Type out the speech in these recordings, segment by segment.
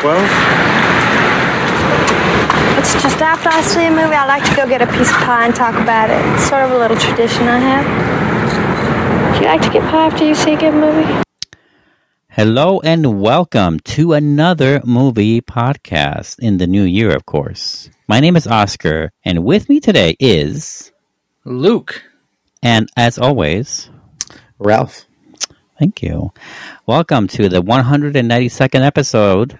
12? It's just after I see a movie, I like to go get a piece of pie and talk about it. It's sort of a little tradition I have. Do you like to get pie after you see a good movie? Hello and welcome to another movie podcast in the new year, of course. My name is Oscar, and with me today is, Luke. and as always, Ralph. thank you. Welcome to the 192nd episode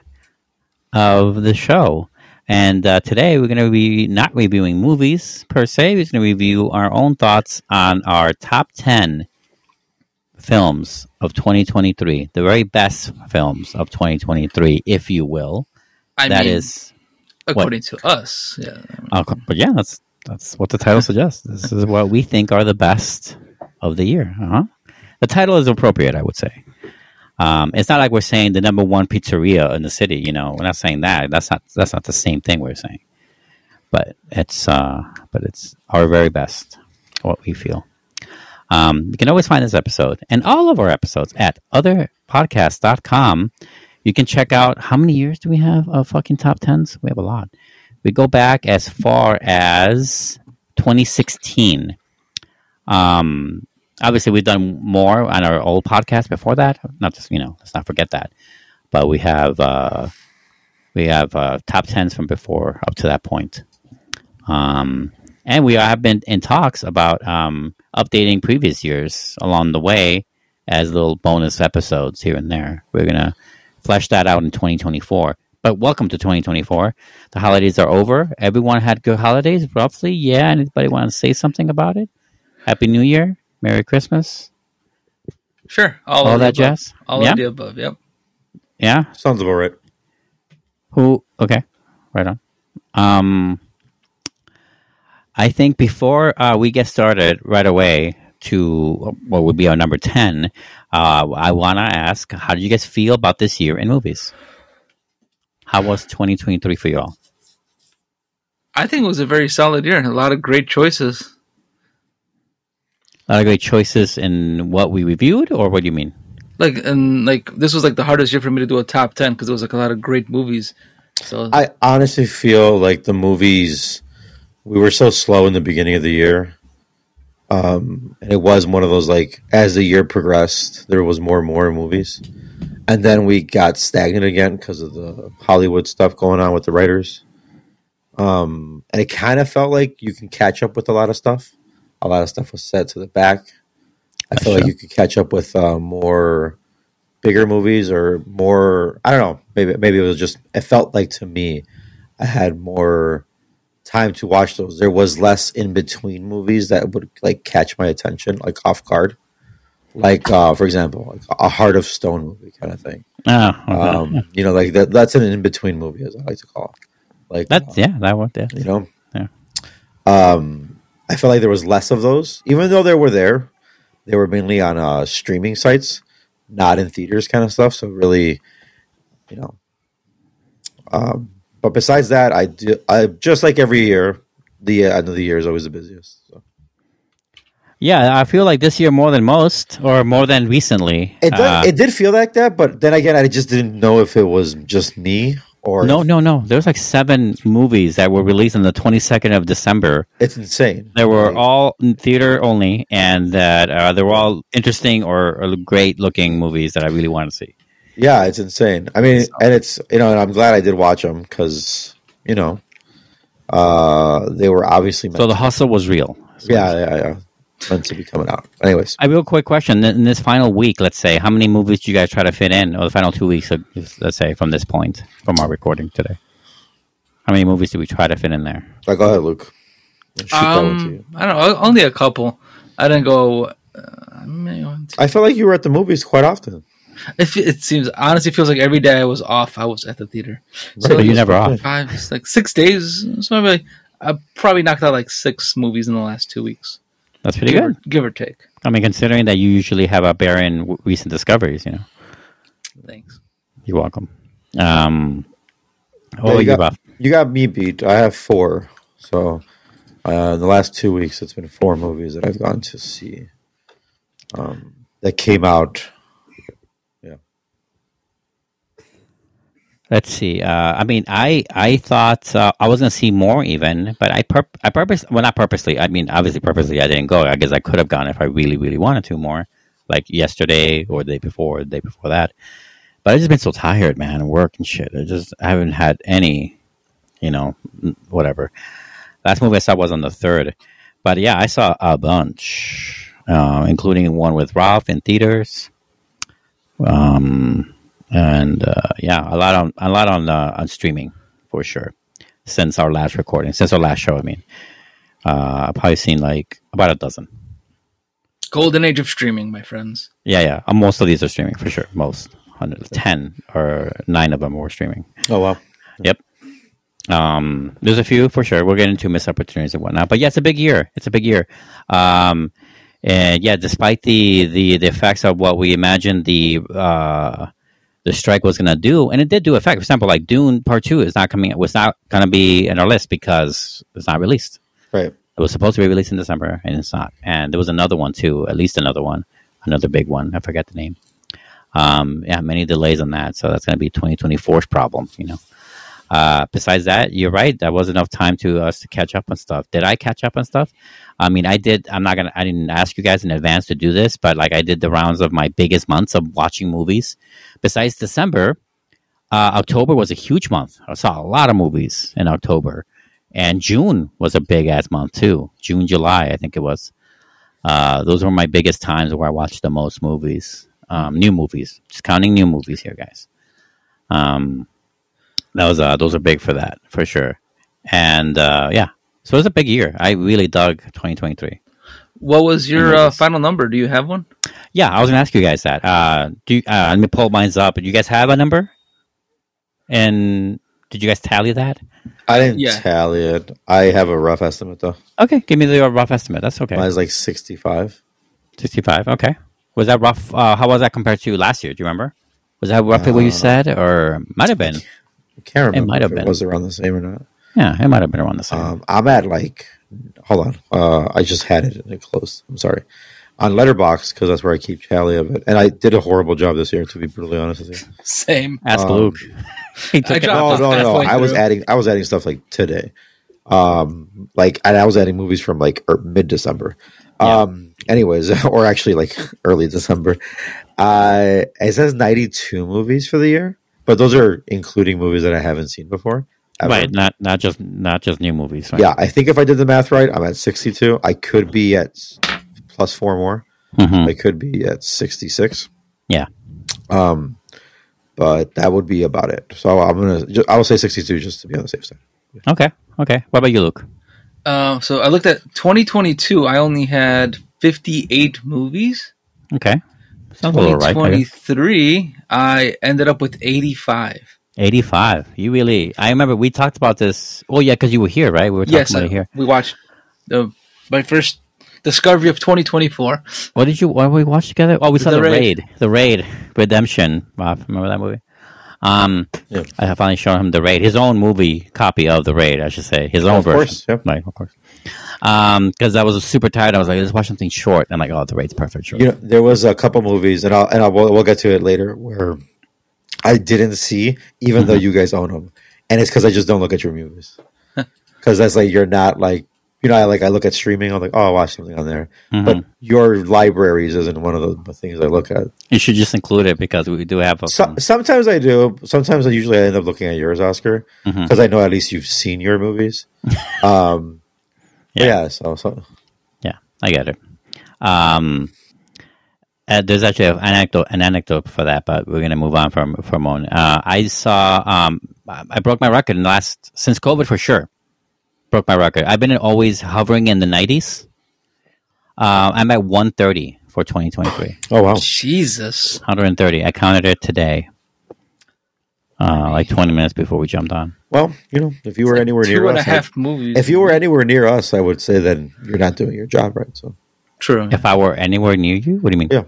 of the show. And uh, today we're going to be not reviewing movies per se, we're going to review our own thoughts on our top 10 films of 2023, the very best films of 2023, if you will. I That mean, is. according to us. Yeah. Okay, but yeah, that's that's what the title suggests. This is what we think are the best of the year. Uh-huh. The title is appropriate, I would say. Um, it's not like we're saying the number one pizzeria in the city. You know, we're not saying that. That's not that's not the same thing we're saying. But it's uh, but it's our very best. What we feel. Um, you can always find this episode and all of our episodes at otherpodcast.com. You can check out how many years do we have of fucking top tens? We have a lot. We go back as far as 2016. Um, obviously, we've done more on our old podcast before that. Not just you know, let's not forget that. But we have uh, we have uh, top tens from before up to that point. Um, and we have been in talks about um, updating previous years along the way as little bonus episodes here and there. We're gonna flesh that out in 2024. But welcome to 2024. The holidays are over. Everyone had good holidays, roughly. Yeah. Anybody want to say something about it? Happy New Year. Merry Christmas. Sure. All, All of that above. jazz? All Yeah? of the above. Yep. Yeah. Sounds about right. Who? Okay. Right on. Um, I think before uh, we get started right away to what would be our number 10, uh, I want to ask how do you guys feel about this year in movies? How was 2023 for you all? I think it was a very solid year. And a lot of great choices. A lot of great choices in what we reviewed, or what do you mean? Like and like this was like the hardest year for me to do a top ten because there was like a lot of great movies. So I honestly feel like the movies we were so slow in the beginning of the year. Um, and it was one of those like as the year progressed, there was more and more movies, and then we got stagnant again because of the Hollywood stuff going on with the writers. Um, and it kind of felt like you can catch up with a lot of stuff. A lot of stuff was set to the back. I feel like you could catch up with uh, more bigger movies or more. I don't know. Maybe maybe it was just. It felt like to me, I had more time to watch those. There was less in between movies that would like catch my attention, like off guard. Like uh, for example, like a Heart of Stone movie kind of thing. Oh, okay. Um, you know, like that. That's an in between movie, as I like to call it. Like That's uh, yeah, that one. Yeah. you know. Yeah. Um, I felt like there was less of those, even though they were there. They were mainly on uh, streaming sites, not in theaters, kind of stuff. So really, you know. Um, but besides that, I do. I just like every year, the end of the year is always the busiest. So. Yeah, I feel like this year more than most, or more than recently. It did, Uh, it did feel like that, but then again, I just didn't know if it was just me or no, no, no. There was like seven movies that were released on the twenty second of December. It's insane. They were all in theater only, and that uh, they were all interesting or, or great looking movies that I really want to see. Yeah, it's insane. I mean, and it's you know, and I'm glad I did watch them because you know, uh, they were obviously So the hustle was real. yeah, yeah, yeah, meant to be coming out. Anyways, A real quick question: in this final week, let's say, how many movies do you guys try to fit in, or the final two weeks? of- Let's say from this point, from our recording today, how many movies do we try to fit in there? like, go ahead, Luke. Shoot that one to um. I don't know. Only a couple. I didn't go. Uh, maybe one, two- I feel like you were at the movies quite often. it, it seems honestly feels like every day I was off. I was at the theater. So So you never off. five, it's like six days. So maybe I probably knocked out like six movies in the last two weeks, That's pretty give good. or, give or take. I mean, considering that you usually have a barren w- recent discoveries, you know, Thanks. you're welcome. Um, oh, you you got- buff. You got me beat. I have four. So uh, in the last two weeks, it's been four movies that I've gone to see um, that came out. Yeah. Let's see. Uh, I mean, I I thought uh, I was gonna see more even, but I purp- I purpose well not purposely. I mean, obviously purposely I didn't go. I guess I could have gone if I really really wanted to more, like yesterday or the day before, or the day before that. But I've just been so tired, man, work and shit. I just I haven't had any, you know, whatever. Last movie I saw was on the third, but yeah, I saw a bunch, uh, including one with Ralph in theaters. Um, and uh, yeah, a lot on a lot on uh, on streaming for sure. Since our last recording, since our last show, I mean, uh, I've probably seen like about a dozen. Golden age of streaming, my friends. Yeah, yeah. Uh, most of these are streaming for sure. Most, 110 or nine of them were streaming. Oh wow. Yep. Um, there's a few for sure. We'll get into missed opportunities and whatnot. But yeah, it's a big year. It's a big year. Um, and yeah, despite the, the, the effects of what we imagined the uh, the strike was going to do, and it did do effect. For example, like Dune Part Two is not coming. Out; was not going to be in our list because it's not released. Right. It was supposed to be released in December, and it's not. And there was another one too, at least another one, another big one. I forget the name. Um, yeah, many delays on that, so that's going to be 2024's problem. You know. Uh, besides that, you're right. That was enough time to us to catch up on stuff. Did I catch up on stuff? I mean, I did. I'm not gonna. I didn't ask you guys in advance to do this, but like I did the rounds of my biggest months of watching movies. Besides December, uh, October was a huge month. I saw a lot of movies in October, and June was a big ass month too. June, July, I think it was. Uh, those were my biggest times where I watched the most movies, um, new movies. Just counting new movies here, guys. Um, that was uh, those are big for that for sure. And uh, yeah, so it was a big year. I really dug 2023. What was your uh, final number? Do you have one? Yeah, I was gonna ask you guys that. Uh, do you, uh, let me pull mine up. Do you guys have a number? And did you guys tally that? I didn't Yeah. tally it. I have a rough estimate though. Okay, give me the rough estimate. That's okay. Mine's like sixty-five. 65. Okay. Was that rough? Uh, how was that compared to last year? Do you remember? Was that roughly what you Uh, said, or might have been? I can't remember might have if been. it was around the same or not. Yeah, it might have been around the same. Um, I'm at like, hold on. Uh, I just had it and it closed. I'm sorry. On Letterboxd because that's where I keep tally of it, and I did a horrible job this year. To be brutally honest with you. Same. Ask um, Luke. he took I it dropped No, no, no. I was through. adding. I was adding stuff like today. Um, like, and I was adding movies from like er, mid December. Um, anyways, or actually like early December. Uh, it says 92 movies for the year, but those are including movies that I haven't seen before. ever. Right, not not just not just new movies. Right? Yeah, I think if I did the math right, I'm at 62. I could be at plus four more. Mhm. I could be at 66. Yeah. Um, but that would be about it. So I'm gonna. ju- I will say 62 just to be on the safe side. Okay. Okay. What about you, Luke? Uh, so I looked at 2022. I only had 58 movies. Okay. Sounds a little right. I 2023, I ended up with 85. 85. You really, I remember we talked about this. Oh, yeah, because you were here, right? We were talking Yes, about it here. we watched the my first discovery of 2024. What did you, what did we watch together? Oh, we saw The the, Raid. raid. The Raid. Redemption. Wow, remember that movie? Um, Yeah. I finally showed him the Raid, his own movie copy of the Raid, I should say, his own Of version. course, yep. Right, of course. Um, because I was super tired. I was like, let's watch something short. I'm like, oh, the rate's perfect. Sure. You know, there was a couple movies, and I'll and I'll, we'll, we'll get to it later, where I didn't see, even though you guys own them, and it's because I just don't look at your movies. Because that's like you're not like you know, I like I look at streaming. I'm like, oh, I'll watch something on there, but your libraries isn't one of the things I look at. You should just include it because we do have a. So, sometimes I do. Sometimes I usually I end up looking at yours, Oscar, Mm-hmm. because I know at least you've seen your movies. Um, yeah. Yeah. yeah. So, so Yeah, I get it. Um, uh, there's actually an anecdote, an anecdote for that, but we're gonna move on from for a moment. Uh, I saw, um, I I broke my record in the last since COVID for sure. Broke my record. I've been always hovering in the 90s. Uh, I'm at 130 for 2023. oh wow, Jesus. 130. I counted it today. Uh, like 20 minutes before we jumped on. Well, you know, if you were anywhere near Two and a us, I- movies. if you were anywhere near us, I would say then you're not doing your job right. So, True. If I were anywhere near you, what do you mean? yeah,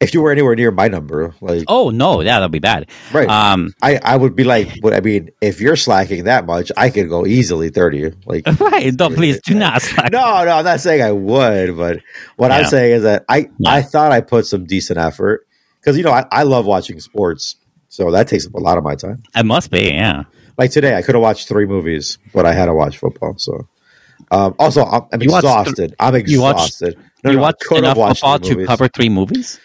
if you were anywhere near my number, like Oh no, yeah, that'd be bad. right, Um, I I would be like, but I mean, if you're slacking that much, I could go easily thirty. Like, right? Don't please do not. slack. no, no, I'm not saying I would, but what I'm saying is that I Yeah. I thought I put some decent effort because you know I, I love watching sports so that takes up a lot of my time. It must be, yeah. Like today, I could have watched three movies, but I had to watch football. So, um, also, I'm, I'm exhausted. I'm you watched- exhausted. No, you no, watched could enough football to cover three movies.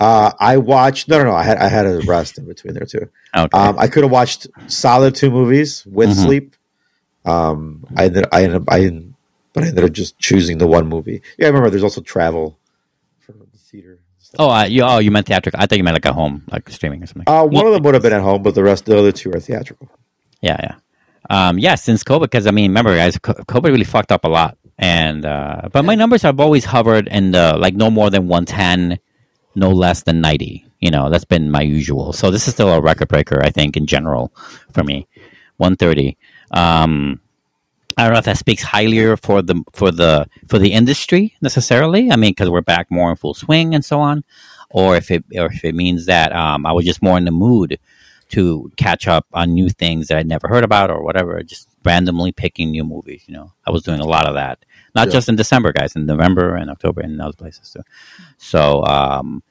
Uh, I watched. No, no, no. I had I had a rest in between there too. Okay. Um, I could have watched solid two movies with Mhm. sleep. Um, I ended, I ended I ended, but I ended up just choosing the one movie. Yeah, I remember. There's also travel for the theater. Oh, uh, you oh you meant theatrical. I thought you meant like at home, like streaming or something. Uh, one of them would have been at home, but the rest, the other two are theatrical. Yeah, yeah. Um, yeah, since COVID, because I mean, remember, guys, COVID really fucked up a lot, and uh, but my numbers have always hovered in the like no more than one ten, no less than ninety. You know, that's been my usual. So this is still a record breaker, I think, in general for me. One thirty. Um, I don't know if that speaks highly for the for the for the industry necessarily. I mean, because we're back more in full swing and so on, or if it or if it means that um, I was just more in the mood to catch up on new things that I'd never heard about or whatever, just randomly picking new movies. You know, I was doing a lot of that, not Yeah. just in December, guys, in November and October and other places too. So, um,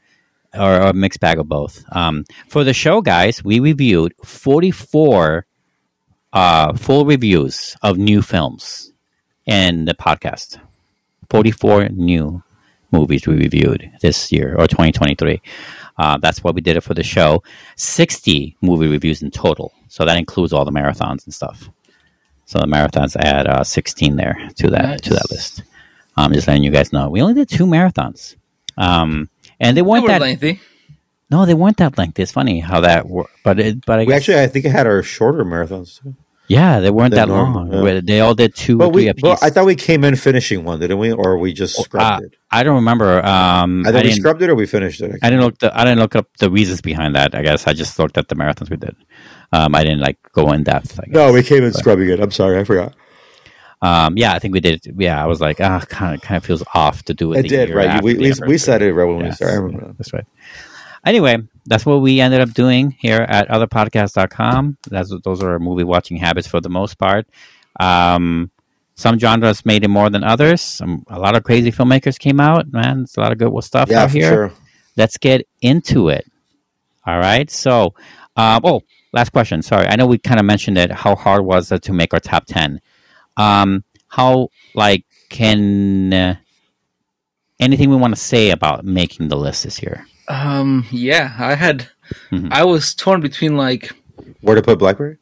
or, or a mixed bag of both. Um, for the show, guys, we reviewed 44 uh, full reviews of new films in the podcast. 44 new movies we reviewed this year or 2023. Uh, that's what we did it for the show. 60 movie reviews in total. So that includes all the marathons and stuff. So the marathons add uh, 16 there to that to that Nice. list. Um, just letting you guys know. We only did two marathons. Um, and they They weren't were that lengthy. No, they weren't that lengthy. It's funny how that worked, but it, but I We guess, actually, I think, it had our shorter marathons too. yeah, they weren't that normal, long. yeah. They all did two But we, but I thought we came in finishing one, didn't we? Or we just scrubbed Uh, it. I don't remember. Um, I we didn't, scrubbed it or we finished it. I didn't look. The, I didn't look up the reasons behind that. I guess I just looked at the marathons we did. Um, I didn't like go in depth. I. No, we came in scrubbing it. I'm sorry, I forgot. Um, yeah, I think we did. Yeah, I was like, ah, kind of, kind of feels off to do it. It did, right? We, we, we said it right when we started. I remember. That's right. Anyway, that's what we ended up doing here at otherpodcast.com. That's those are our movie watching habits for the most part. Um, some genres made it more than others. Some, a lot of crazy filmmakers came out. Man, it's a lot of good stuff Yeah, out here. sure. Let's get into it. All right. So, um, oh, last question. Sorry, I know we kind of mentioned it. How hard was it to make our top ten? Um, how like can uh, anything we want to say about making the list this year? Um, yeah, I had. Mhm. I was torn between like, Where to put BlackBerry?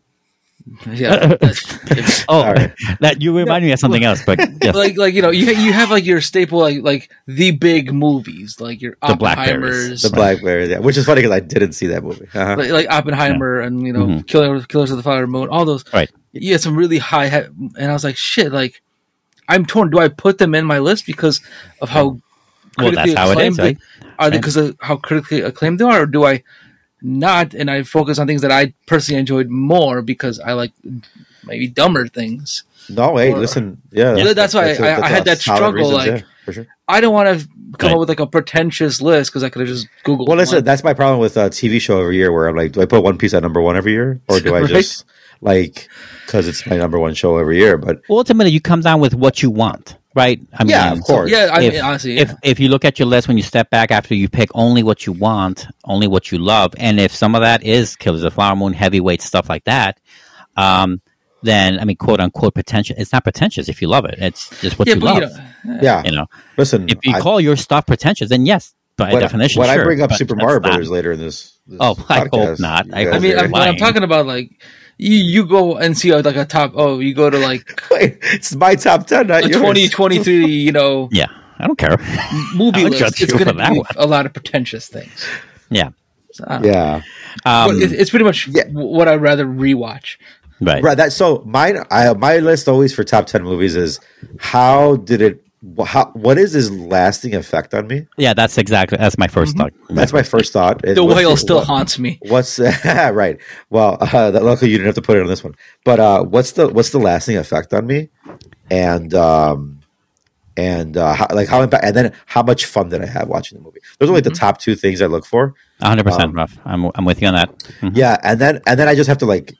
yeah, Oh, All right. that you remind me of something else, but yes. like like you know you you have like your staple like like the big movies like your The Blackberries. Oppenheimers, The BlackBerry, yeah. Which is funny because I didn't see that movie. Uh-huh. like, like Oppenheimer and you know Mhm. Killers Killers of the Flower Moon, all those. Right. You had some really high, he- and I was like, shit, like I'm torn. Do I put them in my list because of how well, that's how it acclaimed is, right? they are? They because of how critically acclaimed they are, or do I not? And I focus on things that I personally enjoyed more because I like maybe dumber things. No, hey, Or- listen. Yeah. Yeah, that's why I- I had that solid struggle, like- yeah, for sure. I don't want to come Right. up with like a pretentious list because I could have just Googled. Well, listen, one. that's my problem with uh, a TV show every year where I'm like, do I put One Piece at number one every year? Or do I Right. just, like, because it's my number one show every year? But Ultimately, you come down with what you want, right? I Yeah, of course. yeah, I if, mean, honestly, yeah. if if you look at your list when you step back after you pick only what you want, only what you love, and if some of that is Killers of the Flower Moon, heavyweight stuff like that, um, then I mean, quote unquote, potential. It's not pretentious if you love it. It's just what yeah, you love. you know, yeah, You know, listen. if you I- call your stuff pretentious, then yes, by when, definition, when sure. I bring up Super that's Mario not- Brothers later in this, this Oh, I hope not. I guys I mean, I'm, when I'm talking about like you, you go and see uh, like a top. Oh, you go to like Wait, it's my top ten, not a yours. 2023, you know, Yeah, I don't care. movie would list. It's gonna be one. a lot of pretentious things. yeah, So, I don't know. Yeah, um, it- it's pretty much Yeah. what I'd rather rewatch. right. right. That so mine. I, my list always for top ten movies is how did it? How what is his lasting effect on me? Yeah, that's exactly that's my 1st thought. That's my first thought. The what's whale still what- haunts me. What's right? Well, uh, that luckily you didn't have to put it on this one. But uh, what's the what's the lasting effect on me? And um, and uh, how, like how impact, and then how much fun did I have watching the movie? Those are like the top two things I look for. 100 percent Um, rough. I'm I'm with you on that. Mhm. Yeah, and then and then I just have to like.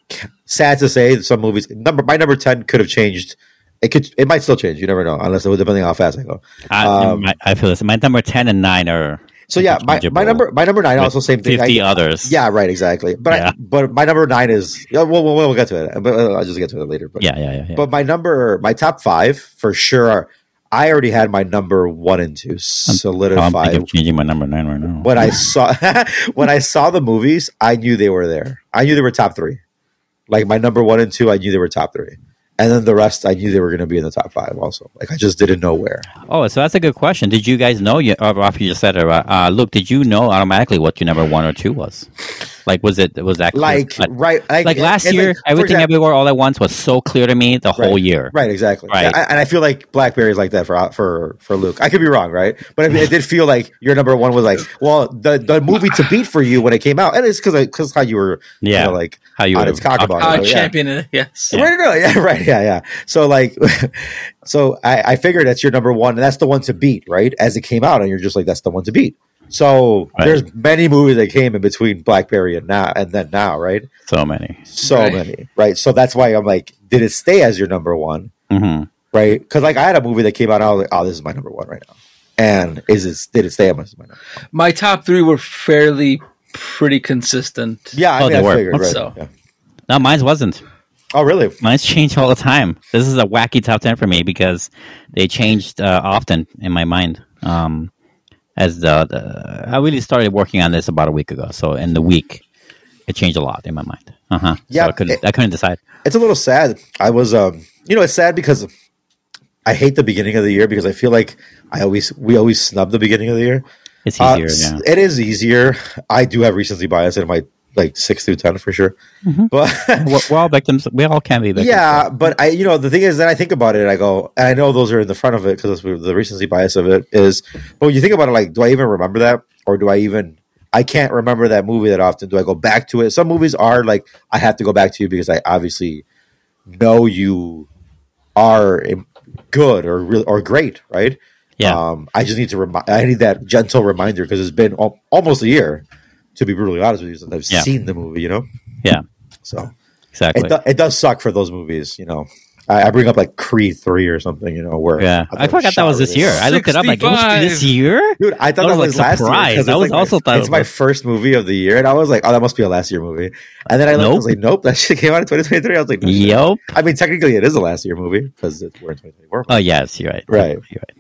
Sad to say, some movies number my number ten could have changed. It could it might still change. You never know unless it was depending on how fast I go. I, Um, I feel this. My number ten and nine are So yeah, my, my number my number nine also same thing. Fifty I- others. yeah, right, exactly. But Yeah. I, but my number nine is yeah, we'll, we'll, we'll get to it. But uh, I'll just get to it later. But yeah, yeah, yeah. yeah. but my number my top five for sure. Are, I already had my number one and two I'm solidified. thinking changing my number nine right now. when I saw when I saw the movies, I knew they were there. I knew they were top three. Like my number one and two, I knew they were top three, and then the rest, I knew they were going to be in the top five. Also, like I just didn't know where. Oh, so that's a good question. Did you guys know? You, uh, Ralph, you just said it. Uh, uh, Luke, did you know automatically what your number one or two was? Like, was it was that clear? Like like, right, like, like last year, like, everything example- everywhere all at once was so clear to me the whole Right. year. Right, exactly. Right. Yeah, I- and I feel like BlackBerry is like that for for for Luke. I could be wrong, right? But I mean, it did feel like your number one was like, well, the the movie to beat for you when it came out, and it's because because how you were, Yeah. you know, like How you on were its cock about I it. So, yeah. champion it. Yes. Yeah. Right, no, yeah, right, yeah, yeah. So like, so I, I figured that's your number one, and that's the one to beat, right? As it came out, and you're just like, that's the one to beat. So Right. there's many movies that came in between BlackBerry and now, and then now, right? So many. So Right. many, right? So that's why I'm like, did it stay as your number one, hmm right? Because like I had a movie that came out, and I was like, oh, this is my number one right now. And is it did it stay as my number? My top three were fairly pretty consistent. Yeah, I Oh, mean, they I were. figured, right? So. yeah. No, mine wasn't. Oh, really? Mine's changed all the time. This is a wacky top ten for me because they changed uh, often in my mind. Um, as the, the I really started working on this about a week ago. So in the week, it changed a lot in my mind. Uh huh. Yeah, so I couldn't. it- I couldn't decide. it's a little sad. I was, um, you know, it's sad because I hate the beginning of the year because I feel like I always we always snub the beginning of the year. It's Uh, easier. s- yeah. It is easier. I do have recency bias in my like six through ten for sure. But We're, all victims. We all can be victims. yeah, but I, you know, the thing is that I think about it, I go, and I know those are in the front of it because the recency bias of it is. But when you think about it, like, do I even remember that, or do I even? I can't remember that movie that often. Do I go back to it? Some movies are like I have to go back to you because I obviously know you are good or real or great, right? Yeah. Um, I just need to remind. I need that gentle reminder because it's been al- almost a year. To be brutally honest with you, since I've Yeah. seen the movie, you know. Yeah. So Exactly. it, do, it does suck for those movies, you know. I, I bring up like Creed three or something, you know, where yeah. I forgot that was this year. I looked it up. Like, oh, it was this year? Dude, I thought I that was, was, like, last year. 'cause surprised. it's I was like also my, thought it's it my was- first movie of the year, and I was like, "Oh, that must be a last year movie." And then I looked, I was like, "Nope, that shit came out in 2023." I was like, no shit. Yep. I mean, technically, it is a last year movie because we're in 2024. Oh yes, you're right. Right. You're right.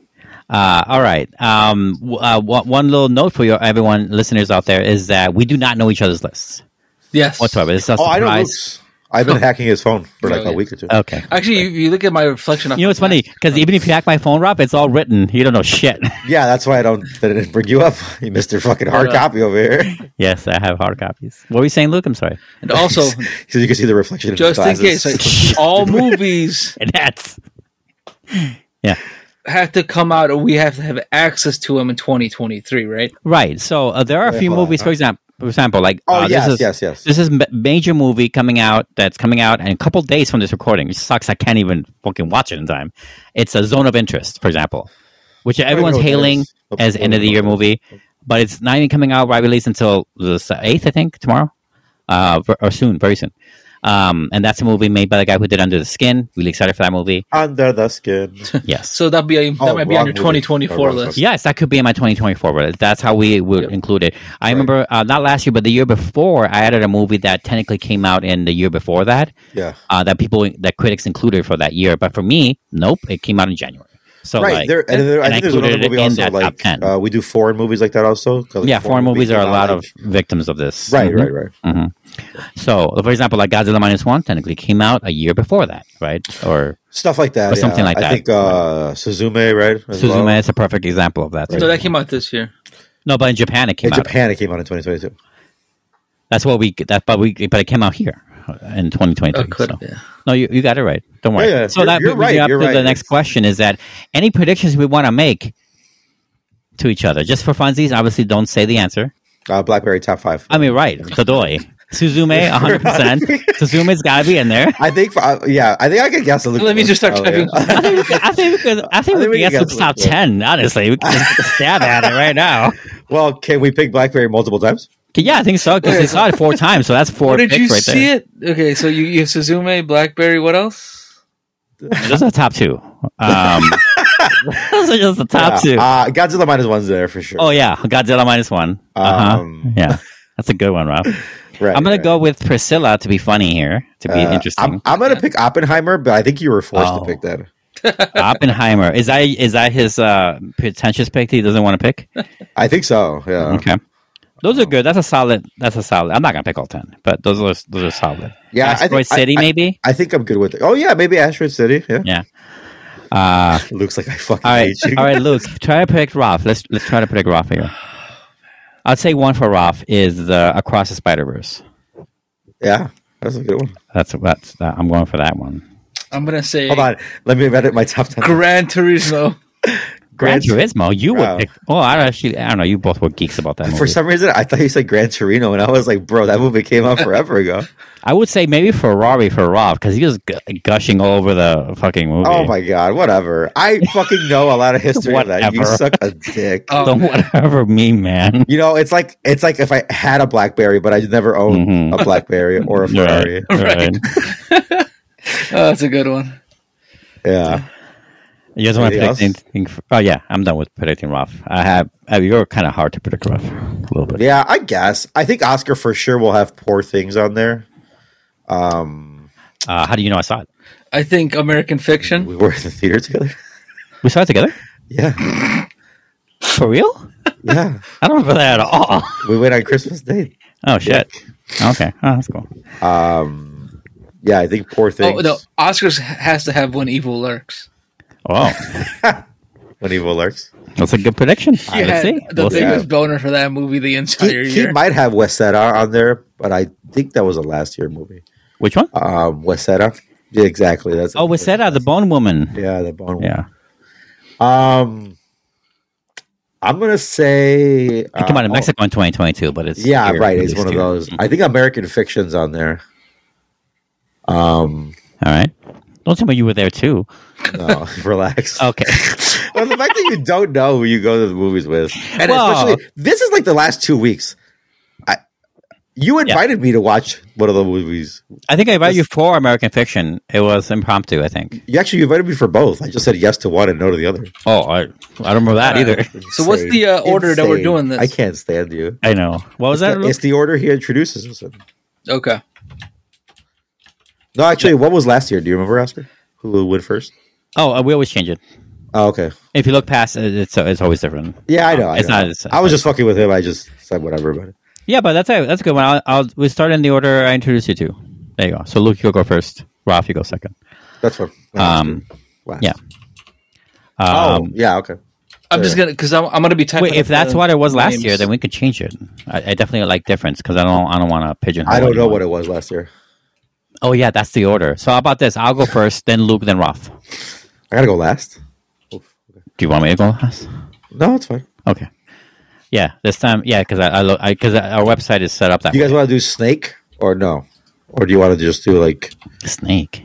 Uh, all right. Um, w- uh, one one little note for your everyone listeners out there is that we do not know each other's lists Yes. whatsoever. This is a oh, I know. surprise. Luke's. I've been hacking his phone for like Oh, a week or two. Okay. Actually, you, you look at my reflection. You know what's funny? Because even if you hack my phone, Rob, it's all written. You don't know shit. Yeah, that's why I don't that I didn't bring you up. You missed your fucking hard copy over here, yes, I have hard copies. What were you saying, Luke? I'm sorry. And also, so you can see the reflection. just his in case, like, all movies And that's have to come out, or we have to have access to them in 2023, right? right. So uh, there are a Wait, few hold on, movies, for example, for example, like oh uh, yes, this is, yes, yes. This is a major movie coming out that's coming out in a couple days from this recording. It sucks. I can't even fucking watch it in time. It's a Zone of Interest, for example, which everyone's know what that hailing is. As end of the year movie, but it's not even coming out wide release until the eighth, I think, tomorrow, uh, or soon, very soon. Um, and that's a movie made by the guy who did Under the Skin. Really excited for that movie. Under the skin. Yes. So that'd be a, that Oh, might be on your movie. 2024 Oh, list. Yes, that could be in my 2024, list. that's how we would Yep. include it. I Right. remember uh, not last year, but the year before, I added a movie that technically came out in the year before that, Yeah. uh, that people, that critics included for that year. But for me, nope, it came out in January. So right like, there, and there, I and I think there's another included it movie in also that top like 10. uh, we do foreign movies like that also. like, yeah, foreign movies are a lot out, of victims of this. like- right, Mhm. right, right. So, for example, like Godzilla minus one technically came out a year before that, right? Or Stuff like that, Or something yeah. like I that. think uh, Suzume, right? as Suzume well. is a perfect example of that. Right. So that came out this year. No, but in Japan it came In out. Japan, it came out in 2022. That's what we that, but we but it came out here in 2022. Oh, could so. yeah. No, you, you got it right. Don't worry. Yeah, yeah. So You're- that you're brings me right, up you're to the next question: Is that any predictions we want to make to each other, just for funsies? Obviously, don't say the answer. Uh, Blackberry top five. I mean, right? Todoi, Suzume, 100. percent Suzume's got to be in there. I think, uh, yeah, I think I could guess a little. Let me just start typing. I think we could, I think we could, I think I we think could we guess can guess top ten. Honestly, we can stab at it right now. well, can we pick Blackberry multiple times? Yeah, I think so because they saw it four times, so that's four What did picks you right see there. it? Okay, so you, you have Suzume, BlackBerry. What else? Those are the top two. Um, those are just the top Yeah, two. Uh, Godzilla minus one's there for sure. oh yeah, Godzilla minus one. Uh-huh. Um, yeah, that's a good one, Rob. right, I'm gonna right. go with Priscilla to be funny here, to be Uh, interesting. I'm, I'm gonna pick Oppenheimer, but I think you were forced Oh. to pick that. Oppenheimer is that is that his uh, pretentious pick that he doesn't want to pick? I think so. Yeah. Okay, those are good. That's a solid. That's a solid. I'm not gonna pick all ten, but those are those are solid. Yeah, I Asteroid think- I- City, I- maybe. I think I'm good with it. Oh yeah, maybe Asteroid City. Yeah. Yeah. Uh, Looks like I fucking all right, hate you. all right, Luke. Try to predict Roth. Let's let's try to predict Roth here. I'd say one for Roth is the Across the Spider Verse. Yeah, that's a good one. That's that's that, I'm going for that one. I'm gonna say Hold on, let me edit my top ten. Gran Turismo. Gran Gran- Turismo. You Wow. would pick. Oh, I actually. I don't know. You both were geeks about that. Movie. For some reason, I thought you said Gran Torino, and I was like, "Bro, that movie came out forever ago." I would say maybe Ferrari for Rob because he was gu- gushing all over the fucking movie. Oh my god, whatever. I fucking know a lot of history of that. You suck a dick. Oh, Don't whatever me, man. You know, it's like it's like if I had a BlackBerry, but I never owned Mhm. a BlackBerry or a Ferrari. Right, right. oh, that's a good one. Yeah, You guys want to predict anything? For, oh yeah, I'm done with predicting Roth. I have. Uh, you're kind of hard to predict Roth a little bit. yeah. I guess I think Oscar for sure will have poor things on there. Um, Uh, how do you know I saw it? I think American Fiction. we were in the theater together. We saw it together Yeah, for real? yeah. I don't remember that at all. We went on Christmas Day. Oh shit. Okay. Oh, that's cool. Um, yeah, I think poor things. Oh no, Oscars has to have when evil lurks. Oh, When evil lurks, that's a good prediction. He Let's had see. the We'll see. biggest boner for that movie the entire he, he might have Huesera on there, but I think that was a last year movie. Which one? Um, Huesera. Yeah, exactly. That's Oh, was that uh, the Bone Woman? Yeah, the bone. Yeah. Um, I'm gonna say. It came out in uh, Mexico in 2022, but it's Yeah, right. It's released one of here. those. I think American Fiction's on there. Um, All right. Don't tell me you were there too. No, relax. Okay. well, the fact that you don't know who you go to the movies with, and Well- especially this is like the last two weeks. I, you invited me to watch one of the movies. I think I invited you for American Fiction. It was impromptu, I think. You actually invited me for both. I just said yes to one and no to the other. Oh, I, I don't remember that either. So what's the, uh, order that we're doing this? I can't stand you. I know. What was that? It's the order he introduces us in. Okay. No, actually, what was last year? Do you remember, Oscar? Who went first? Oh, uh, we always change it. Oh, okay. If you look past it, it's it's always different. Yeah, I know. I It's know. not- it's- I was just fucking with him. I just said whatever about it. Yeah, but that's a that's a good one. I'll, I'll we start in the order I introduced you to. There you go. So Luke, you'll go first. Ralph, you go second. That's what. Um, Last. yeah. Oh, Um, yeah. Okay. I'm just gonna because I'm, I'm gonna be typing. wait, if that's what it was last names. year, then we could change it. I, I definitely like difference because I don't I don't want to pigeonhole. I don't know anyone. what it was last year. Oh yeah, that's the order. So how about this? I'll go first, then Luke, then Roth. I gotta go last. Do you want me to go last? No, it's fine. Okay. Yeah, this time, yeah, because I, I look, because our website is set up that you guys want to do snake or no? Or do you want to just do like Snake.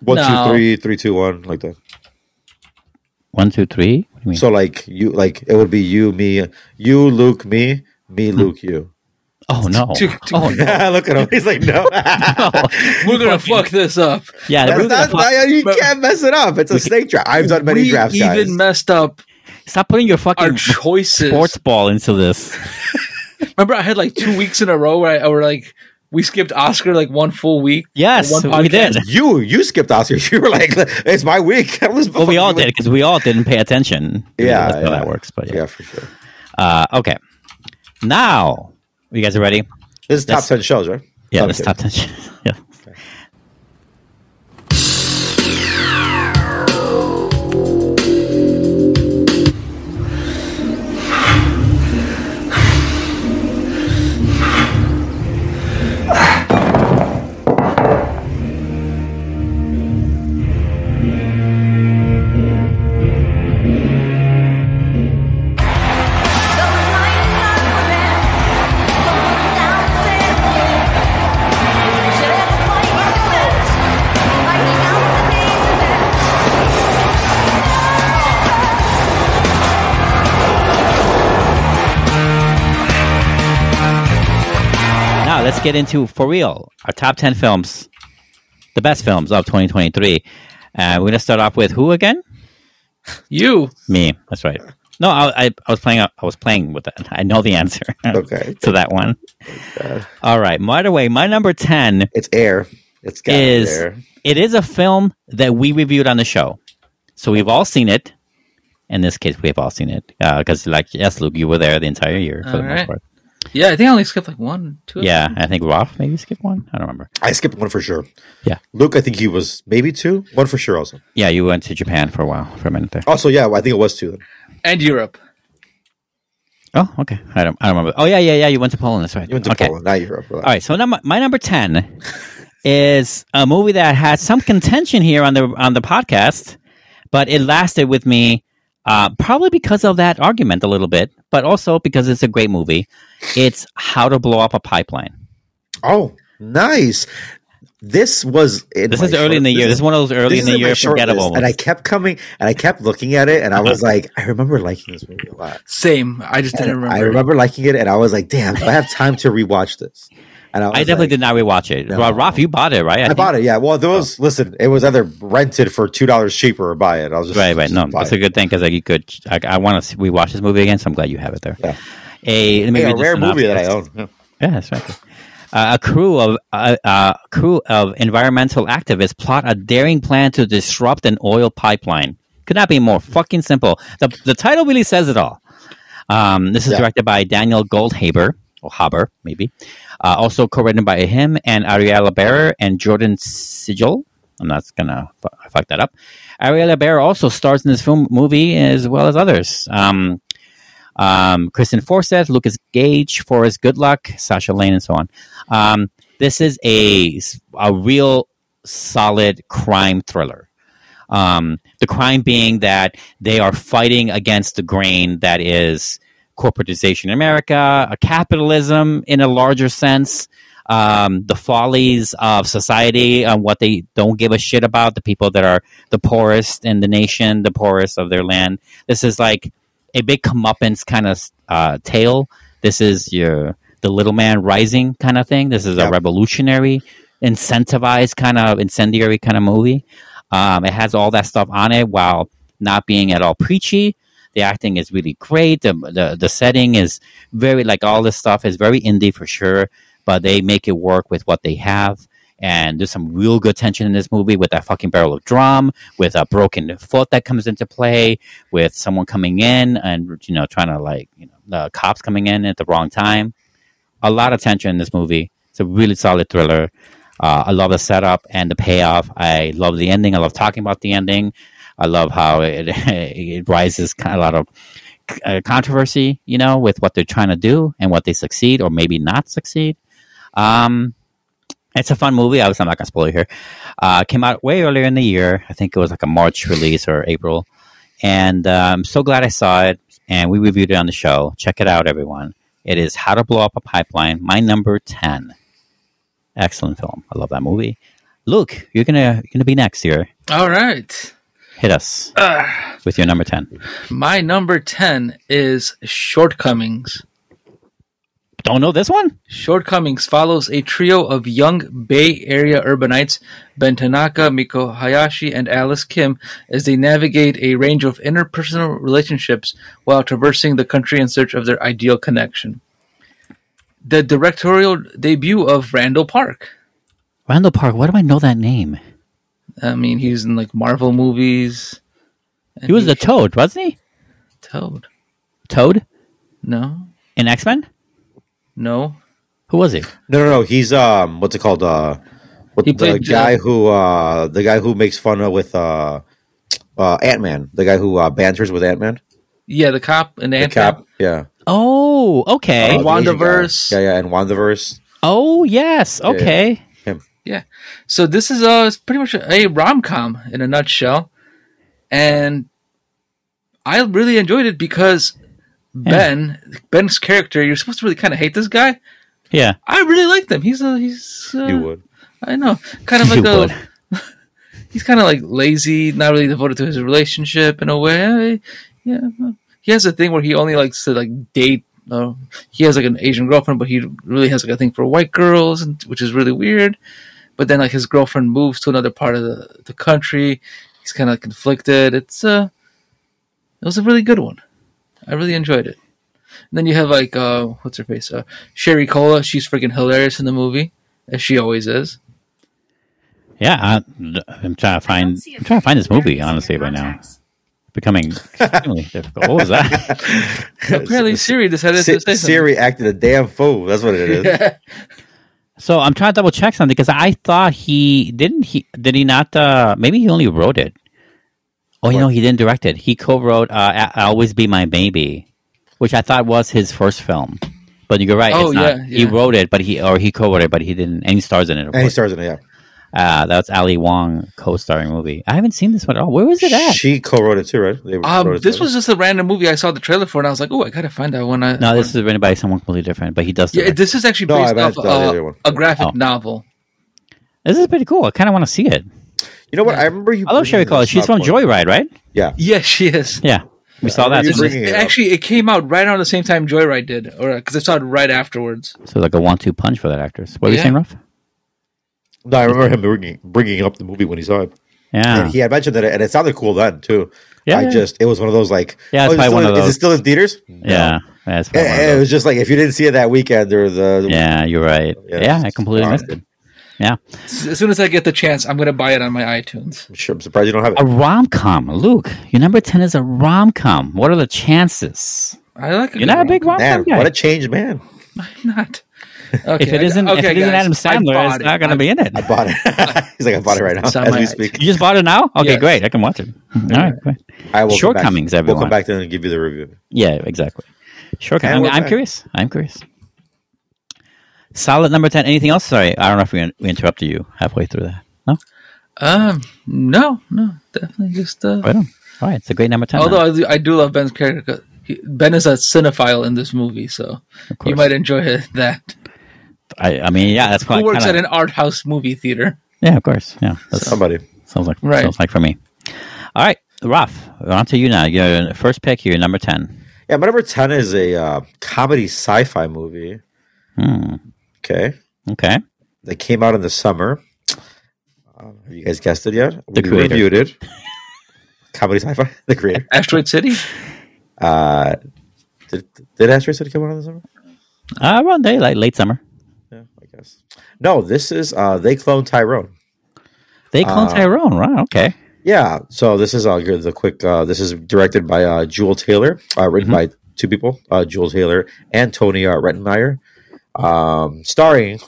one, No. three, three, two, one, like that? One, two, three. What do you mean? So like you, like it would be you, me, you, Luke, me, me, Luke, you. Oh no. Two- two- oh no. Look at him. He's like, no. we're gonna fuck this up. Yeah, That's we're gonna not, pop- you but- can't mess it up. It's a snake draft. I've done many we drafts, even guys. messed up stop putting your our fucking choices. sports ball into this. Remember, I had like two weeks in a row where I were like, we skipped Oscar like one full week. Yes, One we did. you, you skipped Oscar. You were like, it's my week. I was Well, we all fucking- did because we all didn't pay attention. Yeah, that's how yeah. that works. But Yeah, yeah. for sure. Uh, okay. Now, you guys are ready? This is top That's- 10 shows, right? Yeah, Okay. let's top ten. yeah. Get into for real our top ten films, the best films of 2023. Uh, we're gonna start off with who again? You. Me. That's right. No, I, I, I was playing. I was playing with that. I know the answer Okay. to that one. God. All right. By the way, my number ten It's air. It's got Is- air. it is a film that we reviewed on the show. So we've all seen it. In this case, we've all seen it because, like, yes, Luke, you were there the entire year for All the most right. part. Yeah, I think I only skipped like one, two. Yeah, I think Roth maybe skipped one. I don't remember. I skipped one for sure. Yeah. Luke, I think he was maybe two. One for sure. Also. Yeah, you went to Japan for a while, for a minute there. Also, yeah, I think it was two. Then. And Europe. Oh, okay. I don't. I don't remember. Oh, yeah, yeah, yeah. You went to Poland. That's right. You went to okay. Poland, not Europe. All right. So number, my number ten is a movie that had some contention here on the on the podcast, but it lasted with me uh, probably because of that argument a little bit, but also because it's a great movie. It's How to Blow Up a Pipeline. Oh, nice. This was This my is early short- in the year. This is one of those early in the my year forgettable. list, and I kept coming and I kept looking at it, and I was like, I remember liking this movie a lot. Same. I just didn't remember. I remember liking it, and I was like, damn, if I have time to rewatch this. And I, I definitely like, did not rewatch it. No. Well, Ralph, you bought it, right? I bought it. Yeah. Well, there was. Listen, it was either rented for two dollars cheaper or buy it. I was just Right, right. No, just that's it. a good thing because like you could. I, I want to rewatch this movie again, so I'm glad you have it there. Yeah. A, let me Hey, a rare movie that I own. Yeah. Yeah, that's right. Uh, a crew of uh, uh, crew of environmental activists plot a daring plan to disrupt an oil pipeline. Could not be more fucking simple. The the title really says it all. Um, this is Yeah. directed by Daniel Goldhaber or Haber, maybe. Uh, also co-written by him and Ariela Barer and Jordan Sigel. I'm not gonna fu- fuck that up. Ariela Barer also stars in this film movie as well as others. Um, um, Kristen Forsyth, Lucas Gage, Forrest Goodluck, Sasha Lane, and so on. Um, this is a a real solid crime thriller. Um, the crime being that they are fighting against the grain that is corporatization in America, a capitalism in a larger sense, um, the follies of society, um, what they don't give a shit about, the people that are the poorest in the nation, the poorest of their land. This is like a big comeuppance kind of uh, tale. This is your the little man rising kind of thing. This is a revolutionary, incentivized kind of incendiary kind of movie. Um, it has all that stuff on it while not being at all preachy. The acting is really great. The, the the setting is very like all this stuff is very indie for sure, but they make it work with what they have. And there's some real good tension in this movie with that fucking barrel of drum, with a broken foot that comes into play, with someone coming in and you know trying to like you know the cops coming in at the wrong time. A lot of tension in this movie. It's a really solid thriller. Uh, I love the setup and the payoff. I love the ending. I love talking about the ending. I love how it it rises a lot of uh, controversy, you know, with what they're trying to do and what they succeed or maybe not succeed. Um, it's a fun movie. I'm not gonna spoil it here. Uh, came out way earlier in the year. I think it was like a March release or April, and uh, I'm so glad I saw it. And we reviewed it on the show. Check it out, everyone. It is How to Blow Up a Pipeline. My number ten. Excellent film. I love that movie. Luke, you're gonna you're gonna be next here. All right. Hit us with your number ten. my number 10 is Shortcomings. Don't know this one? Shortcomings follows a trio of young Bay Area urbanites, Ben Tanaka, Miko Hayashi, and Alice Kim, as they navigate a range of interpersonal relationships while traversing the country in search of their ideal connection. The directorial debut of Randall Park. Randall Park. Why do I know that name? I mean, he was in like Marvel movies. He was the Toad, wasn't he? Toad. Toad No, in X Men. no. Who was he? No, no, no. He's um, what's it called? Uh, what, He the guy uh, who uh, the guy who makes fun of with uh, uh, Ant Man. The guy who uh, banters with Ant Man. Yeah, the cop and the, The ant cap. Yeah. Oh, okay. Uh, the Asian guy. Wandaverse. Yeah, yeah, and Wandaverse. oh, yes. Yeah, yeah. Okay. So this is uh it's pretty much a rom com in a nutshell, and I really enjoyed it because Ben Ben's character you're supposed to really kind of hate this guy. Yeah. I really like him. He's a he's uh, You would. I know kind of You like a would. he's kind of like lazy, not really devoted to his relationship in a way. Yeah, he has a thing where he only likes to like date. Uh, he has like an Asian girlfriend, but he really has like a thing for white girls, and, which is really weird. But then like his girlfriend moves to another part of the, the country. He's kind of conflicted. It's uh, it was a really good one. I really enjoyed it. And then you have like uh, what's her face? Uh, Sherry Cola. She's freaking hilarious in the movie, as she always is. Yeah, I, I'm trying to find. I'm trying to find this movie honestly right now. Becoming extremely difficult. What was that? Apparently, Siri decided Si- to say something. Siri acted a damn fool. That's what it is. So I'm trying to double check something because I thought he didn't. He did he not? Uh, maybe he only wrote it. Oh, you know, he didn't direct it. He co-wrote uh, "I- "Always Be My Maybe," which I thought was his first film. But you're right. Oh, it's not. yeah, He wrote it, but he or he co-wrote it, but he didn't. And he stars in it. Of and he stars in it. Yeah, Uh, that's Ali Wong co-starring movie. I haven't seen this one at all. Where was it at? she co-wrote it too, right? They Um, this together. was just a random movie I saw the trailer for, and I was like, "Oh, I gotta find that one." I, no, this is written by someone completely different, but he does. yeah, this is actually No, based meant off the uh, a graphic Oh. novel. This is pretty cool. I kind of want to see it. You know what? I remember you. I love Sherry bringing Cola. She's from Joyride, right? Yeah, Yes, she is. Yeah, we saw I that. remember you didn't we? bringing It it actually, it came out right around the same time Joyride did, or because I saw it right afterwards. So like a one-two punch for that actress. What were you saying, Ruff? No, I remember him bringing bringing up the movie when he saw it, Yeah, and he had mentioned that, it, and it sounded cool then too. Yeah, I yeah. just it was one of those like, Yeah, it's oh, is, it probably still one in- of is it still in theaters? No. yeah, yeah. It's And- eh, one of and it was just like if you didn't see it that weekend or the yeah, you're right. Yeah, Yeah, I completely all missed it. Yeah, As soon as I get the chance, I'm gonna buy it on my iTunes. I'm sure I'm surprised you don't have it. a rom com. Luke, your number ten is a rom com. What are the chances? I like. You're not a big rom com guy. what a changed man! I'm not. Okay, if it I- isn't, if okay, it isn't Adam Sandler, bought it's it. not going to be in it. I bought it. He's like, I bought it right now It's on as we iTunes. speak. You just bought it now? Okay, Yes. great. I can watch it. All right, great. I will come back- We'll come back then and give you the review. Yeah, exactly. Sure. And I'm, I'm curious. I'm curious. Solid number ten. Anything else? Sorry, I don't know if we, we interrupted you halfway through that. No, Um, no, no, definitely just. Uh, right on. All right, it's a great number ten. although then, I do, I do love Ben's character Ben is a cinephile in this movie, so you might enjoy that. I, I mean, yeah, that's Who works kinda, at an art house movie theater? Yeah, of course. Yeah, that's Somebody. sounds like Right. sounds like for me. All right, Ralph, on to you now. Your first pick here, number ten. Yeah, my number 10 is a uh, comedy sci fi movie. Hmm. Okay. Okay. That came out in the summer. Uh, have you guys guessed it yet? The we creator. reviewed it. comedy sci fi? The creator. Asteroid City? Uh, did, did Asteroid City come out in the summer? Uh, around day, like late summer. Guess. No, this is uh, They Clone Tyrone. They clone Uh, Tyrone, right? Okay. Yeah, so this is uh, the quick. Uh, this is directed by uh, Juel Taylor, uh, written by two people, uh, Juel Taylor and Tony uh, Rettenmaier, um, starring a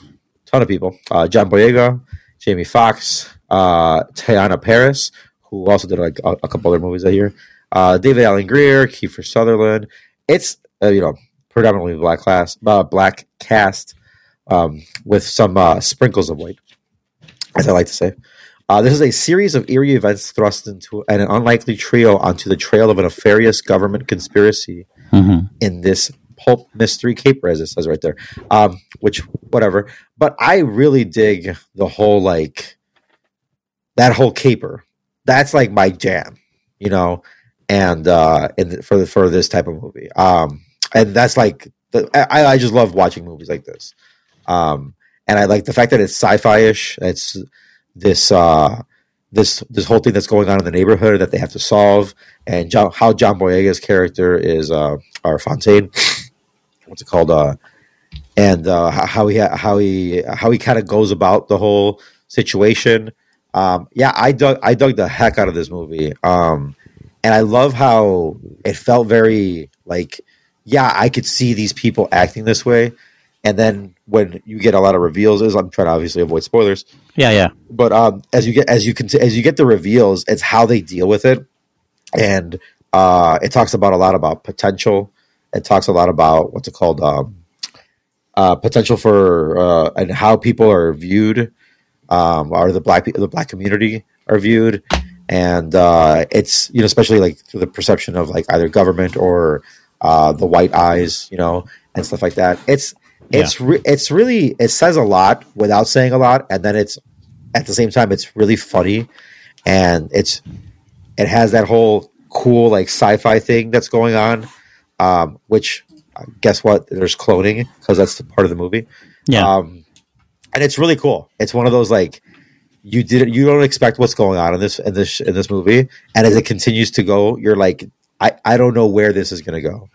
ton of people: uh, John Boyega, Jamie Foxx, uh, Teyonah Parris, who also did like a, a couple other movies that year, uh, David Alan Grier, Kiefer Sutherland. It's uh, you know predominantly black class, uh, black cast um, with some uh, sprinkles of white, as I like to say. Uh, this is a series of eerie events thrust into an unlikely trio onto the trail of a nefarious government conspiracy hmm in this pulp mystery caper, as it says right there. Um, which, whatever. But I really dig the whole like that whole caper. That's like my jam, you know. And uh, in for the, for this type of movie, um, and that's like the, I, I just love watching movies like this. Um, and I like the fact that it's sci-fi ish. It's this uh, this this whole thing that's going on in the neighborhood that they have to solve, and John, how John Boyega's character is uh, Fontaine, what's it called? Uh, and uh, how how he how he how he kind of goes about the whole situation. Um, yeah, I dug I dug the heck out of this movie, um, and I love how it felt very like yeah, I could see these people acting this way. And then when you get a lot of reveals, is I'm trying to obviously avoid spoilers Yeah, yeah. but um, as you get as you can as you get the reveals, it's how they deal with it, and uh, it talks about a lot about potential. It talks a lot about what's it called, um, uh, potential for uh, and how people are viewed, um, or the black the black community are viewed, and uh, it's you know especially like through the perception of like either government or uh, the white eyes, you know, and stuff like that. It's it's re- it's really it says a lot without saying a lot, and then it's at the same time it's really funny, and it's it has that whole cool like sci-fi thing that's going on, um, which uh, guess what? There's cloning because that's the part of the movie. Yeah. Um, and it's really cool. It's one of those like you didn't you don't expect what's going on in this in this in this movie, and as it continues to go, you're like, I I don't know where this is going to go,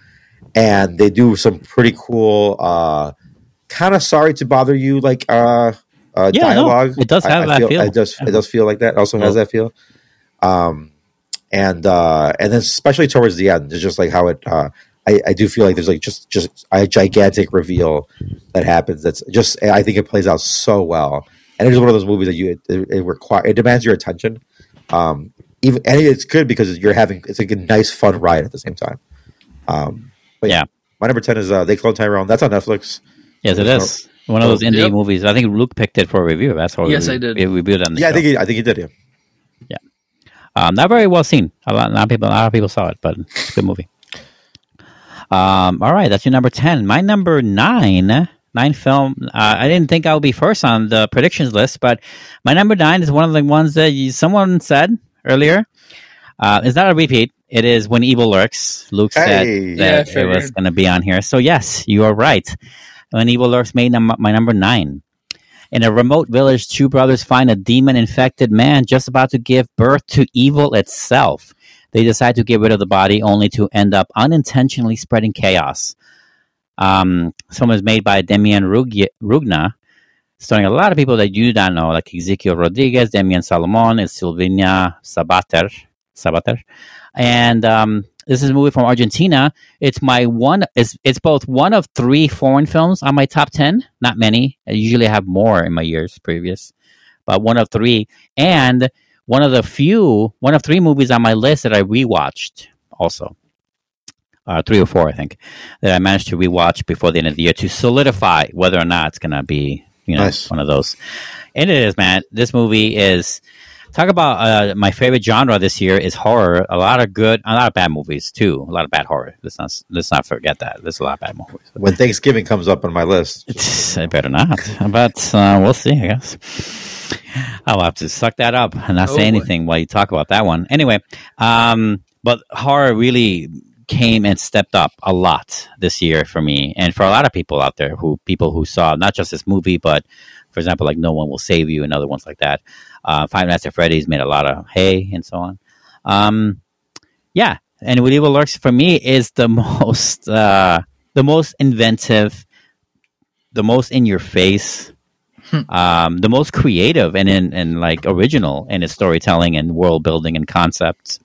and they do some pretty cool. uh Kind of sorry to bother you, like uh, uh Yeah, no, dialogue. it does have that feel, feel. It does. Yeah. It does feel like that. It Also has that feel. Um, and uh, and then especially towards the end, it's just like how it. Uh, I, I do feel like there's like just just a gigantic reveal that happens. That's just I think it plays out so well, and it's one of those movies that you it, it require it demands your attention. Um, even and it's good because you're having it's like a nice fun ride at the same time. Um, but Yeah. my number ten is uh, they clone Tyrone. That's on Netflix. Yes, it is. One of those indie Yep. movies. I think Luke picked it for a review. That's how Yes, we, I did. We reviewed it on the Yeah, I think he, I think he did. Yeah. Um, not very well seen. A lot, a lot of people, a lot of people saw it, but it's a good movie. Um, all right, that's your number ten. My number nine, nine film. Uh, I didn't think I would be first on the predictions list, but my number nine is one of the ones that you, someone said earlier. Uh, it's not a repeat. It is when evil lurks. Luke Hey. said Yeah, that it was going to be on here. So yes, you are right. When evil lurks made num- my number nine. In a remote village, two brothers find a demon infected man just about to give birth to evil itself. They decide to get rid of the body only to end up unintentionally spreading chaos. Um, film is made by Demian Rug- Rugna, starring a lot of people that you don't know, like Ezequiel Rodriguez, Demian Salomon, and Silvina Sabater. Sabater. And um, this is a movie from Argentina. It's my one. It's it's both one of three foreign films on my top ten. Not many. I usually have more in my years previous, but one of three, and one of the few, one of three movies on my list that I rewatched. Also, uh, three or four, I think, that I managed to rewatch before the end of the year to solidify whether or not it's gonna be, you know, Nice. one of those. And it is, man. This movie is talk about uh, my favorite genre this year is horror. A lot of good, a lot of bad movies too. A lot of bad horror. Let's not let's not forget that. There's a lot of bad movies. When Thanksgiving comes up on my list, I better not, but uh, we'll see. I guess I'll have to suck that up and not Oh, say boy. anything while you talk about that one. Anyway, um, but horror really came and stepped up a lot this year for me, and for a lot of people out there who people who saw not just this movie, but for example, like No One Will Save You and other ones like that. Uh, Five Nights at Freddy's made a lot of hay and so on. Um, yeah, and With Evil Lurks for me is the most uh, the most inventive, the most in your face, um, the most creative and in and like original in its storytelling and world building and concepts.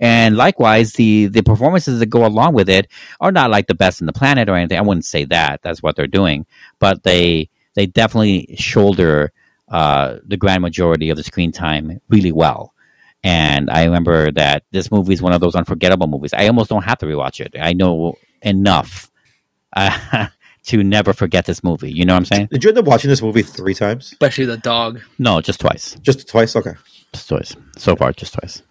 And likewise, the the performances that go along with it are not like the best in the planet or anything. I wouldn't say that. That's what they're doing, but they they definitely shoulder uh, the grand majority of the screen time really well. And I remember that this movie is one of those unforgettable movies. I almost don't have to rewatch it. I know enough uh, to never forget this movie. You know what I'm saying? did you end up watching this movie three times? Especially the dog. No, just twice. Just twice? Okay. Just twice. So far, just twice.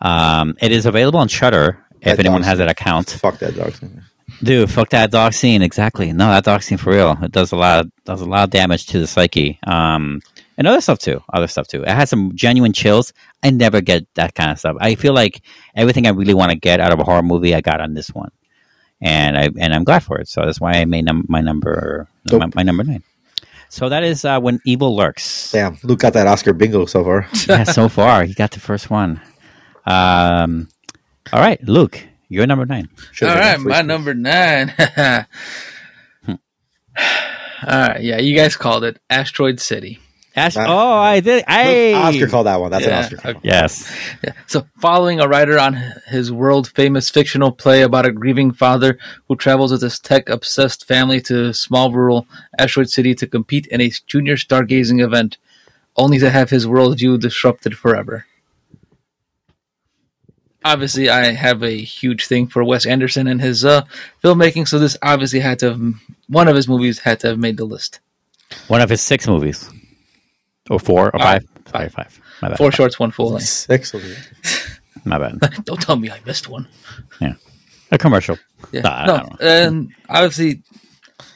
Um, it is available on Shudder if That anyone has that account. Fuck that dog. Dude, fuck that dog scene. Exactly. No, that dog scene for real. It does a lot. Of, does a lot of damage to the psyche. Um, and other stuff too. Other stuff too. It had some genuine chills. I never get that kind of stuff. I feel like everything I really want to get out of a horror movie, I got on this one, and I and I'm glad for it. So that's why I made num- my number Dope. my, my number nine. So that is uh, when evil lurks. Damn, Luke got that Oscar bingo so far. yeah, so far he got the first one. Um, all right, Luke, you're number nine. Should've All been right, first my place. number nine. All right, yeah, you guys called it Asteroid City. Ash- Uh, oh, I did. I Oscar called that one. That's Yeah, an Oscar. okay. Yes. Yeah. So, following a writer on his world famous fictional play about a grieving father who travels with his tech obsessed family to small rural Asteroid City to compete in a junior stargazing event, only to have his worldview disrupted forever. Obviously, I have a huge thing for Wes Anderson and his uh, filmmaking, so this obviously had to have, one of his movies had to have made the list. One of his six movies, or four, or five. Five. Sorry, five. My bad. Four shorts, one full length. Six. of it. My bad. Don't tell me I missed one. Yeah, a commercial. Yeah. Nah, no, and obviously,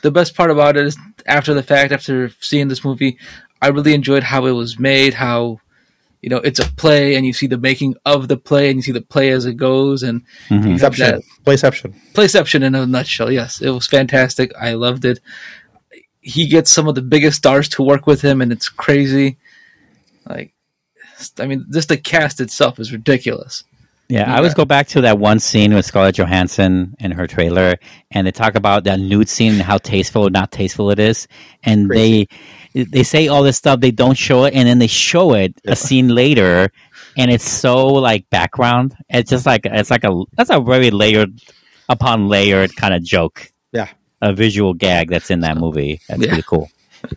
the best part about it is after the fact, after seeing this movie, I really enjoyed how it was made. How you know it's a play, and you see the making of the play, and you see the play as it goes, and Mhm. you have Inception. that Playception. playception in a nutshell. Yes, it was fantastic. I loved it. he gets some of the biggest stars to work with him, and it's crazy. Like, I mean, just the cast itself is ridiculous. Yeah, I always go back to that one scene with Scarlett Johansson in her trailer, and they talk about that nude scene and how tasteful or not tasteful it is, and Crazy. they they say all this stuff, they don't show it, and then they show it a scene later, and it's so like background. It's just like it's like a that's a very layered upon layered kind of joke, Yeah. a visual gag that's in that movie. That's Yeah. pretty cool.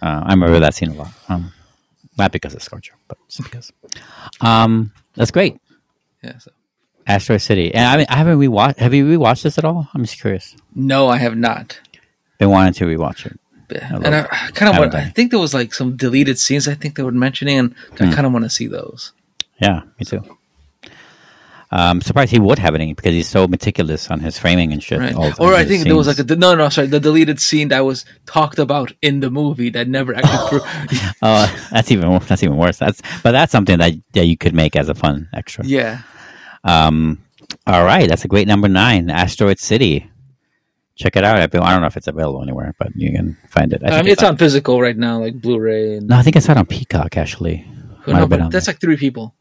Uh, I remember that scene a lot. Um, not because of ScarJo, but just because. Um, that's great. Yeah. So. Asteroid City. And I mean, I haven't rewatched. Have you rewatched this at all? I'm just curious. No, I have not. Been wanting to rewatch it. And I, kind of want. I think there was like some deleted scenes. I think they were mentioning, and Hmm. I kind of want to see those. Yeah, me too. I'm surprised he would have any because he's so meticulous on his framing and shit. Right. all the- Or I think there was like scenes. a no, no, sorry, the deleted scene that was talked about in the movie that never actually. Oh, that's even that's even worse. That's but that's something that that you could make as a fun extra. yeah. Um, all right, that's a great number nine, Asteroid City. Check it out. I don't know if it's available anywhere, but you can find it. I I think mean, it's on physical right now, like Blu-ray. And, No, I think it's out on Peacock actually. Might no, but that's there. like three people.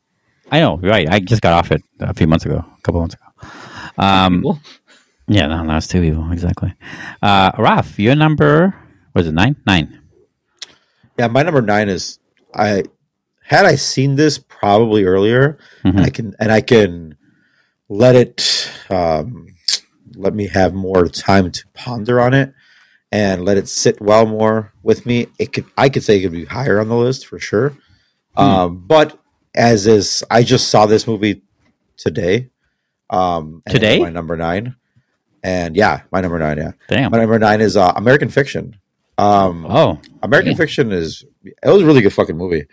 I know, right? I just got off it a few months ago, a couple months ago. Um, People. yeah, no, that's two people exactly. Uh, Raf, your number was it nine? Nine. Yeah, my number nine is I had I seen this probably earlier, Mhm. and I can and I can let it um, let me have more time to ponder on it and let it sit well more with me. It could I could say it could be higher on the list for sure. Um, but as is, I just saw this movie today. Um, Today? my number nine, and yeah, my number nine. Yeah, Damn. my number nine is uh, American Fiction. Um, Oh, American. Fiction is it was a really good fucking movie.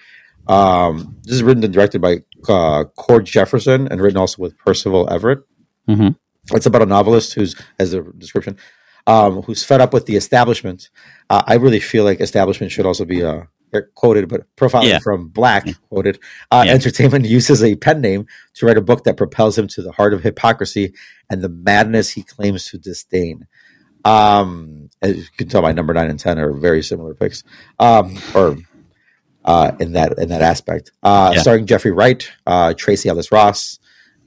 Um, this is written and directed by uh, Cord Jefferson and written also with Percival Everett. Mhm. It's about a novelist who's, as the description, um, who's fed up with the establishment. Uh, I really feel like establishment should also be uh, quoted, but profiling Yeah. from Black quoted. Uh, Yeah. Entertainment uses a pen name to write a book that propels him to the heart of hypocrisy and the madness he claims to disdain. Um, as you can tell, my number nine and ten are very similar picks. Um, or uh, in that in that aspect. Uh, Yeah. Starring Jeffrey Wright, uh, Tracee Ellis Ross,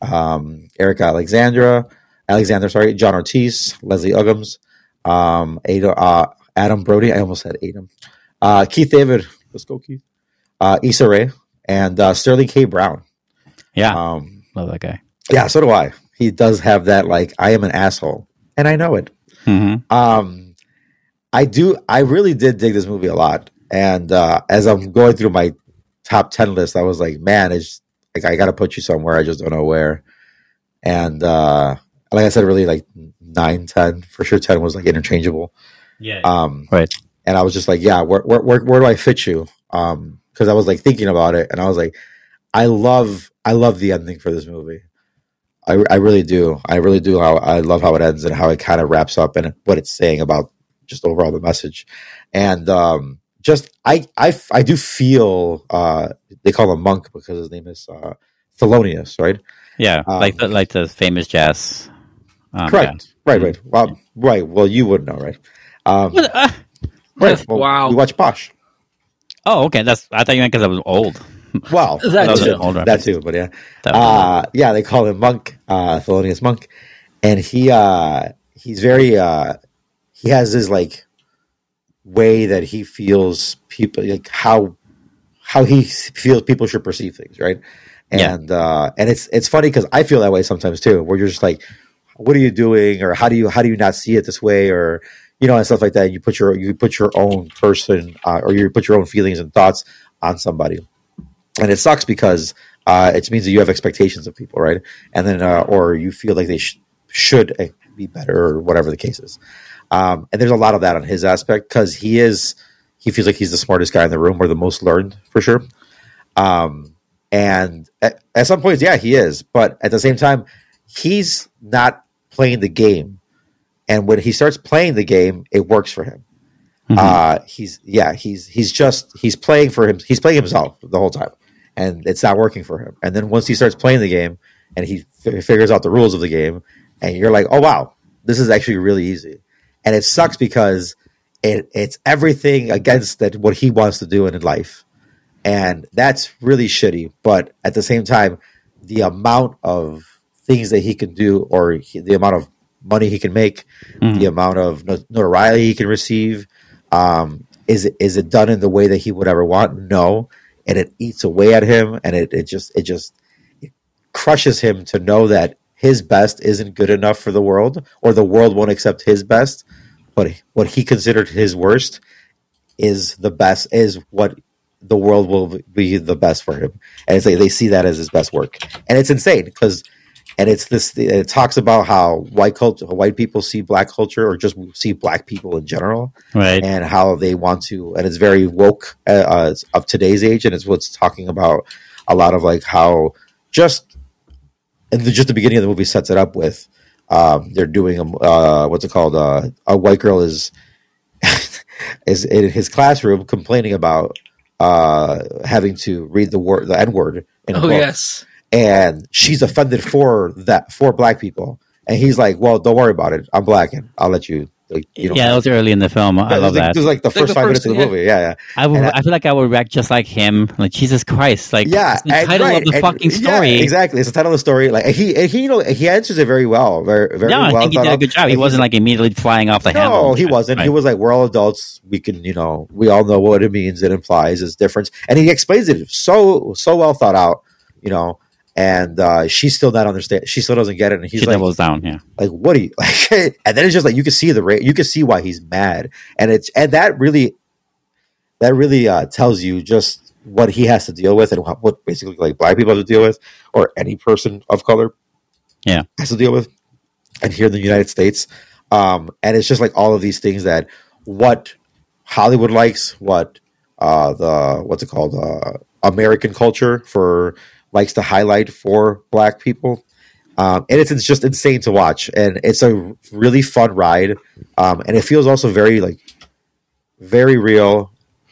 um, Erika Alexandra, Alexander, sorry, John Ortiz, Leslie Uggams, um, Ada, uh, Adam Brody. I almost said Adam. Uh, Keith David, let's go Keith. Uh, Issa Rae and uh, Sterling K. Brown. yeah, Um, love that guy. yeah, so do I. He does have that like I am an asshole, and I know it. hmm Um, I do. I really did dig this movie a lot, and uh, as I'm going through my top ten list, I was like, man, it's like I got to put you somewhere. I just don't know where. And uh, like I said, really like nine, ten for sure. Ten was like interchangeable. Yeah, Um, right. and I was just like, yeah, where where where, where do I fit you? Um, because I was like thinking about it, and I was like, I love I love the ending for this movie. I, I really do. I really do. How I love how it ends and how it kind of wraps up and what it's saying about just overall the message, and um, just I I I do feel uh, they call him monk because his name is uh, Thelonious, right? Yeah, um, like the like the famous jazz. Um, Correct. Right. Right. Well, right. Well, you would know, right? Um. Uh, right. Well, Wow. You watch Posh. oh, okay. That's I thought you meant because I was old. Well, That that, too, older that too, but yeah. Uh, yeah, they call him Monk, uh, Thelonious Monk, and he uh, he's very uh, he has this like way that he feels people like how how he feels people should perceive things, right? Yeah. And uh, and it's it's funny because I feel that way sometimes too, where you're just like, what are you doing, or how do you how do you not see it this way, or you know, and stuff like that. You put your you put your own person uh, or you put your own feelings and thoughts on somebody and it sucks because uh, it means that you have expectations of people, right? And then, uh, or you feel like they sh- should uh, be better, or whatever the case is. Um, and there's a lot of that on his aspect because he is, he feels like he's the smartest guy in the room or the most learned for sure. Um, and at, at some points, yeah, he is, but at the same time, he's not playing the game. And when he starts playing the game, it works for him. Uh, he's yeah, he's he's just he's playing for him. He's playing himself the whole time, and it's not working for him. And then once he starts playing the game, and he f- figures out the rules of the game, and you're like, oh wow, this is actually really easy. And it sucks because it, it's everything against that what he wants to do in life, and that's really shitty. But at the same time, the amount of things that he can do, or he, the amount of money he can make, Mhm. the amount of notoriety he can receive, um, is it is it done in the way that he would ever want? No, and it eats away at him, and it, it just it just it crushes him to know that his best isn't good enough for the world, or the world won't accept his best, but what he considered his worst is the best is what the world will be the best for him, and it's like they see that as his best work, and it's insane because. And it's this. It talks about how white culture, white people see black culture, or just see black people in general, Right. and how they want to and it's very woke uh, uh, of today's age and it's what's talking about a lot of like how just and the, just the beginning of the movie sets it up with um, they're doing a uh, what's it called uh, a white girl is is in his classroom complaining about uh, having to read the word the n word in a Oh book yes. And she's offended for that for black people and he's like well don't worry about it i'm black and i'll let you like you know yeah, that was early in the film. I it love was like, that. It was like the Like first the five first- minutes of the yeah. movie. Yeah, yeah, I would. I- I feel like I would react just like him. Like Jesus Christ! Like yeah. it's the and title right, of the and- fucking yeah, story. exactly. It's the title of the story. Like and he, and he, you know, he answers it very well. Very, very No, I well. think he did a good job. He And wasn't like immediately flying off the handle. no, he wasn't. He was like, "We're all adults. We can, you know, we all know what it means. It implies it's different." And he explains it so so well thought out, you know. And uh, she still not understand. She still doesn't get it. And he's She like, doubles down. Yeah. like what do you like and then it's just like you can see the rate you can see why he's mad and it's and that really that really uh tells you just what he has to deal with and what, what basically like black people have to deal with or any person of color Yeah. has to deal with and here in the united states um and it's just like all of these things that what hollywood likes what uh the what's it called uh american culture for likes to highlight for black people. Um, and it's, it's just insane to watch. And it's a really fun ride. Um, and it feels also very like very real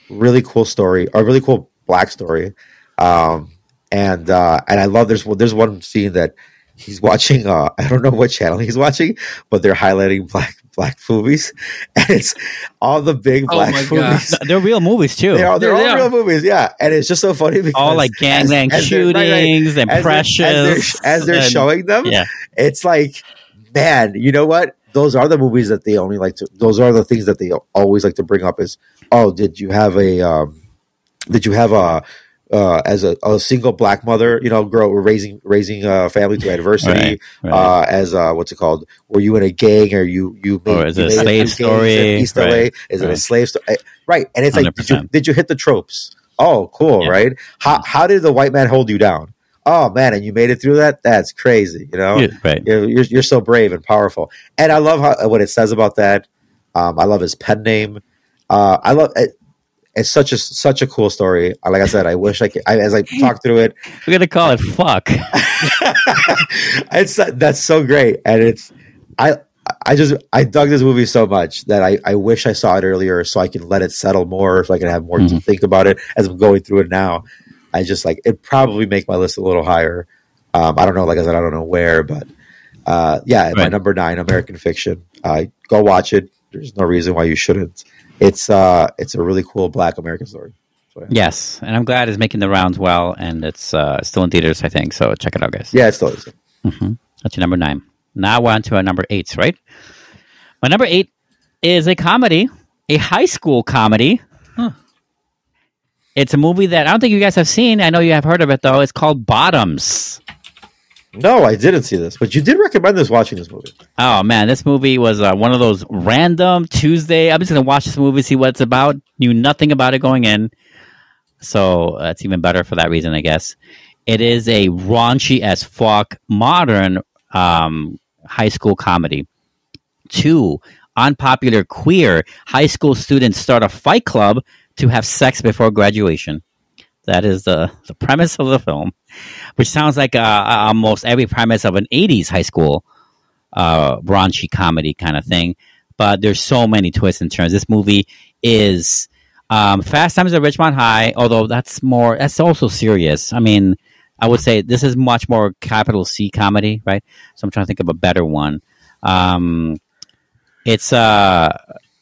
really cool story a really cool black story. Um, and uh, and i love there's there's one scene that he's watching uh, i don't know what channel he's watching but they're highlighting black black movies and it's all the big Oh black God. movies They're real movies too. they are they're Yeah, all they are. real movies yeah and it's just so funny because All like gangland as- as they're- right, right shootings and as they're, as they're, as they're and- showing them, Yeah. it's like, man, you know what? Those are the movies that they only like to. Those are the things that they always like to bring up. Is oh, did you have a, um, did you have a, uh, as a, a single black mother, you know, girl raising raising a family to adversity. Right, right. Uh, as uh, what's it called? Were you in a gang or you you made, Or is it a slave story? East Right, LA? Is it a slave story? Right, and it's like, did you did you hit the tropes? Oh, cool, Yeah. right? How how did the white man hold you down? Oh man, and you made it through that? That's crazy, you know. Yeah, right. You're, you're you're so brave and powerful, and I love how what it says about that. Um, I love his pen name. Uh, I love it. It's such a such a cool story. Like I said, I wish I could. I, as I talk through it, We're gonna call it fuck. it's that's so great, and it's I I just I dug this movie so much that I I wish I saw it earlier so I can let it settle more, so I can have more to Mhm. think about it as I'm going through it now. I just like it probably make my list a little higher. Um, I don't know, like I said, I don't know where, but uh, yeah, my number nine, American Fiction. Uh, go watch it. There's no reason why you shouldn't. It's uh, it's a really cool Black American story. Yes, and I'm glad it's making the rounds well, and it's uh, still in theaters, I think. So check it out, guys. yeah, it's still is. hmm That's your number nine. Now we're on to our number eights, right? My number eight is a comedy, a high school comedy. Huh. It's a movie that I don't think you guys have seen. I know you have heard of it though. It's called Bottoms. No, I didn't see this, but you did recommend this watching this movie. Oh man, this movie was uh, one of those random Tuesday. I'm just gonna watch this movie, see what it's about. Knew nothing about it going in, so that's even better for that reason, I guess. It is a raunchy as fuck modern um, high school comedy. Two unpopular queer high school students start a fight club to have sex before graduation. That is the the premise of the film, which sounds like uh, almost every premise of an '80s high school uh, raunchy comedy kind of thing. But there's so many twists and turns. This movie is um, Fast Times at Ridgemont High, although that's more that's also serious. I mean, I would say this is much more capital C comedy, right? So I'm trying to think of a better one. Um, it's uh,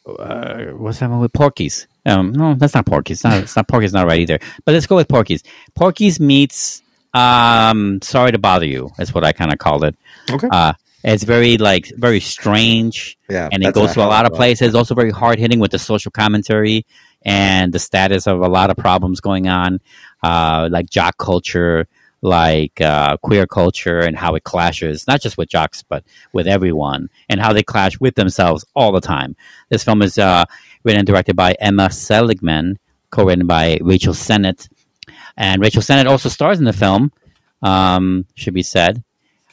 uh, what's that one with Porky's? Um, no, that's not Porky's. Not, it's not Porky's. Not right either. But let's go with Porky's. Porky's meets. Um, sorry to bother you. That's what I kind of called it. Okay. Uh, it's very like very strange, Yeah, and it goes to a lot of places. Also very hard hitting with the social commentary and the status of a lot of problems going on, uh, like jock culture, like uh, queer culture, and how it clashes not just with jocks but with everyone, and how they clash with themselves all the time. This film is uh, written and directed by Emma Seligman, co-written by Rachel Sennott, and Rachel Sennott also stars in the film. Um, should be said,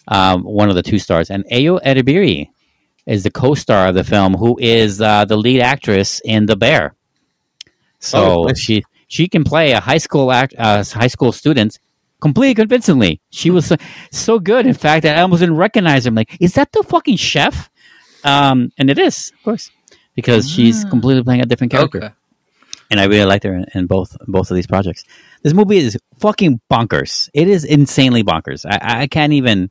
um, one of the two stars, and Ayo Edebiri is the co-star of the film, who is uh, the lead actress in The Bear. So Oh, nice. she she can play a high school act, uh, high school student completely convincingly. She was so, so good, in fact, that I almost didn't recognize her. I'm like, is that the fucking chef? Um, and it is, of course, because she's completely playing a different character Okay. and I really liked her in, in both both of these projects. This movie is fucking bonkers. It is insanely bonkers. I, I can't even,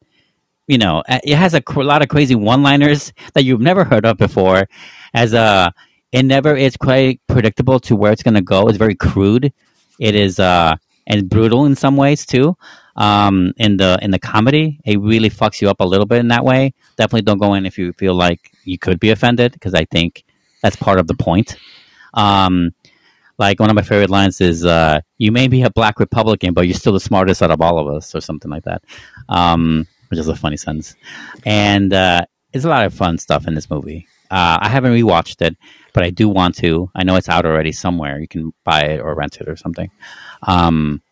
you know, uh, it has a cr- lot of crazy one-liners that you've never heard of before. As a, it never is quite predictable to where it's going to go. It's very crude. It is uh and brutal in some ways too. Um, in the in the comedy, it really fucks you up a little bit in that way. Definitely don't go in if you feel like you could be offended because I think that's part of the point. Um, like one of my favorite lines is uh, you may be a black republican but you're still the smartest out of all of us or something like that. Um, which is a funny sentence. And uh, it's a lot of fun stuff in this movie. Uh, i haven't rewatched it but i do want to. I know it's out already somewhere. You can buy it or rent it or something. Um,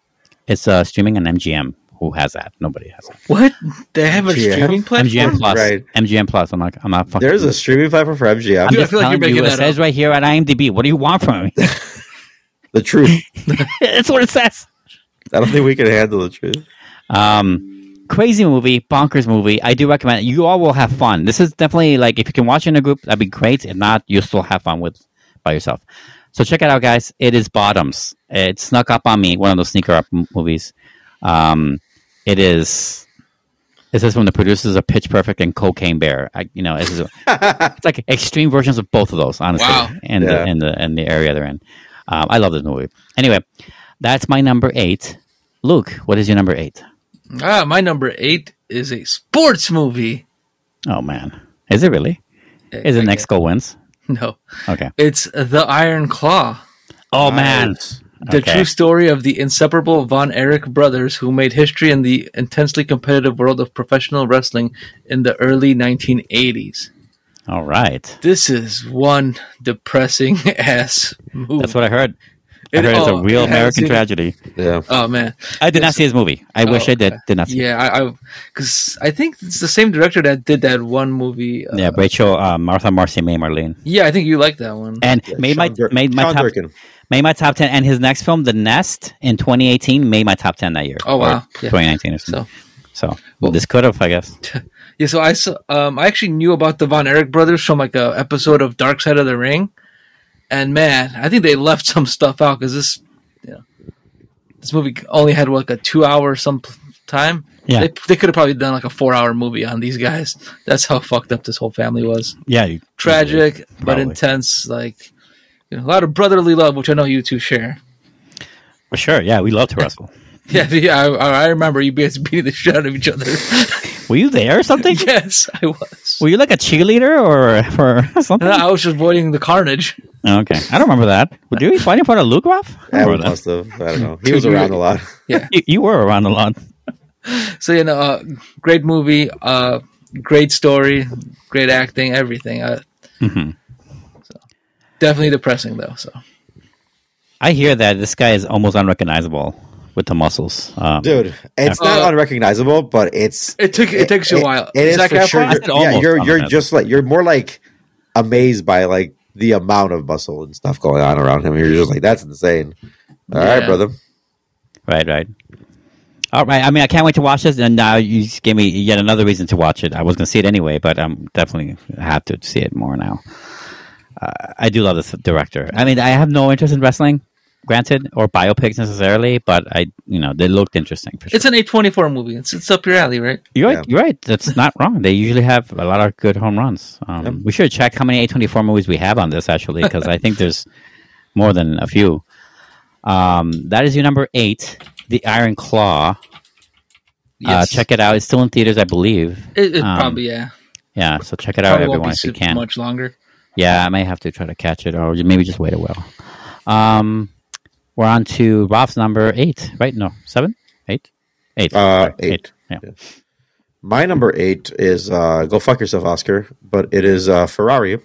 it's uh, streaming on mgm who has that nobody has it What? They have a MGM? streaming platform? mgm plus Right. mgm plus i'm like i'm not fucking There's a streaming platform for MGM. I'm Dude, I just feel like you're telling making you, it that says up. right here at imdb what do you want from me the truth. that's what it says I don't think we can handle the truth. Um, crazy movie, bonkers movie. I do recommend it. You all will have fun. This is definitely like if you can watch in a group, that'd be great. If not, you'll still have fun with by yourself. So check it out, guys. It is Bottoms. It snuck up on me. One of those sneaker up m- movies. Um, it is. This is from the producers of Pitch Perfect and Cocaine Bear. I, you know, it's, it's like extreme versions of both of those, honestly, Wow. in Yeah. the in the in the area they're in. Um, I love this movie. Anyway, that's my number eight. Luke, what is your number eight? Ah, my number eight is a sports movie. Oh man, is it really? Is it I next goal wins? No, Okay. it's The Iron Claw. Oh man, Nice. The Okay. true story of the inseparable Von Erich brothers who made history in the intensely competitive world of professional wrestling in the early 1980s. all right. This is one depressing ass movie. That's what I heard. I It- heard it's a oh, real it American it- tragedy. Yeah. Oh man, I did not see his movie. I wish Oh, I did. Did not see. it. yeah, I because I, think it's the same director that did that one movie. Uh, Yeah, Rachel, uh, Martha, Marcy, May, Marlene, yeah, I think you like that one. and Yeah, made my Dur- made my Sean top Durkin. Made my top ten. And his next film, The Nest, in 2018, made my top ten that year. Oh, wow. Yeah. 2019 or something. So So, well, this could have, I guess. yeah, so I saw, um I actually knew about the Von Erich brothers from like a episode of Dark Side of the Ring, and man, I think they left some stuff out because this, you know, this movie only had like a two hour some time. Yeah. They, they could have probably done like a four hour movie on these guys. That's how fucked up this whole family was. Yeah, you- Tragic but intense. Like you know, a lot of brotherly love, which I know you two share. for sure. Yeah, we love to wrestle. Yeah, yeah. I, I remember you guys beating the shit out of each other. Were you there or something? yes, I was. Were you like a cheerleader or for something? I was just avoiding the carnage. Okay, I don't remember that. Were you fighting for the Luke Ruff? I Yeah, don't we remember that. must have. I don't know. He was around a lot. Yeah. You, you were around a lot. So you know, uh, great movie, uh, great story, great acting, everything. Uh, Mhm. Definitely depressing though. So I hear that this guy is almost unrecognizable with the muscles. Um, Dude, it's Uh, not unrecognizable, but it's it took it, takes you a while. It is Zac for sure. Efron? I said You're, yeah, you're you're just like you're more like amazed by like the amount of muscle and stuff going on around him. You're just like that's insane. All right, Yeah. brother. Right, right. All right. I mean, I can't wait to watch this, and now you just gave me yet another reason to watch it. I was going to see it anyway, but I'm definitely have to see it more now. Uh, I do love this director. I mean, I have no interest in wrestling, granted, or biopics necessarily, but I, you know, they looked interesting for sure. It's an A24 movie. It's, it's up your alley, right? You're right. Yeah. You're right. That's not wrong. They usually have a lot of good home runs. Um, We should check how many A24 movies we have on this actually, because I think there's more than a few. Um, that is your number eight, The Iron Claw. Uh, check it out. It's still in theaters, I believe. It, it um, probably, yeah. Yeah, so check it out, Probably won't everyone, be if you can. much longer. Yeah, I may have to try to catch it, or maybe just wait a while. Um, we're on to Rob's number eight, right? No, seven, eight, eight. Uh, Sorry, eight. Yeah. My number eight is uh, go fuck yourself, Oscar. But it is uh, Ferrari.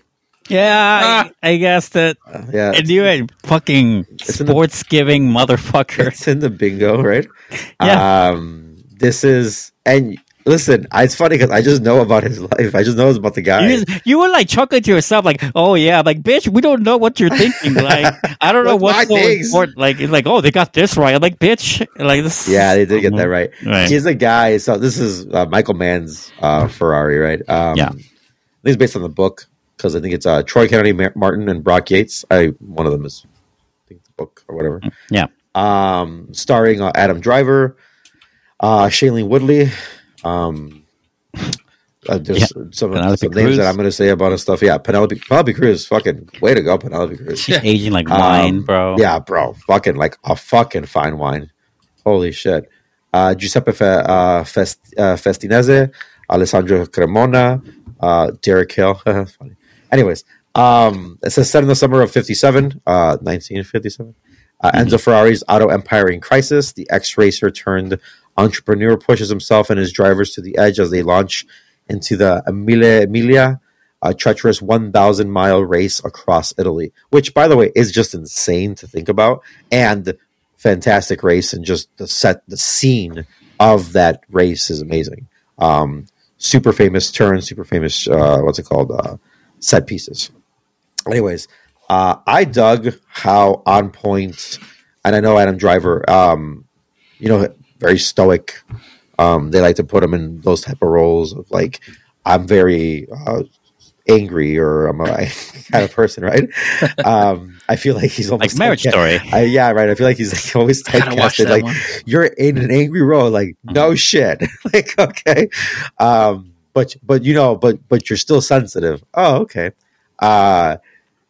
Yeah, I, I guess that. Uh, yeah, And you a fucking sports giving motherfucker. it's in the bingo, right? Yeah. Um, this is and listen, it's funny because I just know about his life. I just know about the guy. You, just, you were like chuckling to yourself, like, "Oh yeah," I'm like, "Bitch, we don't know what you're thinking." Like, I don't know What's so important. Like, it's like, "Oh, they got this right." I'm like, "Bitch," like this. yeah, they did get that right. Right. He's a guy. So this is uh, Michael Mann's uh, Ferrari, right? Um, Yeah. I think it's based on the book because I think it's uh, Troy Kennedy Ma- Martin and Brock Yates. I one of them is I think the book or whatever. Yeah. um, starring uh, Adam Driver, uh, Shailene Woodley. Um, uh, there's Yeah. some, Penelope some names Cruz. that I'm going to say about his stuff. Yeah, Penelope Penelope Cruz, fucking way to go, Penelope Cruz. She's aging like wine, Um, bro. Yeah, bro, fucking like a fucking fine wine. Holy shit. Uh, Giuseppe Fe- uh, Fest- uh, Festinese, Alessandro Cremona, uh, Derek Hill. Funny. Anyways, um, it says set in the summer of 57, uh, 1957. Uh, Enzo Ferrari's auto empire in crisis. The X Racer turned entrepreneur pushes himself and his drivers to the edge as they launch into the Emilia, Emilia a treacherous 1,000 mile race across Italy, which, by the way, is just insane to think about. And fantastic race, and just the set, the scene of that race is amazing. Um, super famous turn, super famous, uh, what's it called? Uh, set pieces. Anyways, uh, I dug how on point, and I know Adam Driver, um, you know, very stoic. Um, they like to put him in those type of roles of like, I'm very uh, angry or I'm a kind of person, right? Um, I feel like he's almost Like Marriage Story. I, yeah, right. I feel like he's like always typecasted. Like one. you're in an angry role. Like no shit. like okay, um, but but you know, but but you're still sensitive. Oh, okay. Uh,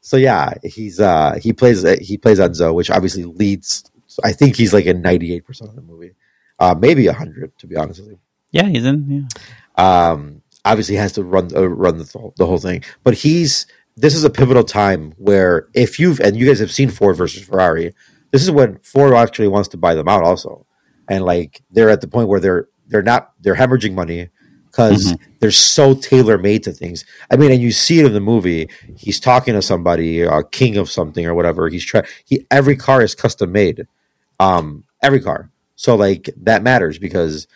so yeah, he's uh he plays he plays Enzo, which obviously leads. I think he's like in 98 percent of the movie, uh, maybe hundred to be honest with you Yeah, he's in. Yeah. um, obviously has to run uh, run the, th- the whole thing. But he's this is a pivotal time where if you've and you guys have seen Ford versus Ferrari, this is when Ford actually wants to buy them out also, and like they're at the point where they're they're not they're hemorrhaging money because they're so tailor made to things. I mean, and you see it in the movie. He's talking to somebody, a king of something or whatever. He's trying. He every car is custom made, um, every car. So like that matters because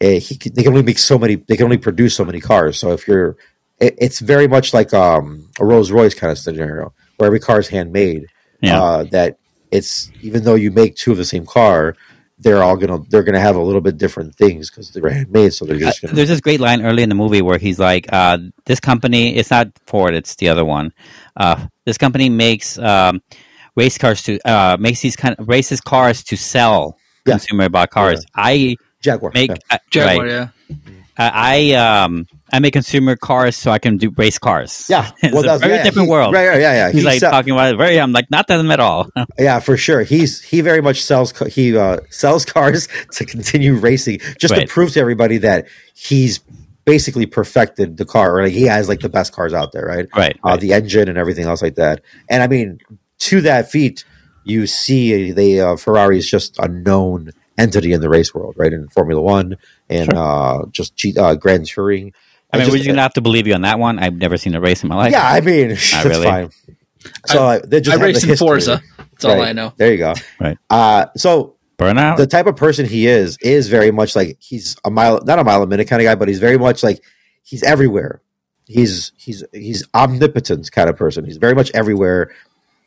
eh, he they can only make so many they can only produce so many cars so if you're it, it's very much like um, a rolls royce kind of scenario where every car is handmade Yeah. uh, that it's even though you make two of the same car they're all gonna they're gonna have a little bit different things because they're handmade so they're Uh, just gonna, there's this great line early in the movie where he's like, uh, "This company, it's not Ford, it's the other one. Uh, this company makes um, race cars to uh, makes these kind of races cars to sell Yeah. consumer bought cars. I jaguar make yeah. uh, Jaguar, right. yeah. I I, um I make consumer cars so I can do race cars. yeah it's a that's- very yeah, different he- world. right, right yeah yeah He's He like sell- talking about it very. I'm like not them at all. Yeah, for sure. He's he very much sells he uh, sells cars to continue racing, just Right. to prove to everybody that he's basically perfected the car, or like he has like the best cars out there, right? right. Uh, right. the engine and everything else like that. And I mean, to that feat, you see they uh, Ferrari is just a known entity in the race world, right? In Formula One and Sure. uh, just G- uh, Grand Touring. I mean, It's we're just- just gonna have to believe you on that one. I've never seen a race in my life. yeah, I mean, that's really. fine. So uh, they just I have the raced in. Forza. That's all I know. There you go. Right. Uh, so Burnout. the type of person he is is very much like he's a mile not a mile a minute kind of guy but he's very much like he's everywhere he's he's he's omnipotent kind of person he's very much everywhere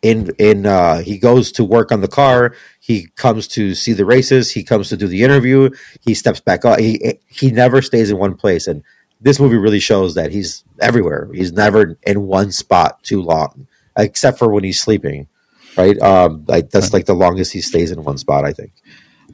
in in uh he goes to work on the car he comes to see the races he comes to do the interview he steps back up he he never stays in one place and this movie really shows that he's everywhere he's never in one spot too long except for when he's sleeping right? Um, like that's like the longest he stays in one spot, I think.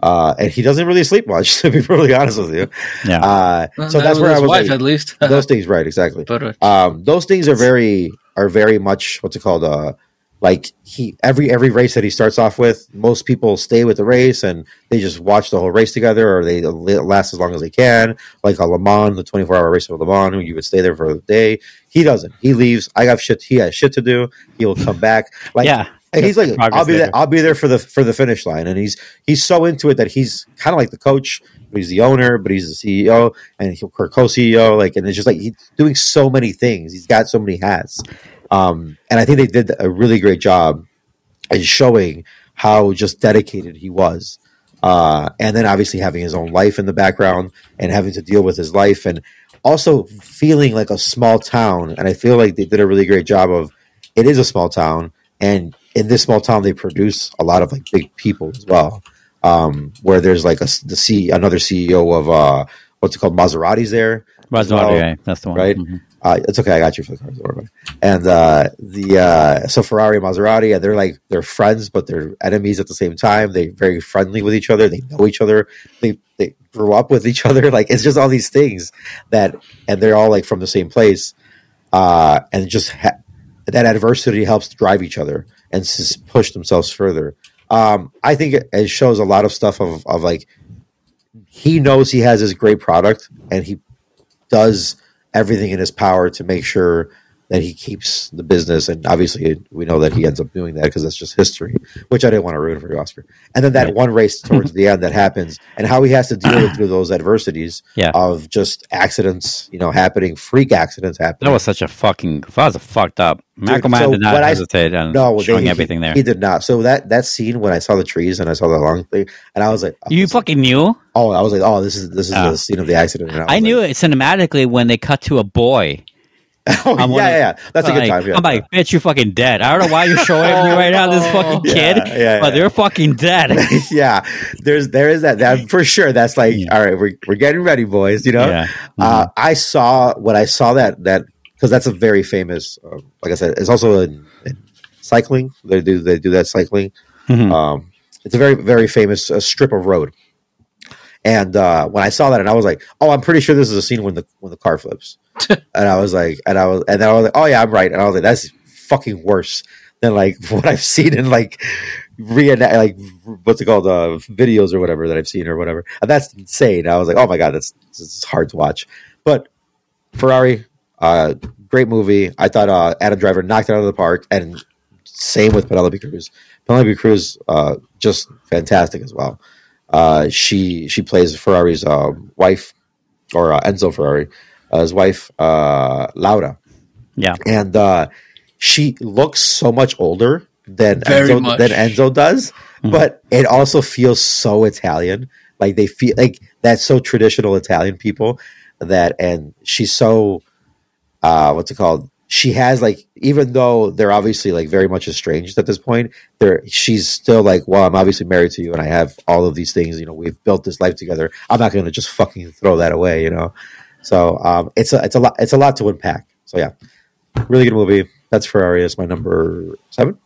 Uh, and he doesn't really sleep much, to be perfectly honest with you. Yeah. Uh, Well, so that's where I was wife, like, at least. those things, right? Exactly. But, uh, Um, those things are very are very much what's it called? Uh, like he every every race that he starts off with, most people stay with the race and they just watch the whole race together, or they last as long as they can. Like a Le Mans, the twenty four hour race of Le Mans, you would stay there for the day. He doesn't. He leaves. I got shit. He has shit to do. He will come back. Like yeah. and he's like, I'll be there. later. I'll be there for the for the finish line. And he's he's so into it that he's kind of like the coach. but He's the owner, but he's the CEO and he'll co-CEO. Like, and it's just like he's doing so many things. He's got so many hats. Um, and I think they did a really great job in showing how just dedicated he was. Uh, and then obviously having his own life in the background and having to deal with his life and also feeling like a small town. And I feel like they did a really great job of it is a small town and in this small town they produce a lot of like big people as well um where there's like a the C another CEO of uh what's it called Maserati's there as Maserati, well, right? That's the one. right Mhm. Uh it's okay I got you for the cars and uh the uh so Ferrari and Maserati and they're like they're friends but they're enemies at the same time. They're very friendly with each other. They know each other. They they grew up with each other. Like it's just all these things that and they're all like from the same place. Uh and just ha- that adversity helps drive each other and s- push themselves further. Um, I think it, it shows a lot of stuff of, of like he knows he has this great product and he does everything in his power to make sure that he keeps the business. And obviously, we know that he ends up doing that because that's just history, which I didn't want to ruin for you, Oscar. And then that Right. one race towards the end that happens, and how he has to deal with through those adversities Yeah. of just accidents, you know, happening, freak accidents happening. That was such a fucking. That was a fucked up. Michael so did not what I- hesitate on no, showing they- everything he, there. He did not. So that that scene when I saw the trees and I saw the long thing, and I was like, oh, you fucking knew? oh, I was like, oh, this is this is Oh. the scene of the accident. And I was knew like, it cinematically when they cut to a boy. Oh, I'm yeah, wondering- yeah, that's a good Like, time. Yeah. I'm like, bitch, you're fucking dead. I don't know why you're showing me right now this fucking Yeah, kid, yeah, but yeah. they're fucking dead. yeah, there's there is that that for sure. That's like, all right, we're we're getting ready, boys. You know, Yeah. uh, I saw when I saw that that because that's a very famous. Uh, like I said, it's also in, in cycling. They do they do that cycling. Mhm. Um, it's a very very famous uh, strip of road. And uh, when I saw that, and I was like, "Oh, I'm pretty sure this is a scene when the when the car flips." and I was like, and I was, and I was like, "Oh yeah, I'm right." And I was like, "That's fucking worse than like what I've seen in like reenact like what's it called uh, videos or whatever that I've seen or whatever." And that's insane. I was like, "Oh my god, that's it's hard to watch." But Ferrari, uh, great movie. I thought uh, Adam Driver knocked it out of the park, and same with Penelope Cruz. Penelope Cruz, uh, just fantastic as well. Uh, she she plays Ferrari's uh, wife, or uh, Enzo Ferrari, uh, his wife, uh, Laura, Yeah. and uh, she looks so much older than Very Enzo, much. than Enzo does, but it also feels so Italian. Like they feel like that's so traditional Italian people that, and she's so uh, what's it called? She has like, even though they're obviously like very much estranged at this point, there she's still like, well, I'm obviously married to you, and I have all of these things. You know, we've built this life together. I'm not going to just fucking throw that away. You know, so um, it's a it's a lot it's a lot to unpack. So yeah, really good movie. That's Ferrari. It's my number seven.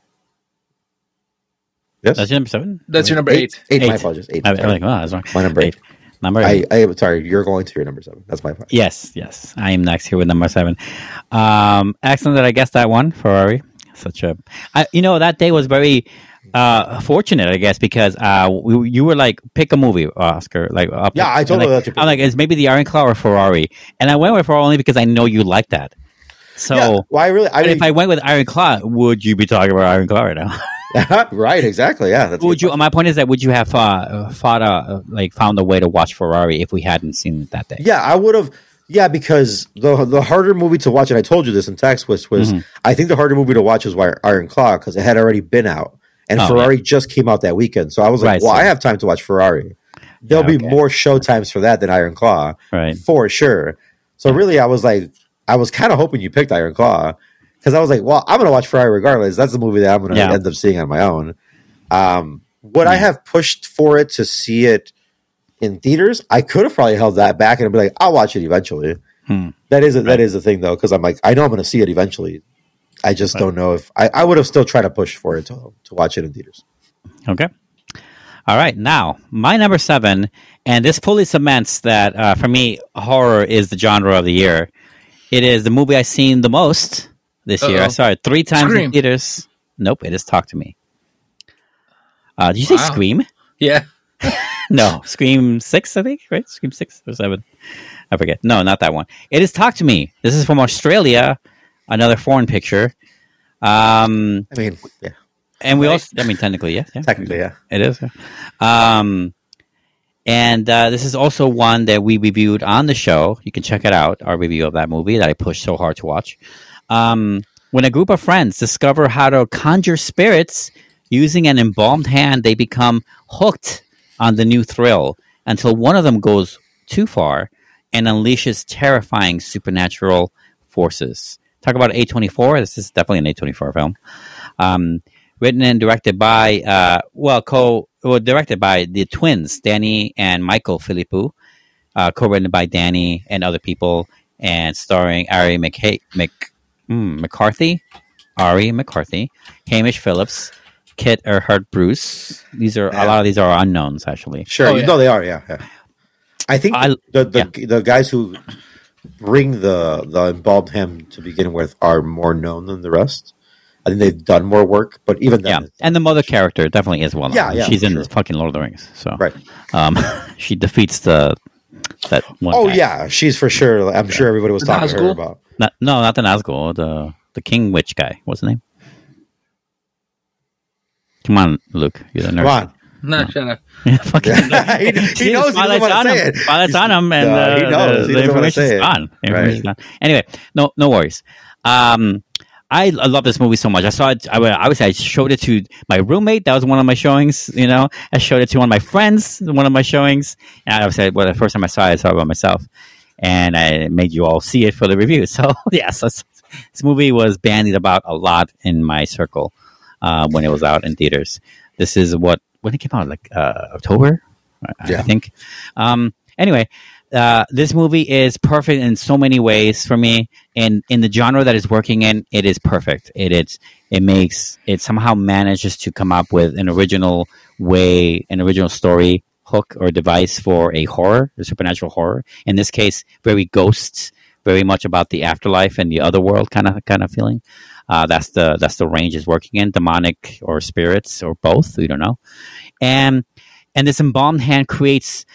Yes, That's your number seven? That's your number eight. Eight. My Eight. apologies. Eight. I, am like, wow, that's wrong. my number eight. Number I, eight. I am sorry. You're going to your number seven. That's my fault. yes, yes. I am next here with number seven. Um, excellent that I guessed that one, Ferrari. Such a, I, you know, that day was very uh, fortunate, I guess, because uh, we, you were like, pick a movie, Oscar. Like, up, Yeah, I told like, that to pick I'm like, it's maybe the Iron Claw or Ferrari, and I went with Ferrari only because I know you like that. So, yeah. Well, I really. I mean, if I went with Iron Claw, would you be talking about Iron Claw right now? right. Exactly. Yeah. That's would you? My point is that would you have uh, fought uh, like found a way to watch Ferrari if we hadn't seen it that day? Yeah, I would have. Yeah, because the the harder movie to watch, and I told you this in text, was was Mhm. I think the harder movie to watch was Wire- Iron Claw because it had already been out, and Oh, Ferrari just came out that weekend. So I was like, Right, well, so- I have time to watch Ferrari. There'll Yeah, be more show times for that than Iron Claw, Right. for sure. So really, I was like, I was kind of hoping you picked Iron Claw because I was like, well, I'm going to watch Ferrari regardless. That's the movie that I'm going to Yeah. end up seeing on my own. Um, would I have pushed for it to see it in theaters? I could have probably held that back and be like, I'll watch it eventually. Hmm. That is a, that is the thing though, because I'm like, I know I'm going to see it eventually. I just don't know if I, I would have still tried to push for it to, to watch it in theaters. Okay. All right. Now, my number seven, and this fully cements that uh, for me, horror is the genre of the year. It is the movie I've seen the most this year. I saw it three times Scream. in theaters. Nope, it is Talk to Me. Uh, did you say Wow. Scream? Yeah. No, Scream Six, I think. Right, Scream Six or Seven. I forget. No, not that one. It is Talk to Me. This is from Australia, another foreign picture. Um, I mean, yeah, and we Right. also, I mean, technically, yes, yeah, technically, yeah. it is. yeah. Um, and uh, this is also one that we reviewed on the show. You can check it out, our review of that movie that I pushed so hard to watch. Um, when a group of friends discover how to conjure spirits using an embalmed hand, they become hooked on the new thrill until one of them goes too far and unleashes terrifying supernatural forces. Talk about A24. This is definitely an A24 film. Um, written and directed by, uh, well, co well, directed by the twins, Danny and Michael Philippou, uh, co-written by Danny and other people, and starring Ari McKay, Mc, mm, McCarthy, Ari McCarthy, Hamish Phillips, Kit Erhard Bruce. These are a lot of these are unknowns actually. Sure, Oh, yeah. know they are. Yeah, yeah. I think I- the the, the guys who bring the the embalmed him to begin with are more known than the rest. I think they've done more work, but even Yeah, and the mother character definitely is well known. Yeah, yeah, she's in sure. the fucking Lord of the Rings. So right? um, she defeats the that one. Oh guy. yeah, she's for sure. I'm sure everybody was talking to her about. Not, no, not the Nazgul. The the King Witch guy. What's his name? Come on, Luke. You're the nerd. Come on, No, shut up. Fucking- he, he knows. He doesn't Spotlight's want to on say him. it. Spotlight's on him, and No, uh, he knows. the, He the doesn't wanna information's gone. The Right. information's gone. Anyway, no, no worries. Um, I, I love this movie so much. I saw it. I, I would say I showed it to my roommate. That was one of my showings. You know, I showed it to one of my friends. One of my showings. And I would say, well, the first time I saw it, I saw it by myself, and I made you all see it for the review. So yes, this, this movie was bandied about a lot in my circle uh, when it was out in theaters. This is what when it came out, like uh, October, I- I think. Um, anyway, uh, this movie is perfect in so many ways for me. And in the genre that it's working in, it is perfect. It It is it makes it somehow manages to come up with an original way, an original story hook or device for a horror, a supernatural horror. In this case, very ghosts, very much about the afterlife and the other world kind of kind of feeling. Uh, that's the that's the range is working in demonic or spirits or both. We don't know, and and this embalmed hand creates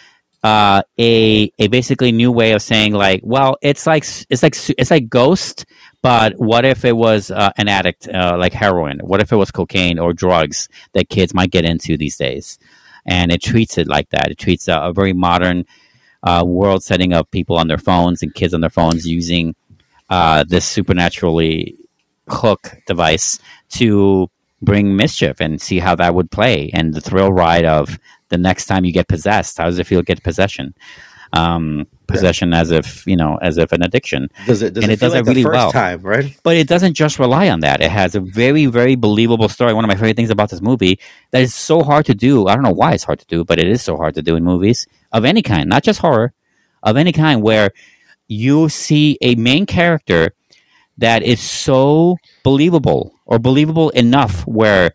uh, a a basically new way of saying like, well, it's like it's like it's like Ghost, but what if it was uh, an addict uh, like heroin? What if it was cocaine or drugs that kids might get into these days? And it treats it like that. It treats a, a very modern uh, world setting of people on their phones and kids on their phones using uh, this supernaturally hook device to bring mischief and see how that would play and the thrill ride of the next time you get possessed how does it feel to get possession um, possession as if you know as if an addiction Does it? Does And it, it does like it really well. time? Right? but it doesn't just rely on that. It has a very, very believable story. One of my favorite things about this movie that is so hard to do. I don't know why it's hard to do, but it is so hard to do in movies of any kind, not just horror, of any kind, where you see a main character that is so believable or believable enough where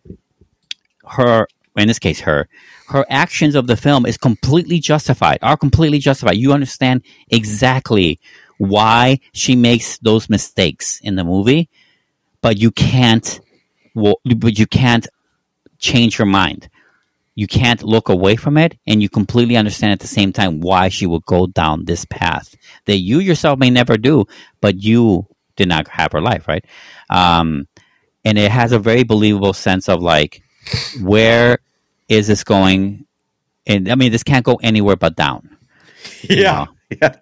her, in this case, her, her actions of the film is completely justified, are completely justified. You understand exactly why she makes those mistakes in the movie, but you can't, but you can't change your mind. You can't look away from it, and you completely understand at the same time why she will go down this path that you yourself may never do, but you did not have her life, right? Um, and it has a very believable sense of like, where is this going? And I mean, this can't go anywhere but down. Yeah. Yeah.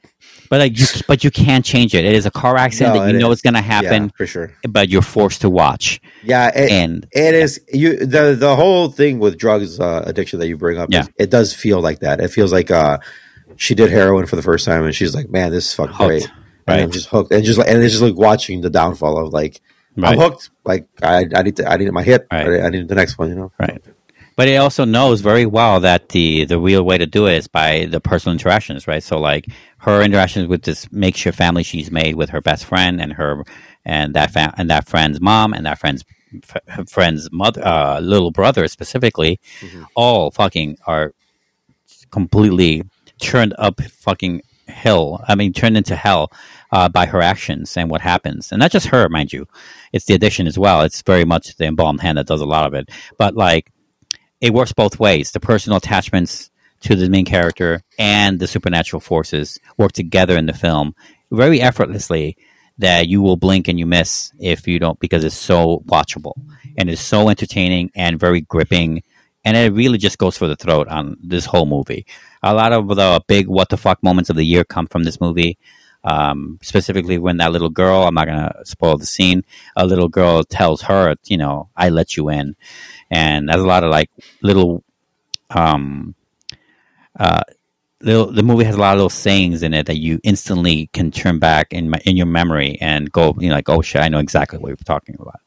But like, you, but you can't change it. It is a car accident No, that you it know is. it's going to Yeah, happen, for sure. but you're forced to watch. Yeah, it, And it is you the the whole thing with drugs uh, addiction that you bring up. Yeah. is- it does feel like that. It feels like uh, she did heroin for the first time, and she's like, "Man, this is fucking Hooked, great." right. And I'm just hooked, and just like, and it's just like watching the downfall of like, Right. I'm hooked. Like I, I need to, I need my hit. Right. I, I need the next one. You know. Right. But it also knows very well that the the real way to do it is by the personal interactions, right? So like her interactions with this makeshift family she's made with her best friend and her and that fa- and that friend's mom and that friend's f- friend's mother, uh, little brother specifically, all fucking are completely turned up fucking hell. I mean, turned into hell uh, by her actions and what happens. And not just her, mind you. It's the addiction as well. It's very much the embalmed hand that does a lot of it. But like, it works both ways. The personal attachments to the main character and the supernatural forces work together in the film very effortlessly that you will blink and you miss if you don't because it's so watchable and it's so entertaining and very gripping and it really just goes for the throat on this whole movie. A lot of the big what the fuck moments of the year come from this movie. Um, specifically when that little girl, I'm not gonna spoil the scene, a little girl tells her, you know, I let you in. And there's a lot of like little um uh little, the movie has a lot of little sayings in it that you instantly can turn back in my, in your memory and go, you know, like, oh shit, I know exactly what you're talking about.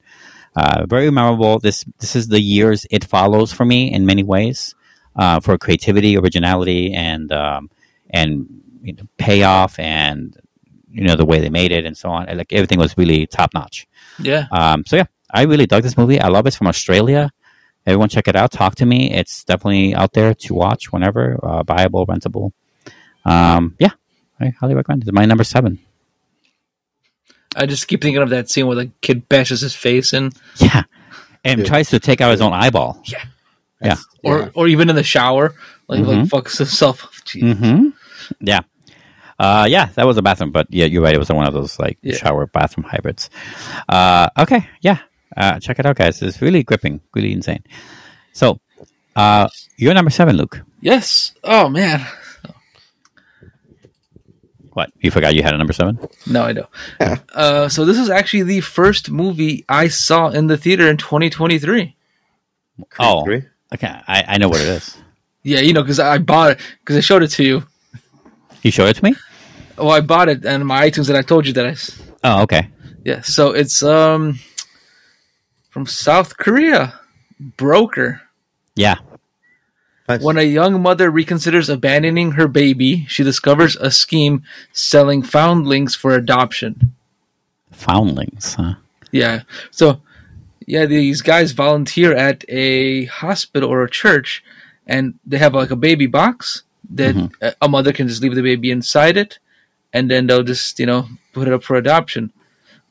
Uh, very memorable. This this is the years it follows for me in many ways, uh, for creativity, originality, and um, and you know, payoff, and you know the way they made it, and so on. Like everything was really top notch. Yeah. Um, so yeah, I really dug this movie. I love it. It's from Australia. Everyone check it out. Talk to me. It's definitely out there to watch whenever, uh, buyable, rentable. Um, yeah, I highly recommend. It's my number seven. I just keep thinking of that scene where the kid bashes his face in, Yeah, and Yeah. tries to take out his own eyeball. Yeah. yeah. or Yeah. or even in the shower, like like Mhm. fucks himself. up. Gee. hmm Yeah. Uh, yeah, that was a bathroom, but yeah, you're right. It was one of those like Yeah. shower bathroom hybrids. Uh, okay, yeah, uh, check it out, guys. It's really gripping, really insane. So, uh, you're number seven, Luke. Yes. Oh man. What? You forgot you had a number seven? No, I don't. Uh, so this is actually the first movie I saw in the theater in 2023. Oh, okay. I, I know what it is. Yeah, you know, because I bought it because I showed it to you. You showed it to me. Well, I bought it and my iTunes, and I told you that I. s- Oh, okay. Yeah, so it's um from South Korea, Broker. Yeah. Nice. When a young mother reconsiders abandoning her baby, she discovers a scheme selling foundlings for adoption. Foundlings. Huh? Yeah. So, yeah, these guys volunteer at a hospital or a church, and they have like a baby box that mm-hmm. a- a mother can just leave the baby inside it, and then they'll just you know put it up for adoption.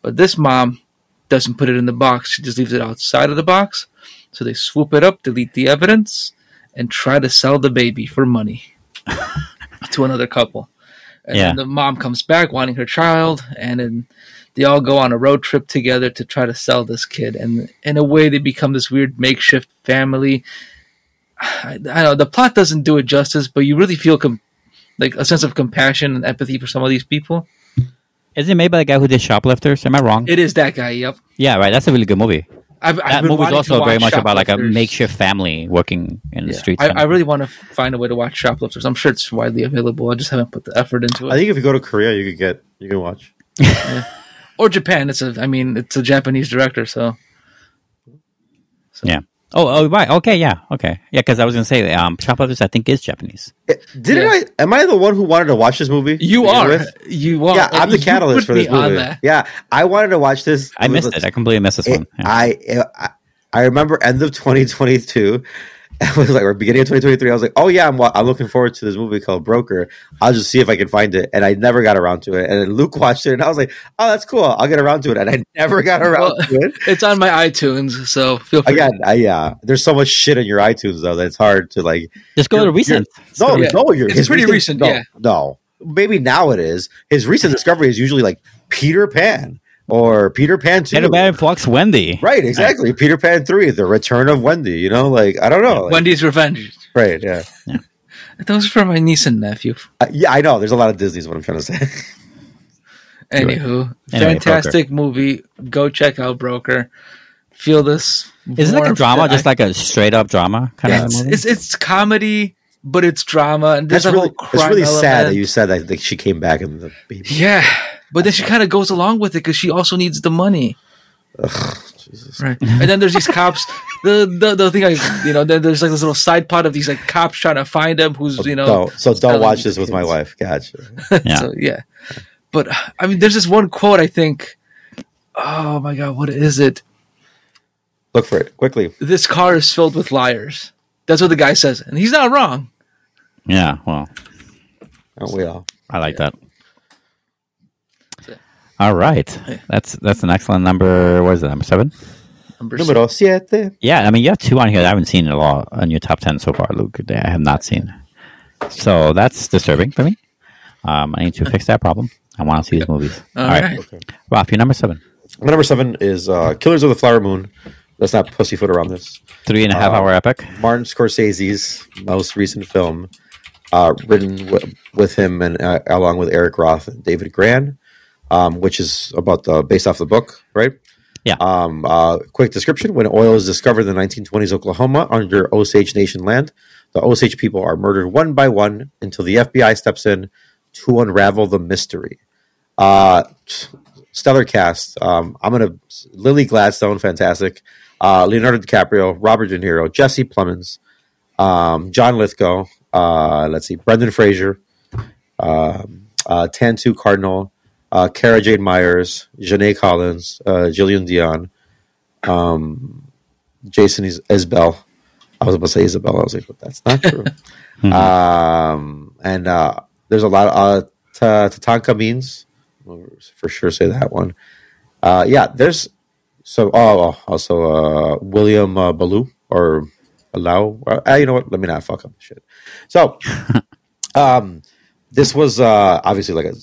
But this mom doesn't put it in the box; she just leaves it outside of the box. So they swoop it up, delete the evidence, and try to sell the baby for money to another couple. And Yeah. then the mom comes back wanting her child, and then they all go on a road trip together to try to sell this kid. And in a way, they become this weird makeshift family. I, I know the plot doesn't do it justice, but you really feel com- like a sense of compassion and empathy for some of these people. Is it made by the guy who did Shoplifters? Am I wrong? It is that guy. Yep. yeah, right. That's a really good movie. I've, I've That been movie's also very much about like a makeshift family working in the Yeah. streets. I, I really want to find a way to watch Shoplifters. I'm sure it's widely available. I just haven't put the effort into it. I think if you go to Korea, you could get you can watch. or Japan. It's a. I mean, it's a Japanese director, so Yeah. Oh, oh, right. Okay, yeah. Okay. Yeah, because I was going to say, um, Shoplifters, I think, is Japanese. Didn't Yeah. I? Am I the one who wanted to watch this movie? you are. with? You are. Yeah, I'm the catalyst for this movie. Yeah, I wanted to watch this. I missed it. I completely missed this one. Yeah. I, I I remember end of 2022. I was like, or beginning of 2023. I was like, oh yeah, I'm wa- I'm looking forward to this movie called Broker. I'll just see if I can find it, and I never got around to it. And then Luke watched it, and I was like, oh, that's cool. I'll get around to it, and I never got around Well, to it. It's on my iTunes, so feel free. Again, I, yeah, there's so much shit in your iTunes though that it's hard to like. Just go to recent. No, Yeah. no, you're, It's his pretty recent, No, yeah. no, maybe now it is. His recent discovery is usually like Peter Pan or Peter Pan Two. Peter Pan Fox Wendy. Right, exactly. Peter Pan three, the return of Wendy. You know, like I don't know. like- Wendy's Revenge. right? Yeah, Those are for my niece and nephew. Uh, yeah. I know. There's a lot of Disney's. What I'm trying to say. Anywho, Anyway, fantastic movie. Go check out Broker. Feel this. Is it like a drama? that Just I- like a straight up drama kind of it's, movie? it's it's comedy, but it's drama, and there's That's a really, whole it's crime really sad that you said that, that she came back in the baby. Yeah, but then she kind of goes along with it because she also needs the money. Jesus. Right. And then there's these cops. The the, the thing I you know then there's like this little side plot of these like cops trying to find him who's you know Don't- so don't watch the this with my wife. Gotcha. Yeah. so yeah. But I mean, there's this one quote I think Oh my god, what is it? Look for it quickly. This car is filled with liars. That's what the guy says, and he's not wrong. Yeah, well, Aren't we all? I like that. That's it. All right, that's that's an excellent number. What is it? Number seven. Number Numero siete. Yeah, I mean you have two on here that I haven't seen at all on your top ten so far, Luke. I have not seen. So that's disturbing for me. Um, I need to fix that problem. I want to see these movies. All all right, right. Ralph, your number seven. My number seven is uh, Killers of the Flower Moon. Let's not pussyfoot around this. Three and a half Uh, hour epic. Martin Scorsese's most recent film, uh, written w- with him and uh, along with Eric Roth and David Grann, um, which is about the based off the book, right? Yeah. Um, uh, quick description: When oil is discovered in the 1920s Oklahoma under Osage Nation land, the Osage people are murdered one by one until the FBI steps in to unravel the mystery. Uh, stellar cast. Um, I'm gonna Lily Gladstone, fantastic. Uh, Leonardo DiCaprio, Robert De Niro, Jesse Plemons, um, John Lithgow. Uh, let's see, Brendan Fraser, um, uh, Tantoo Cardinal, uh, Cara Jade Myers, Janae Collins, uh, Jillian Dion, um, Jason Is- Isbell. I was about to say Isabel. I was like, but that's not true. um, and uh, there's a lot of uh, Ta- Tatanka means for sure say that one. Uh, yeah, there's so oh also uh, William uh, Ballou or Allow. Uh, you know what? Let me not fuck up the shit. So, um, this was uh, obviously like a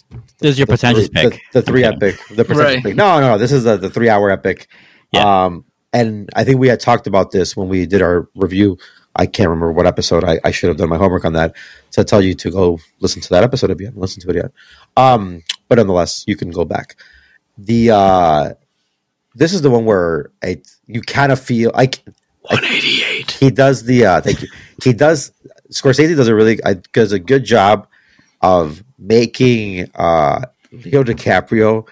This is your the pretentious three, pick. The, the three Okay. epic, the pretentious Right. pick. No, no, no. This is the, the three hour epic. Yeah. Um, and I think we had talked about this when we did our review. I can't remember what episode. I, I should have done my homework on that to tell you to go listen to that episode if you haven't listened to it yet. Um, but nonetheless, you can go back. The uh, this is the one where I, you kind of feel like 188. he does the uh thank you he does scorsese does a really uh, does a good job of making uh leo dicaprio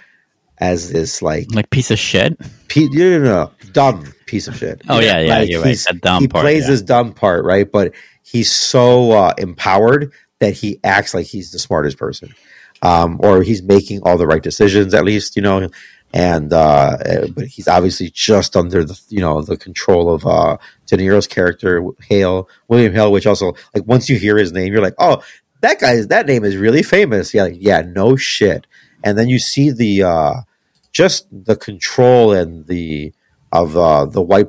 as this like Like piece of shit. pe- no, no, no, dumb piece of shit Oh, yeah, yeah, Like, you're right. That dumb he part, plays yeah. this dumb part right but he's so uh empowered that he acts like he's the smartest person um or he's making all the right decisions at least you know and uh uh, but he's obviously just under the you know the control of uh De Niro's character Hale William Hale which also like once you hear his name you're like oh that guy that name is really famous yeah like, yeah no shit and then you see the uh just the control and the of uh the white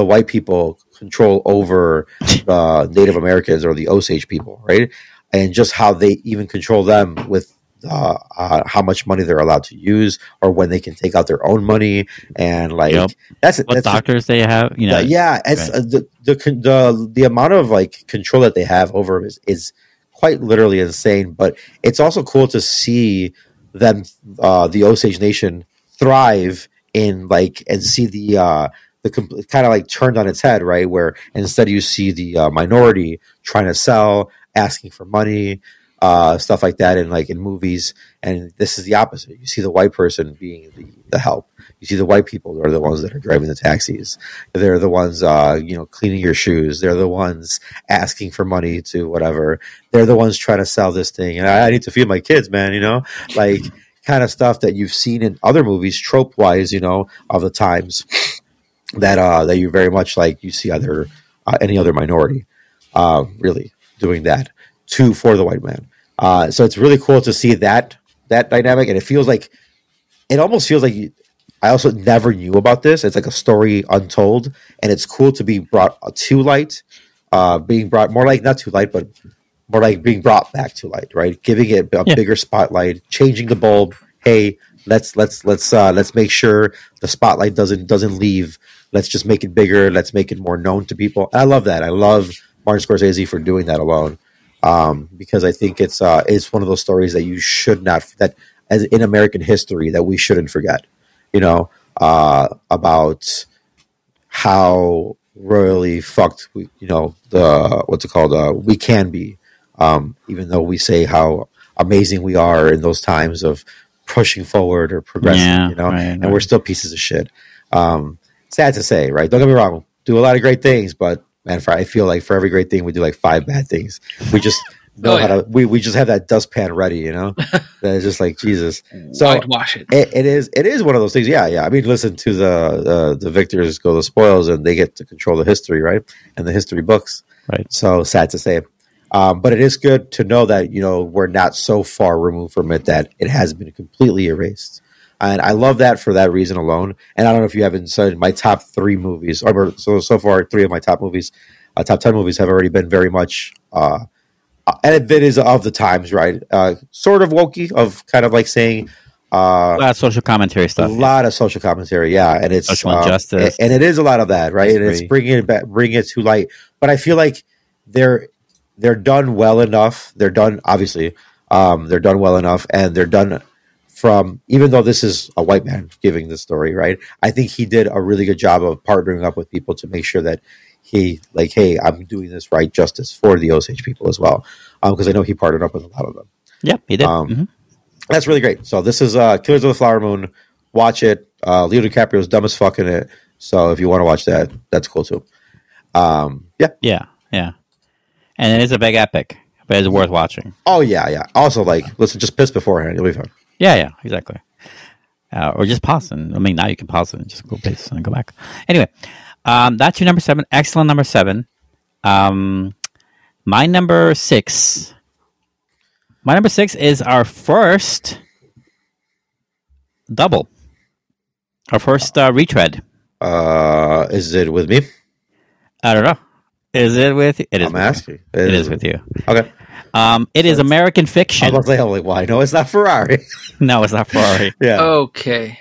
the white people control over the Native Americans or the Osage people, right? And just how they even control them with uh, uh, how much money they're allowed to use or when they can take out their own money and like Yep. that's What that's doctors they have? You know. uh, yeah, it's right. uh, the, the the the amount of like control that they have over is, is quite literally insane. But it's also cool to see them, uh, the Osage Nation, thrive in like and see the uh, the kind of like turned on its head, right? Where instead you see the uh, minority trying to sell, asking for money, uh, stuff like that, in like in movies. And this is the opposite. You see the white person being the, the help. You see the white people are the ones that are driving the taxis. They're the ones, uh, you know, cleaning your shoes. They're the ones asking for money to whatever. They're the ones trying to sell this thing. And I, I need to feed my kids, man. You know, like kind of stuff that you've seen in other movies, trope wise. You know, of the times that uh that you very much like you see other uh, any other minority uh really doing that to for the white man uh so it's really cool to see that that dynamic and it feels like it almost feels like you, i also never knew about this. It's like a story untold and it's cool to be brought to light uh being brought more like not to light but more like being brought back to light right? Giving it a Yeah. bigger spotlight changing the bulb. Hey let's let's let's uh let's make sure the spotlight doesn't doesn't leave. Let's just make it bigger. Let's make it more known to people. I love that. I love martin scorsese for doing that alone um because i think it's uh it's one of those stories that you should not that as in american history that we shouldn't forget you know uh about how royally fucked we you know the what's it called uh we can be. Um even though we say how amazing we are in those times of pushing forward or progressing Yeah, you know right, and right. we're still pieces of shit. Um sad to say right? Don't get me wrong. Do a lot of great things but man for i feel like for every great thing we do like five bad things. We just know Oh, how to. We, we just have that dustpan ready, you know. that is just like Jesus. So Whitewash it. it, it is it is one of those things. Yeah, yeah. I mean, listen to the uh, the victors go the spoils, and they get to control the history, right? And the history books. Right. So sad to say, um, but it is good to know that you know we're not so far removed from it that it has been completely erased. And I love that for that reason alone. And I don't know if you haven't said my top three movies, or so so far three of my top movies, uh, top ten movies have already been very much. Uh, and it is of the times, right? Uh, sort of wokey, of kind of like saying, uh, A lot of social commentary stuff. a lot of social commentary, yeah, and it's Social um, injustice. and it is a lot of that, right? And it's bringing it back, bringing it to light. But I feel like they're they're done well enough. They're done, obviously, um, they're done well enough, and they're done from even though this is a white man giving the story, right? I think he did a really good job of partnering up with people to make sure that he like, hey, I'm doing this right justice for the Osage people as well, because I know he partnered up with a lot of them Yep, he did. Um, Mhm. that's really great. So this is uh, Killers of the Flower Moon. Watch it. Uh, Leo DiCaprio's dumb as fuck in it. So if you want to watch that, that's cool too. Um, yeah. Yeah, yeah. And it is a big epic, but it's worth watching. Oh yeah, yeah. Also, like, listen, just piss beforehand. You'll be fine. Yeah, yeah, exactly. Uh, or just pause and I mean now you can pause it and just go piss and go back. Anyway, um, that's your number seven. Excellent number seven. Um, my number six. My number six is our first double. Our first uh, retread. Uh, is it with me? I don't know. Is it with you? It is. I'm with you. asking. It is with you. Okay. Um, it is American I fiction. was like, I'm like, why? No, it's not Ferrari. No, it's not Ferrari. yeah. Okay.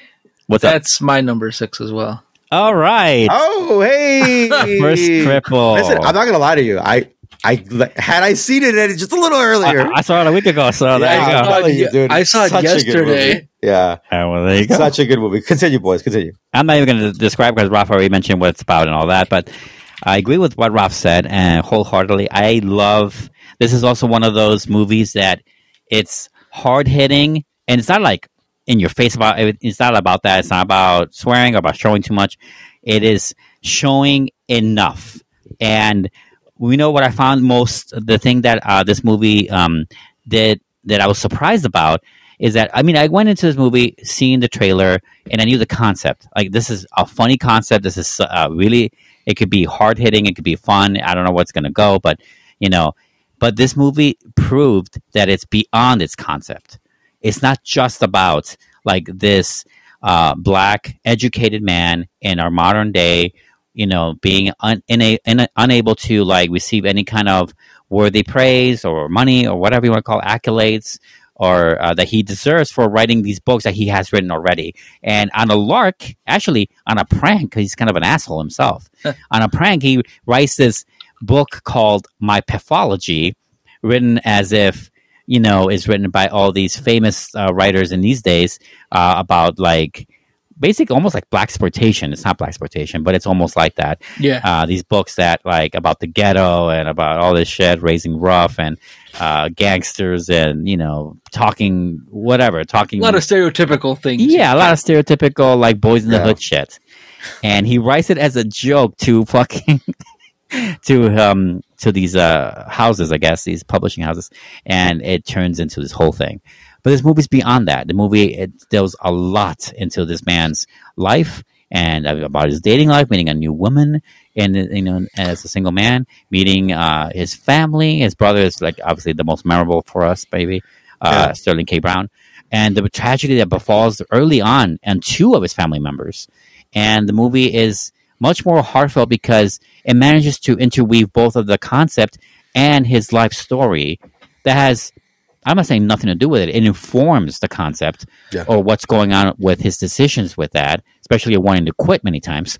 What's up? That's my number six as well. All right. Oh, hey. First triple. Listen, I'm not gonna lie to you. I, I had I seen it at just a little earlier. I, I saw it a week ago, so there Yeah, you I'm go. telling you, dude, I saw it such yesterday. Yeah, Uh, well, there you go. such a good movie. Continue, boys. Continue. I'm not even going to describe because Ralph already mentioned what it's about and all that, but I agree with what Ralph said and wholeheartedly. I love this is also one of those movies that it's hard hitting and it's not like in your face about it's not about that. It's not about swearing or about showing too much. It is showing enough. And we know what I found most the thing that uh, this movie um, did that I was surprised about is that I mean I went into this movie seeing the trailer and I knew the concept. Like this is a funny concept. This is uh, really it could be hard hitting. It could be fun. I don't know what's going to go, but you know, but this movie proved that it's beyond its concept. It's not just about like this uh, black educated man in our modern day, you know, being un- in a, in a, unable to like receive any kind of worthy praise or money or whatever you want to call it, accolades or uh, that he deserves for writing these books that he has written already. And on a lark, actually on a prank, he's kind of an asshole himself. on a prank, he writes this book called My Pafology, written as if you know is written by all these famous uh, writers in these days uh, about like basically almost like black exploitation. It's not black exploitation, but it's almost like that Yeah. uh, these books that like about the ghetto and about all this shit, raising rough and uh, gangsters and you know talking whatever, talking a lot of stereotypical things. yeah, a lot of stereotypical like boys in the hood shit. And he writes it as a joke to fucking to um to these uh houses, I guess, these publishing houses, and it turns into this whole thing. But this movie's beyond that. The movie it delves a lot into this man's life and uh, about his dating life, meeting a new woman, and uh, you know, as a single man, meeting uh, his family. His brother is like obviously the most memorable for us, baby, uh, Yeah. Sterling K. Brown, and the tragedy that befalls early on and two of his family members. And the movie is much more heartfelt because it manages to interweave both of the concept and his life story that has I'm not saying nothing to do with it. It informs the concept Yeah. or what's going on with his decisions with that, especially wanting to quit many times.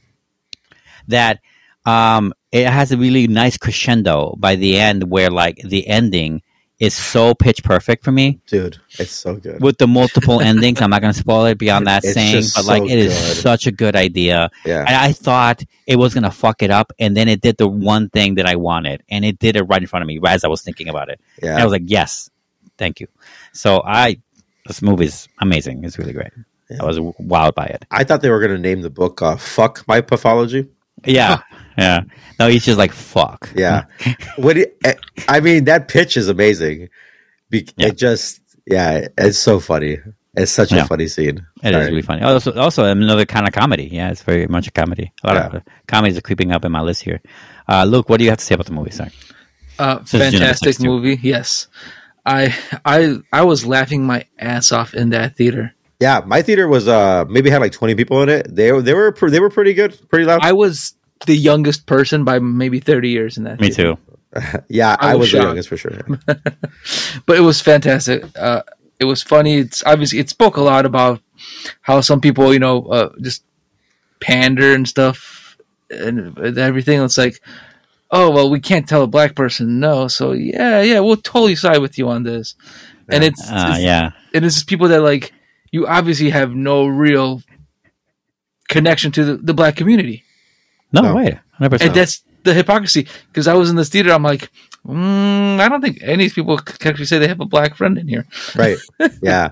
That um, it has a really nice crescendo by the end, where like the ending is so pitch perfect for me Dude, it's so good. with the multiple endings. I'm not going to spoil it beyond that It's saying, but like so it is good. such a good idea. yeah. And I thought it was going to fuck it up, and then it did the one thing that I wanted, and it did it right in front of me as I was thinking about it. And I was like, yes, thank you. So I, this movie is amazing. It's really great. I was wowed by it. I thought they were going to name the book uh, "Fuck My Pafology." Yeah, yeah. No, he's just like fuck. Yeah. what it, eh, I mean, that pitch is amazing. Be- Yeah. It just, yeah, it's so funny. It's such Yeah. a funny scene. It is Sorry. really funny. Also, also another kind of comedy. Yeah, it's very much a comedy. A lot Yeah. of comedies are creeping up in my list here. Uh, Luke, what do you have to say about the movie, Sorry. Uh, Since June of fantastic movie. Yes, I I I was laughing my ass off in that theater. Yeah, my theater was uh maybe had like twenty people in it. They were they were pre- they were pretty good, pretty loud. I was the youngest person by maybe thirty years in that. Me theater. too. yeah, I I, was was the youngest for sure. but it was fantastic. Uh, it was funny. It's obviously it spoke a lot about how some people, you know, uh, just pander and stuff and and everything. It's like, oh well, we can't tell a black person no, so yeah, yeah, we'll totally side with you on this. And it's, Uh, it's yeah, and it's just people that like you obviously have no real connection to the, the black community, no, No. wait, hundred and percent. that's the hypocrisy. Because I was in this theater, I'm like, mm, I don't think any of these people can actually say they have a black friend in here. right. Yeah.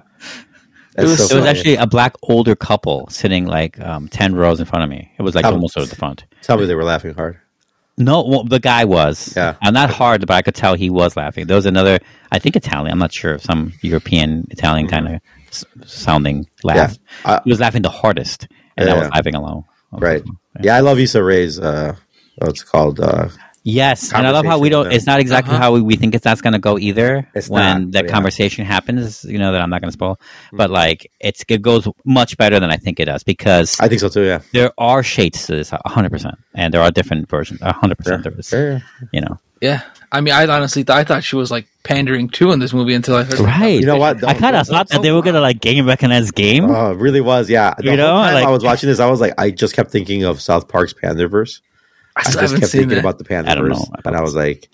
It was- so It was actually a black older couple sitting like um, ten rows in front of me. It was like Um, almost at the front. Tell me they were laughing hard. No, well, the guy was. Yeah. I'm not hard, but I could tell he was laughing. There was another, I think Italian. I'm not sure, some European Italian kind of s- sounding laugh. Mm-hmm. Uh, he was laughing the hardest, and Yeah, I was yeah. laughing alone. Right. Yeah, I love Issa Rae's uh what's it called uh Yes, and I love how we don't. It's not exactly Uh-huh. how we, we think it's that's going to go either. It's when not, that but yeah. Mm-hmm. conversation happens, you know that I'm not going to spoil, but like it's it goes much better than I think it does because I think so too, yeah. there are shades to this, 100, percent and there are different versions. 100 percent there is. Yeah, yeah. You know, Yeah, I mean, I honestly thought I thought she was like pandering too in this movie until I heard. right? You know what? I kind of thought that they were going to like game recognize game. Oh, it really was, yeah. The You whole know, time like- I was watching this, I was like, I just kept thinking of South Park's Panderverse. I I just kept thinking that. about the I don't know Panderverse, about and I was like,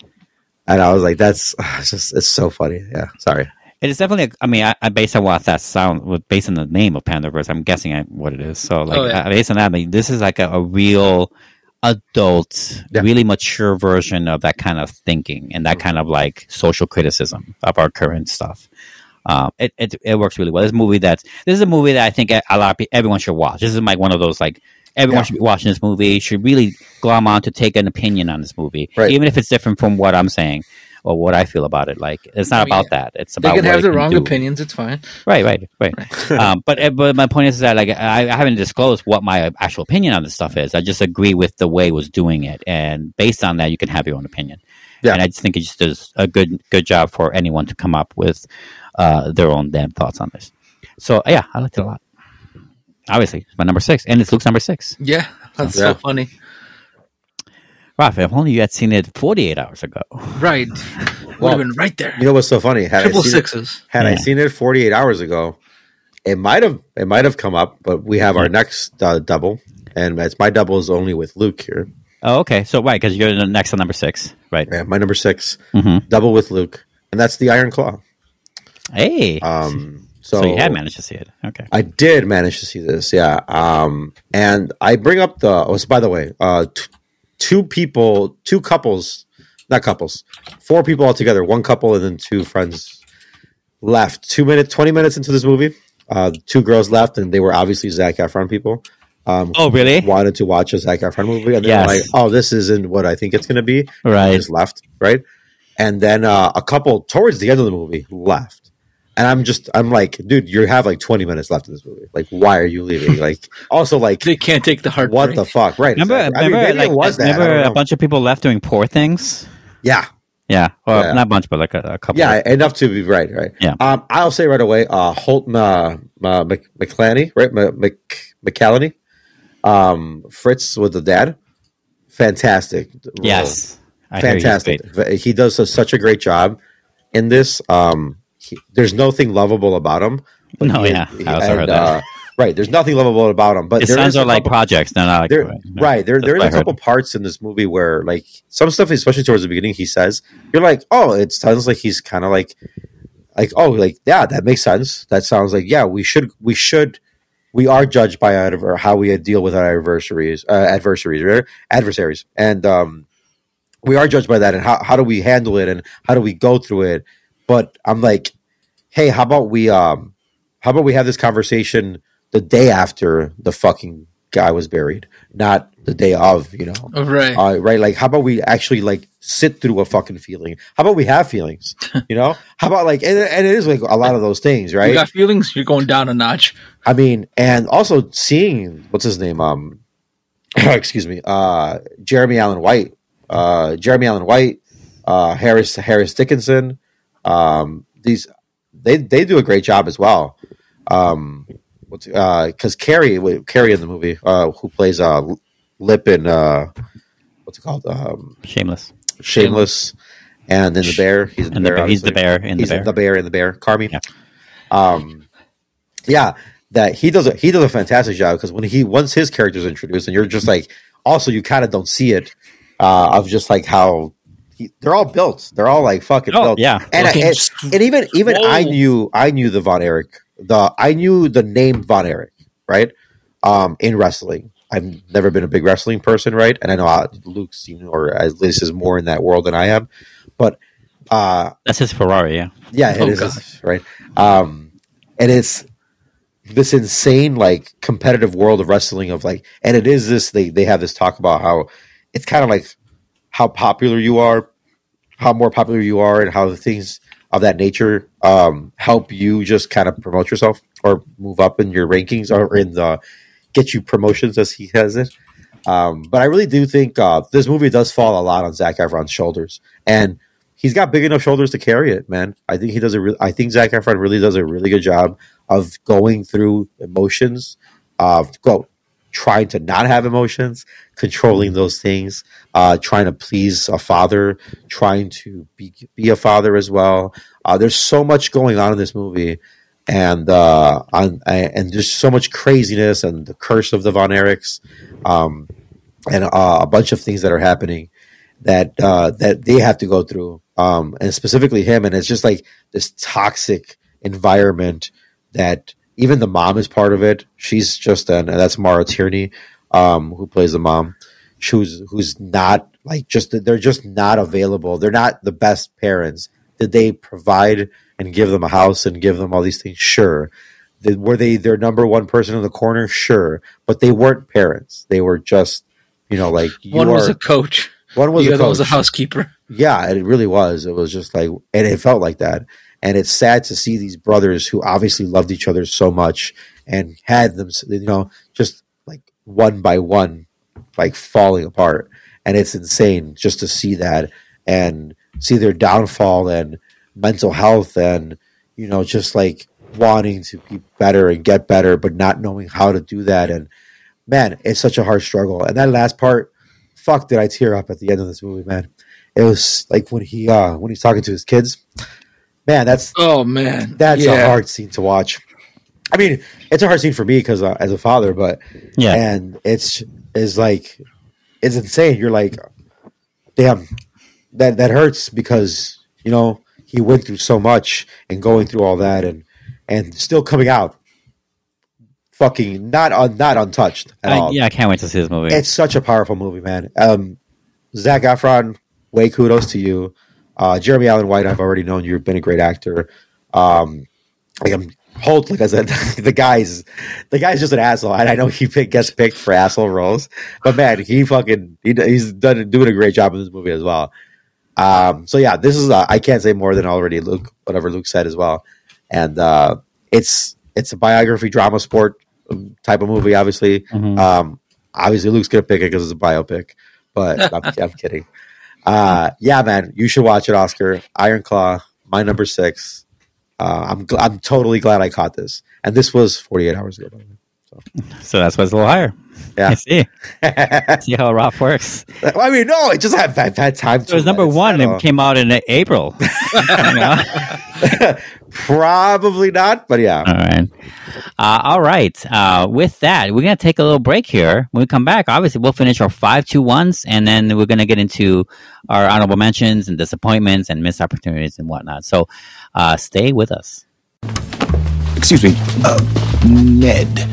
and I was like, that's it's just it's so funny. Yeah, sorry. It is definitely. I mean, I, I based on what that sound, based on the name of Panderverse, I'm guessing I, what it is. So, like, Oh, yeah. uh, based on that, I mean, this is like a, a real adult, Yeah. really mature version of that kind of thinking and that kind of like social criticism of our current stuff. Um, it, it it works really well. This movie that this is a movie that I think a lot of pe- everyone should watch. This is like one of those like everyone Yeah. should be watching this movie. Should really glom on to take an opinion on this movie, Right. even if it's different from what I'm saying or what I feel about it. Like it's not I mean, about that. It's about They can what have the wrong do. opinions. It's fine. Right, right, right. um, but uh, but my point is that like I, I haven't disclosed what my actual opinion on this stuff is. I just agree with the way it was doing it, and based on that, you can have your own opinion. Yeah. And I just think it just does a good good job for anyone to come up with uh, their own damn thoughts on this. So yeah, I liked it a lot. Obviously, it's my number six, and it's Luke's number six. Yeah, that's Yeah. so funny. Ralph, if only you had seen it 48 hours ago. Right, would Well, have been right there. You know what's so funny? Had Triple I seen sixes. It, had I seen it 48 hours ago, it might have it might have come up. But we have our next uh, double, and it's my double is only with Luke here. Oh, okay. So right, because you're the next on number six, right? Yeah, my number 6 Mhm. double with Luke, and that's the Iron Claw. Hey, Um, so, so you had managed to see it. Okay. I did manage to see this, yeah. Um, and I bring up the. Oh, so by the way, uh, t- two people, two couples, not couples, four people all together, One couple and then two friends left. Two minutes, twenty minutes into this movie, uh, two girls left, and they were obviously Zac Efron people. Um, Oh, really? wanted to watch a Zac Efron movie, and they're like, "Oh, this isn't what I think it's going to be." Right. Just left, right? And then uh, a couple towards the end of the movie left, and I'm just, I'm like, dude, you have like 20 minutes left in this movie. Like, why are you leaving? Like, also, like, They can't take the heart. what the fuck, right? Remember, exactly. I mean, remember, maybe like, it was that. Remember a bunch of people left doing poor things? yeah, Yeah, well, Yeah. not a bunch, but like a, a couple. yeah, enough to be right, right. Yeah. Um, I'll say right away, uh, Holt uh, uh, Mc, McClanny, right? M- Mc, McCallany, um, Fritz with the dad, fantastic. role. yes, I fantastic. He does a, such a great job in this. Um, he, there's nothing lovable about him. but No, he- yeah, I also and, heard that. uh, right, there's nothing lovable about him. But His sons a are like couple- projects. They're not like there, right. right there. There is a heard. couple parts in this movie where, like, some stuff, especially towards the beginning, he says, "You're like, oh, it sounds like he's kind of like, like, oh, like, yeah, that makes sense. That sounds like, yeah, we should, we should, we are judged by our, how we deal with our adversaries, uh, adversaries, right? adversaries, and um, we are judged by that. And how how do we handle it, and how do we go through it? But I'm like, hey, how about we, um, how about we have this conversation the day after the fucking guy was buried, not the day of. You know, Oh, right. uh, right? Like, how about we actually like sit through a fucking feeling? How about we have feelings? You know, how about like, and, and it is like a lot of those things, right? you got feelings, you're going down a notch. I mean, and also seeing what's his name, um, excuse me, uh, Jeremy Allen White, uh, Jeremy Allen White, uh, Harris Harris Dickinson, um, these they they do a great job as well. Um, what's because Kerry wait, Kerry in the movie, uh, who plays uh Lip in uh, what's it called, um, Shameless. Shameless, and then the bear. He's in the the bear. bear- he's the bear in the bear. the bear in the bear. Carmy. Yeah. Um, yeah, that he does a he does a fantastic job because when he once his character's introduced, and you're just like, also you kind of don't see it uh, of just like how they're all built. They're all like fucking Oh, built. yeah. and, Fucking and, and even even I knew I knew the Von Erich the I knew the name Von Erich right um, in wrestling. I've never been a big wrestling person, right? And I know uh, Luke's, you know, or at least is more in that world than I am. But uh, That's his Ferrari, yeah. yeah, it Oh, is God. right. Um, and it's this insane like competitive world of wrestling of like, and it is this. They they have this talk about how it's kind of like how popular you are, how more popular you are, and how the things of that nature um, help you just kind of promote yourself or move up in your rankings or in the get you promotions as he has it. Um, but I really do think uh, this movie does fall a lot on Zac Efron's shoulders, and he's got big enough shoulders to carry it, man. I think he does a. Re- I think Zac Efron really does a really good job of going through emotions, of go trying to not have emotions, controlling those things, uh, trying to please a father, trying to be be a father as well. Uh, there's so much going on in this movie, and uh, on, and there's so much craziness and the curse of the Von Erichs, um, and uh, a bunch of things that are happening that uh, that they have to go through, um, and specifically him. And it's just like this toxic environment that even the mom is part of it. She's just an and that's Maura Tierney, um, who plays the mom. Who's who's not like just they're just not available. They're not the best parents. Did they provide and give them a house and give them all these things? Sure. Did, were they their number one person in the corner? Sure, but they weren't parents. They were just, you know, like you One was are- a coach. one was the a other coach. was a housekeeper. Yeah, it really was. It was just like, and it felt like that. And it's sad to see these brothers who obviously loved each other so much and had them, you know, just like one by one, like falling apart. And it's insane just to see that and see their downfall and mental health and, you know, just like wanting to be better and get better, but not knowing how to do that. And man, it's such a hard struggle. And that last part, fuck, did I tear up at the end of this movie, man? It was like when he uh when he's talking to his kids. Man, that's Oh man, that's a hard scene to watch. I mean, it's a hard scene for me because uh, as a father, but Yeah. and it's is like it's insane. You're like, damn, that that hurts because you know he went through so much and going through all that and and still coming out, fucking not un, not untouched at I, all. yeah, I can't wait to see this movie. It's such a powerful movie, man. Um, Zac Efron, way kudos to you. Uh, Jeremy Allen White, I've already known you've been a great actor. Um, like I'm Holt, like I said, the guy's the guy's just an asshole, and I know he pick, gets picked for asshole roles, but man, he fucking he, he's done doing a great job in this movie as well. Um, so yeah, this is uh, I can't say more than already Luke, whatever Luke said as well, and uh, it's it's a biography drama sport um, type of movie, obviously. Mhm. Um, obviously, Luke's gonna pick it because it's a biopic, but I'm, I'm kidding. Uh, yeah, man, you should watch it, Oscar. Iron Claw, my number six. Uh, I'm gl- I'm totally glad I caught this, and this was 48 hours ago. By the way. So that's why it's a little higher. Yeah. I see. see how Ralf works. I mean, no, it just had, I've had time. So it was number one. It came out in April. Probably not, but yeah. All right. Uh, all right. Uh, with that, we're going to take a little break here. When we come back, obviously, we'll finish our five two ones, and then we're going to get into our honorable mentions and disappointments and missed opportunities and whatnot. So uh, stay with us. Excuse me, uh, Ned.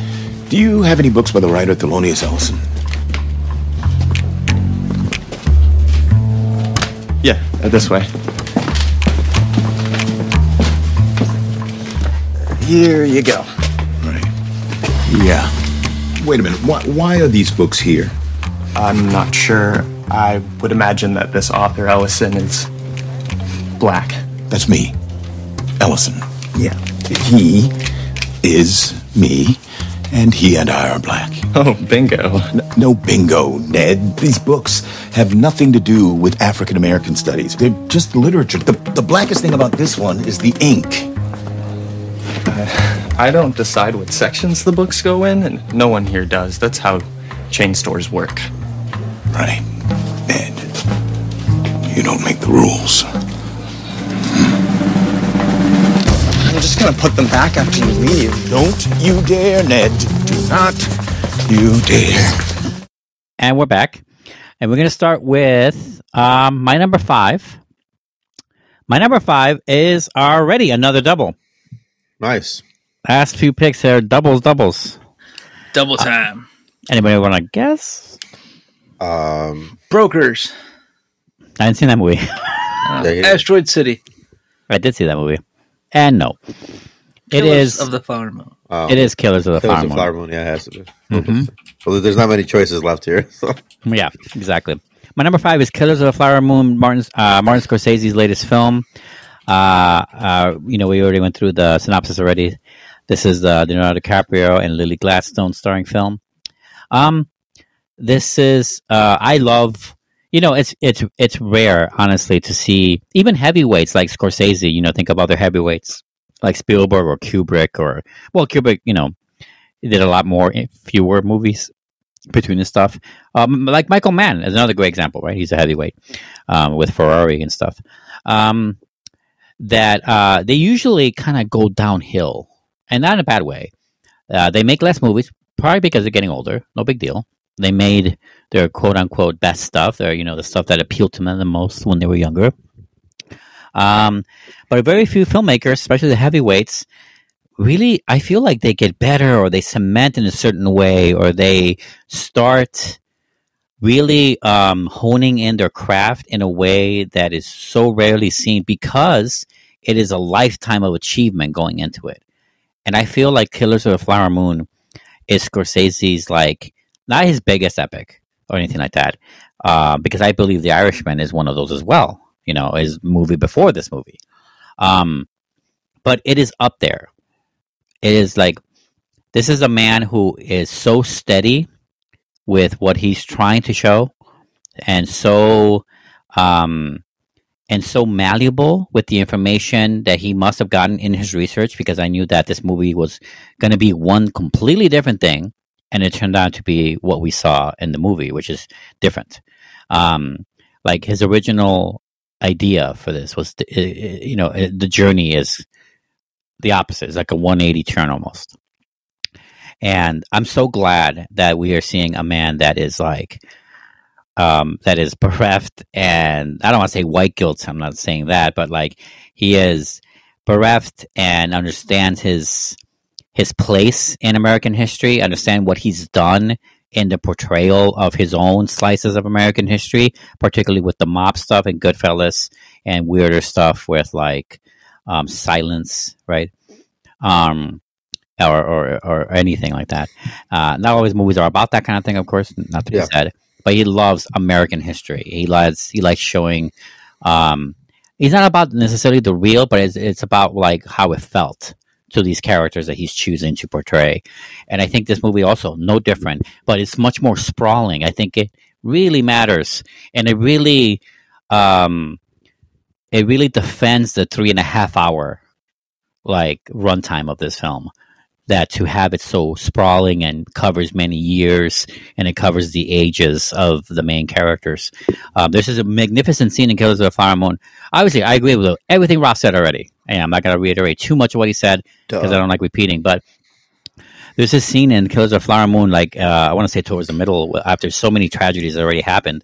Do you have any books by the writer Thelonious Ellison? Yeah, uh, this way. Here you go. Right. Yeah. Wait a minute. Why, why are these books here? I'm not sure. I would imagine that this author, Ellison, is black. That's me, Ellison. Yeah. He is me, and he and I are black. Oh, bingo. N- No bingo, Ned. These books have nothing to do with African American studies. They're just literature. The, the blackest thing about this one is the ink. I don't decide what sections the books go in, and no one here does. That's how chain stores work. Right, Ned. You don't make the rules. I'm just gonna put them back after you leave. Don't you dare, Ned. Do not you dare. And we're back. And we're going to start with um, my number five. My number five is already another double. Nice. Last few picks are doubles, doubles. Double time. Anybody want to guess? Um, Brokers. I didn't see that movie. Uh, Yeah, yeah. Asteroid City. I did see that movie. And no. It Killers is of the Flower Moon. um, it is Killers of the Killers Flower of Moon. Flower Moon. Yeah, it has to be. Mhm. Well, there's not many choices left here. So. Yeah, exactly. My number five is Killers of the Flower Moon, Martin's, uh, Martin Scorsese's latest film. Uh, uh, you know, we already went through the synopsis already. This is the Leonardo DiCaprio and Lily Gladstone starring film. Um, this is uh, I love. You know, it's it's it's rare, honestly, to see even heavyweights like Scorsese. You know, think of other heavyweights like Spielberg or Kubrick or well, Kubrick. You know, did a lot more fewer movies between his stuff. Um, like Michael Mann is another great example, right? He's a heavyweight um, with Ferrari and stuff. Um, that uh, they usually kind of go downhill, and not in a bad way. Uh, they make less movies, probably because they're getting older. No big deal. They made their quote unquote best stuff. They're you know the stuff that appealed to them the most when they were younger. Um, but very few filmmakers, especially the heavyweights, really I feel like they get better or they cement in a certain way or they start really um, honing in their craft in a way that is so rarely seen because it is a lifetime of achievement going into it. And I feel like Killers of the Flower Moon is Scorsese's like not his biggest epic or anything like that, uh, because I believe The Irishman is one of those as well. You know, his movie before this movie, um, but it is up there. It is like this is a man who is so steady with what he's trying to show, and so um, and so malleable with the information that he must have gotten in his research. Because I knew that this movie was going to be one completely different thing, and it turned out to be what we saw in the movie, which is different. Um, like his original idea for this was, to, you know, the journey is the opposite. It's like a 180 turn almost. And I'm so glad that we are seeing a man that is like, um, that is bereft and I don't want to say white guilt. I'm not saying that, but like he is bereft and understands his his place in American history, understand what he's done in the portrayal of his own slices of American history, particularly with the mob stuff and Goodfellas and weirder stuff with like um, silence, right? Um, or, or, or anything like that. Uh, not always movies are about that kind of thing, of course, not to be Yeah. said, but he loves American history. He likes, he likes showing, um, he's not about necessarily the real, but it's, it's about like how it felt to these characters that he's choosing to portray. And I think this movie also no different, but it's much more sprawling. I think it really matters, and it really, um, it really defends the three and a half hour like runtime of this film. That to have it so sprawling and covers many years and it covers the ages of the main characters. Um, this is a magnificent scene in Killers of the Flower Moon. Obviously, I agree with everything Ross said already. And I'm not going to reiterate too much of what he said because I don't like repeating. But there's this scene in Killers of the Flower Moon, like uh, I want to say towards the middle, after so many tragedies already happened,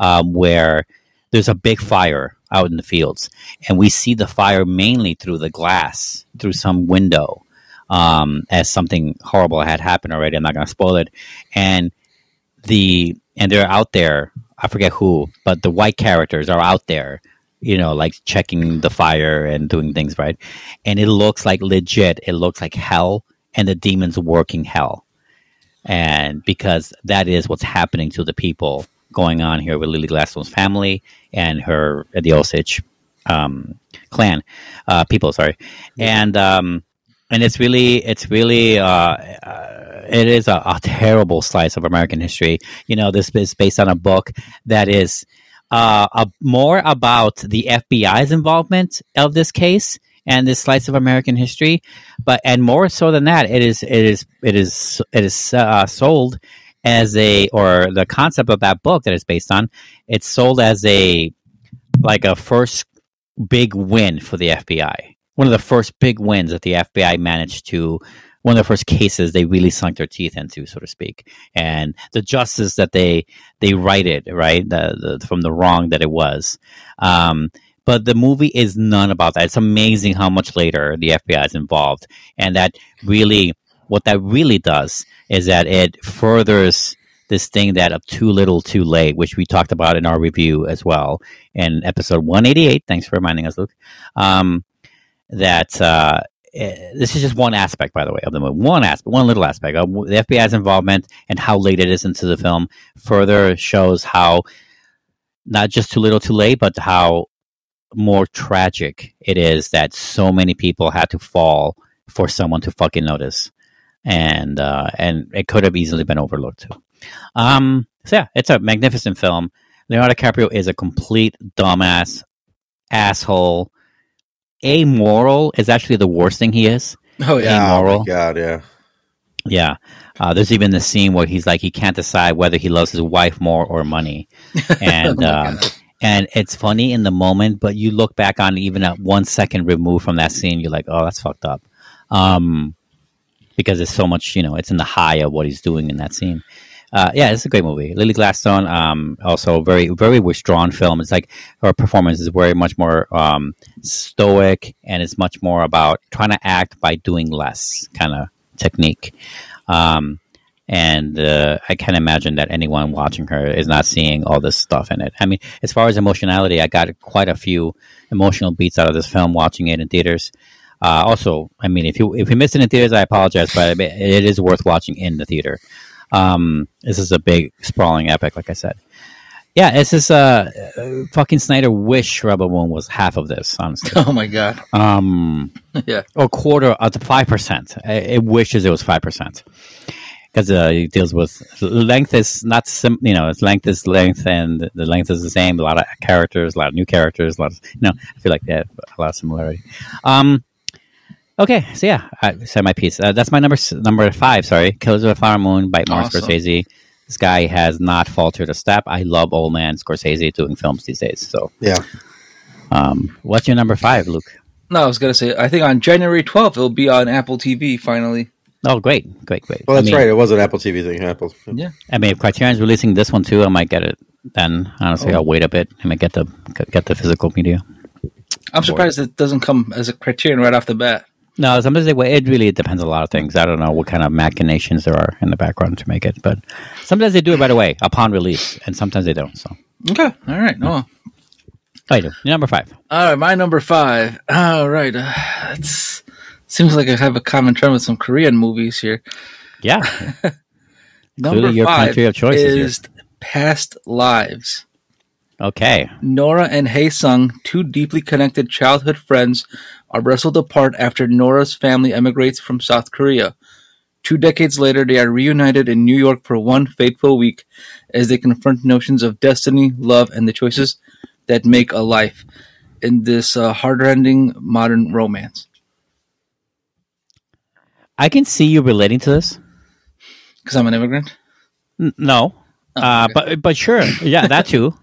um, where there's a big fire out in the fields, and we see the fire mainly through the glass, through some window, um, as something horrible had happened already. I'm not going to spoil it, and the and they're out there. I forget who, but the white characters are out there, you know, like checking the fire and doing things right, and it looks like legit. It looks like hell, and the demons working hell. and because that is what's happening to the people going on here with Lily Gladstone's family and her the Osage um, clan uh, people. Sorry, and um, and it's really it's really uh, uh, it is a, a terrible slice of American history. You know, this is based on a book that is uh, a, more about the FBI's involvement of this case and this slice of American history, but and more so than that, it is it is it is it is uh, sold as a or the concept of that book that it's based on. It's sold as a like a first big win for the FBI. One of the first big wins that the FBI managed to one of the first cases they really sunk their teeth into, so to speak, and the justice that they they righted, right, the, the, from the wrong that it was. Um, but the movie is none about that. It's amazing how much later the FBI is involved, and that really, what that really does is that it furthers this thing that of too little, too late, which we talked about in our review as well in episode 188. Thanks for reminding us, Luke. Um, that uh, eh, this is just one aspect, by the way, of the movie. One aspect, one little aspect of the FBI's involvement and how late it is into the film further shows how not just too little, too late, but how more tragic it is that so many people had to fall for someone to fucking notice, and uh, and it could have easily been overlooked too. Um, so yeah, it's a magnificent film. Leonardo DiCaprio is a complete dumbass, asshole. Amoral is actually the worst thing he is. Oh yeah. Oh Amoral. my god, yeah. Yeah. Uh, there's even the scene where he's like he can't decide whether he loves his wife more or money, and um, and it's funny in the moment, but you look back on even at one second removed from that scene, you're like, oh, that's fucked up, um, because it's so much, you know, it's in the high of what he's doing in that scene. Uh, yeah, it's a great movie. Lily Gladstone, um, also very, very withdrawn film. It's like her performance is very much more um, stoic, and it's much more about trying to act by doing less kind of technique. Um, and uh, I can't imagine that anyone watching her is not seeing all this stuff in it. I mean, as far as emotionality, I got quite a few emotional beats out of this film watching it in theaters. Uh, also, I mean, if you if you missed it in theaters, I apologize, but it is worth watching in the theater. Um, this is a big sprawling epic, like I said. Yeah, this is a uh, fucking Snyder. Wish Rebel Moon was half of this, honestly. Oh my god. Um, Yeah. or quarter of the five percent. It wishes it was five percent because uh, it deals with length is not sim- you know its length is length and the length is the same. A lot of characters, a lot of new characters, a lot of you know. I feel like they have a lot of similarity. Um, okay, so yeah, I said my piece. Uh, that's my number number five. Sorry, Killers of the Flower Moon by Martin Awesome. Scorsese. This guy has not faltered a step. I love old man Scorsese doing films these days. So, Yeah. um, what's your number five, Luke? No, I was gonna say. I think on January twelfth it'll be on Apple TV finally. Oh, great, great, great. Well, I that's mean- right. It was an Apple TV thing. Apple. Yeah. I mean, if Criterion's releasing this one too, I might get it. Then honestly, Oh. I'll wait a bit. And I might get the get the physical media. I'm surprised it doesn't come as a criterion right off the bat. No, sometimes they wait. It really depends on a lot of things. I don't know what kind of machinations there are in the background to make it, but sometimes they do it right away upon release, and sometimes they don't. So, Okay. All right. No. I do. Number five. All right. My number five. All right. Uh, it's seems like I have a common trend with some Korean movies here. Yeah, Number Clearly your five country of choice is here. is Past Lives. Okay. Nora and Hae Sung, two deeply connected childhood friends, are wrestled apart after Nora's family emigrates from South Korea. Two decades later, they are reunited in New York for one fateful week as they confront notions of destiny, love, and the choices that make a life in this uh, heart-rending modern romance. I can see you relating to this. Because I'm an immigrant. N- no, Oh, uh, but but sure, yeah, that too.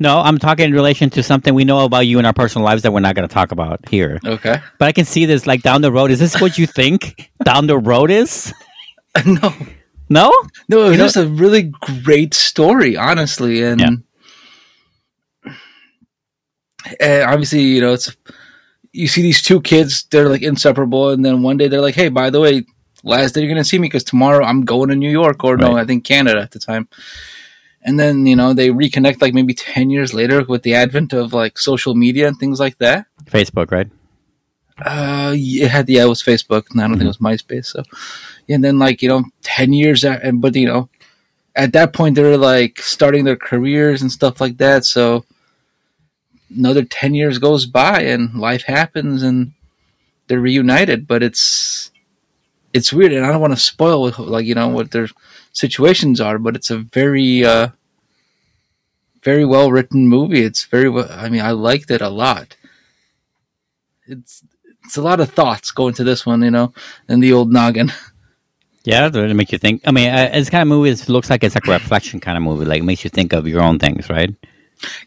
No, I'm talking in relation to something we know about you in our personal lives that we're not going to talk about here. Okay. But I can see this like down the road. Is this what you think down the road is? no, No? no, it was know- a really great story, honestly, and. Yeah. and obviously, you know, it's you see these two kids, they're like inseparable, and then one day they're like, "Hey, by the way, last day you're gonna see me because tomorrow I'm going to New York, or no, I think Canada at the time." And then you know they reconnect like maybe ten years later with the advent of like social media and things like that. Facebook, right? Uh, it had yeah, it was Facebook. and I don't think it was MySpace. So, and then like you know, ten years and but you know, at that point they're like starting their careers and stuff like that. So another ten years goes by and life happens and they're reunited. But it's it's weird, and I don't want to spoil like you know what their situations are. But it's a very uh very well written movie. It's very well. I mean, I liked it a lot. It's it's a lot of thoughts going to this one, you know, and the old noggin. Yeah, to make you think. I mean, it's kind of movie. It looks like it's like a reflection kind of movie. Like it makes you think of your own things, right?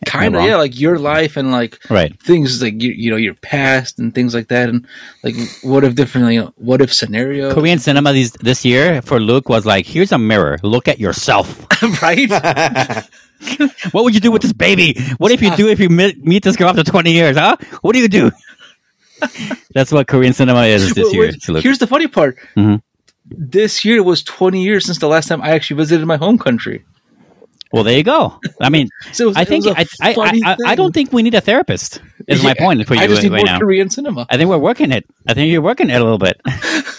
Kind of yeah, like your life and like Right. things like you, you know your past and things like that, and like what if different, you know, what if scenario, Korean cinema these this year for Luke was like, here's a mirror. Look at yourself. right? what would you do with this baby? What if you do if you meet, meet this girl after 20 years, huh? What do you do? That's what Korean cinema is this year. wait, to Luke. Here's the funny part. Mhm. This year was 20 years since the last time I actually visited my home country. Well, there you go. I mean, So was- I think I, I, I, I, don't think we need a therapist. Is my point for you I just need right more now. Korean cinema. I think we're working it. I think you're working it a little bit.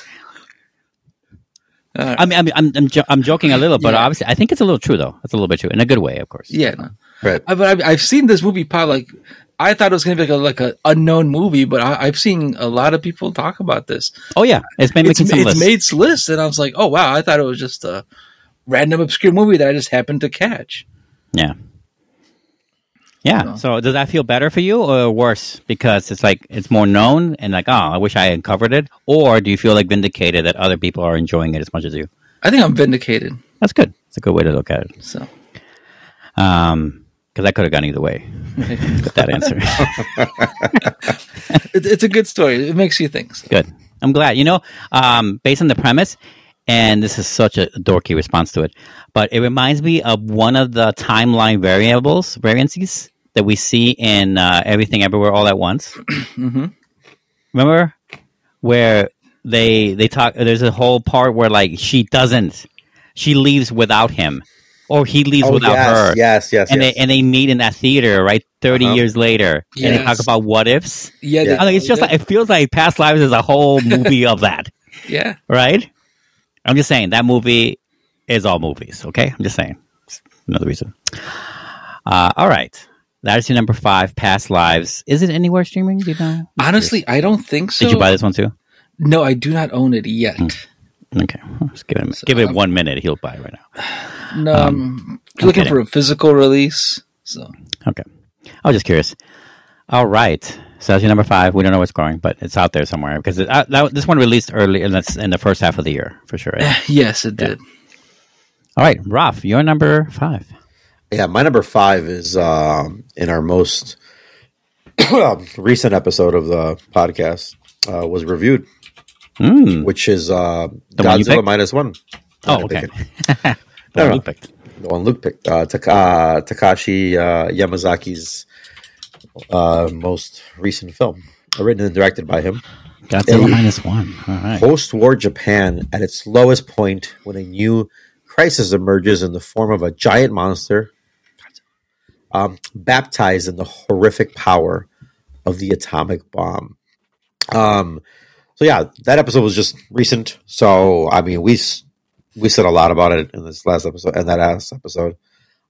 Uh, I mean, I mean, I'm I'm, jo- I'm joking a little, but Yeah. obviously, I think it's a little true though. It's a little bit true in a good way, of course. yeah, no. Right. I, but I've, I've seen this movie pop like I thought it was going to be like a like a unknown movie, but I, I've seen a lot of people talk about this. Oh yeah, it's been It's, making some it's lists. made lists, and I was like, oh wow, I thought it was just a random obscure movie that I just happened to catch. Yeah. Yeah. So does that feel better for you or worse because it's like it's more known and like oh I wish I had covered it or do you feel like vindicated that other people are enjoying it as much as you? I think I'm vindicated. That's good. It's a good way to look at it. So Um, because I could have gone either way with that answer. it, it's a good story. It makes you think. So. good. I'm glad. You know, um, based on the premise, and this is such a dorky response to it, but it reminds me of one of the timeline variables variances that we see in uh, Everything Everywhere All at Once. Mhm. Remember where they they talk? There's a whole part where like she doesn't, she leaves without him, or he leaves Oh, without yes, her. yes, yes, and yes. they and they meet in that theater right 30 Uh-huh. years later, and they talk about what ifs. Yeah, Yeah. they- I think it's just like it feels like Past Lives is a whole movie of that, yeah. right? I'm just saying that movie is all movies. Okay, I'm just saying. It's another reason. Uh, all right, that is your number five. Past Lives. Is it anywhere streaming? Do you know? Honestly, I don't think so. Did you buy this one too? No, I do not own it yet. Hmm. Okay, well, just give it give it um, one minute. He'll buy it right now. No, um, I'm looking kidding. for a physical release. So Okay, I was just curious. All right, so that's your number five. We don't know what's going, but it's out there somewhere because it, uh, that, this one released early, and that's in the first half of the year for sure. Right? yes, it did. All right, Ralph, you're number five. Yeah, my number five is um, in our most recent episode of the podcast uh, was reviewed, Mm. which is uh, The one you Godzilla picked? minus one. Oh, I okay. pick it. No, no. Luke picked. The one Luke picked. Uh, uh, Takashi uh, Yamazaki's uh, most recent film, written and directed by him. Godzilla minus one. All right. Post-war Japan at its lowest point when a new crisis emerges in the form of a giant monster um, baptized in the horrific power of the atomic bomb. Um, so yeah, that episode was just recent. So I mean, we we said a lot about it in this last episode and that last episode.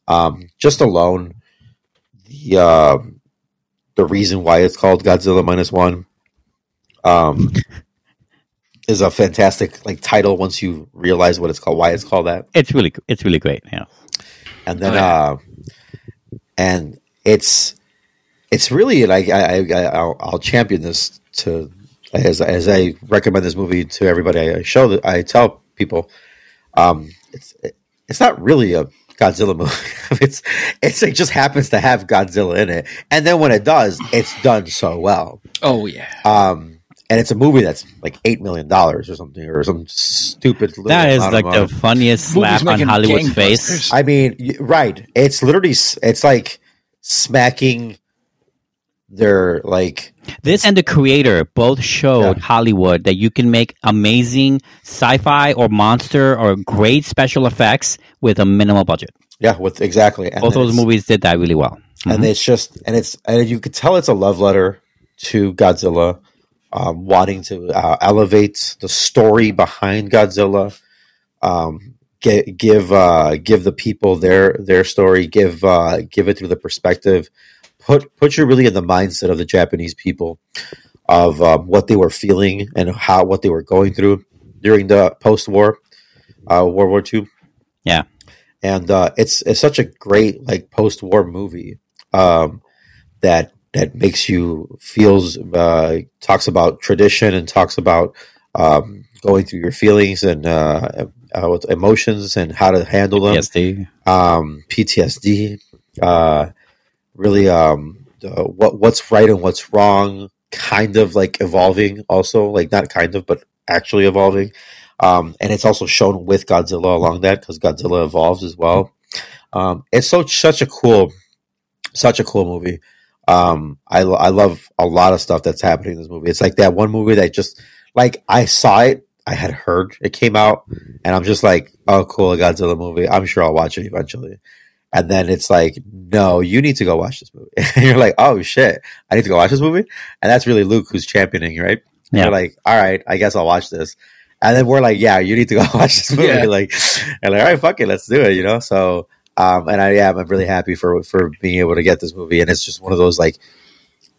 Um, just alone, the uh, the reason why it's called Godzilla minus one. Um, is a fantastic like title once you realize what it's called, why it's called that, It's really, it's really great. Yeah. and then Oh, yeah. uh, and it's it's really like I, I I'll, I'll champion this to as as I recommend this movie to everybody. I show that I tell people, um, it's it's not really a Godzilla movie. it's it's it just happens to have Godzilla in it, and then when it does, it's done so well. Oh yeah. Um, and it's a movie that's like eight million dollars or something, or some stupid. little That is like the money. funniest Movie's slap on Hollywood's face. I mean, right? It's literally it's like smacking their like This and the creator both showed Yeah. Hollywood that you can make amazing sci-fi or monster or great special effects with a minimal budget. yeah, with exactly. And Both those movies did that really well. and it's just and it's and you could tell it's a love letter to Godzilla. um, wanting to uh, elevate the story behind Godzilla, um, get, give uh, give the people their their story, give uh, give it through the perspective, put put you really in the mindset of the Japanese people of um, what they were feeling and how what they were going through during the post war uh, World War II. Yeah. and uh, it's it's such a great like post war movie um, that that makes you feels uh, talks about tradition and talks about um, going through your feelings and uh, uh, emotions and how to handle them PSD. um, PTSD, uh, really um, the, what what's right and what's wrong, kind of like evolving. Also, like not kind of, but actually evolving. Um, and it's also shown with Godzilla along that because Godzilla evolves as well. Um, it's so such a cool, such a cool movie. Um, I I love a lot of stuff that's happening in this movie. It's like that one movie that just like I saw it, I had heard it came out, and I'm just like, oh, cool, a Godzilla movie. I'm sure I'll watch it eventually. And then it's like, no, you need to go watch this movie. and you're like, oh shit, I need to go watch this movie. And that's really Luke who's championing, right? And Yeah. You're like, all right, I guess I'll watch this. And then we're like, yeah, you need to go watch this movie. Yeah. Like, and like, all right, fuck it, let's do it, you know? So, um, and I, yeah, I'm really happy for, for being able to get this movie. And it's just one of those, like,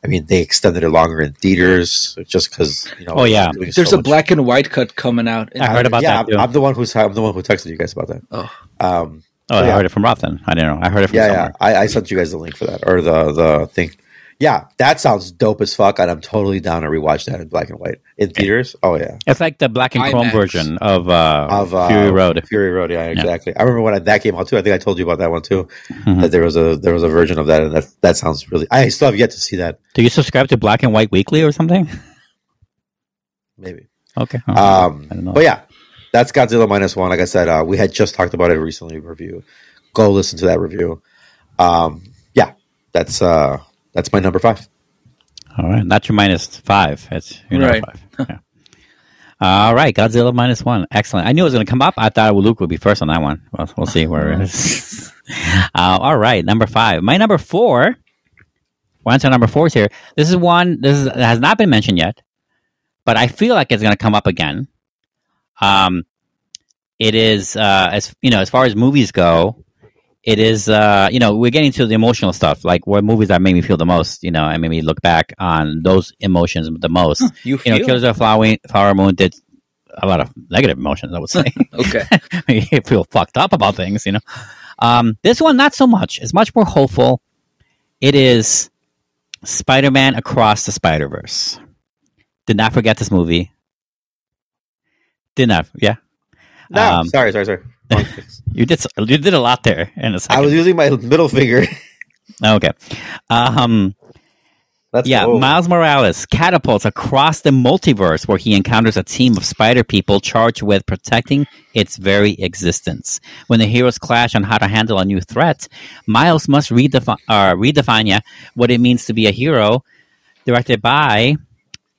I mean, they extended it longer in theaters just because, you know, Oh, yeah. There's so a much- black and white cut coming out. I heard about yeah, that, too. I'm, I'm the one who's, I'm the one who texted you guys about that. Oh. Um, Oh, I yeah. heard it from Ralf then. I didn't know. I heard it from yeah, somewhere. yeah. I, I sent you guys the link for that or the the thing. Yeah, that sounds dope as fuck, and I'm totally down to rewatch that in black and white in theaters. Oh yeah, It's like the black and chrome version of, uh, of uh, Fury Road. Fury Road. Yeah, exactly. I remember when that came out too. I think I told you about that one too. Mhm. That there was a there was a version of that, and that that sounds really. I still have yet to see that. Do you subscribe to Black and White Weekly or something? Maybe. Okay. Oh, Um, I don't know. but yeah, that's Godzilla minus one. Like I said, uh, we had just talked about it recently. Review. Go listen to that review. Um, yeah, that's uh, that's my number five. All right, not your minus five. It's your number Right. five. Yeah. All right, Godzilla minus one. Excellent. I knew it was going to come up. I thought Luke would be first on that one. Well, we'll see where it is. uh, all right, number five. My number four. We're on to number four here. This is one. This is, has not been mentioned yet, but I feel like it's going to come up again. Um, it is uh, as you know, as far as movies go, it is uh you know we're getting to the emotional stuff like what movies that made me feel the most you know and made me look back on those emotions the most. You you feel? Know killers of the flower, flower moon did a lot of negative emotions i would say. Okay. you feel fucked up about things you know. Um this one not so much. It's much more hopeful. It is spider-man across the spider-verse. Did not forget this movie did not yeah No, Um, sorry, sorry, sorry. You did you did a lot there in a second I was using my middle finger. okay um That's Yeah. Miles Morales catapults across the multiverse where he encounters a team of spider people charged with protecting its very existence. When the heroes clash on how to handle a new threat, Miles must redefi- uh, redefine yeah, what it means to be a hero. Directed by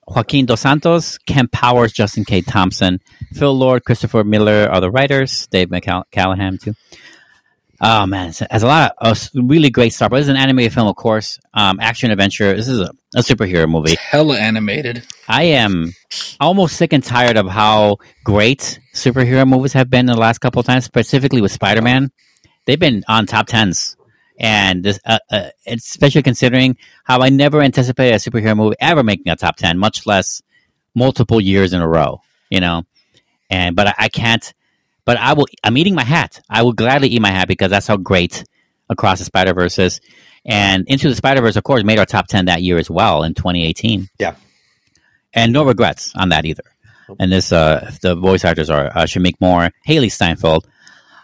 Joaquin Dos Santos, Kemp Powers, Justin K. Thompson, Phil Lord, Christopher Miller are the writers, Dave McCall- too. Oh man, it has a lot of uh, really great stuff. This is an animated film, of course. Um, action adventure. This is a, a superhero movie. Hella animated. I am almost sick and tired of how great superhero movies have been in the last couple of times, specifically with Spider Man. They've been on top tens, and this, uh, uh, especially considering how I never anticipated a superhero movie ever making a top ten, much less multiple years in a row. You know, and but I, I can't. But I will. I'm eating my hat. I will gladly eat my hat because that's how great Across the Spider Verse is. And Into the Spider Verse, of course, made our top ten that year as well in 2018 Yeah. and no regrets on that either. And this, uh, the voice actors are uh, Shameik Moore, Hailee Steinfeld,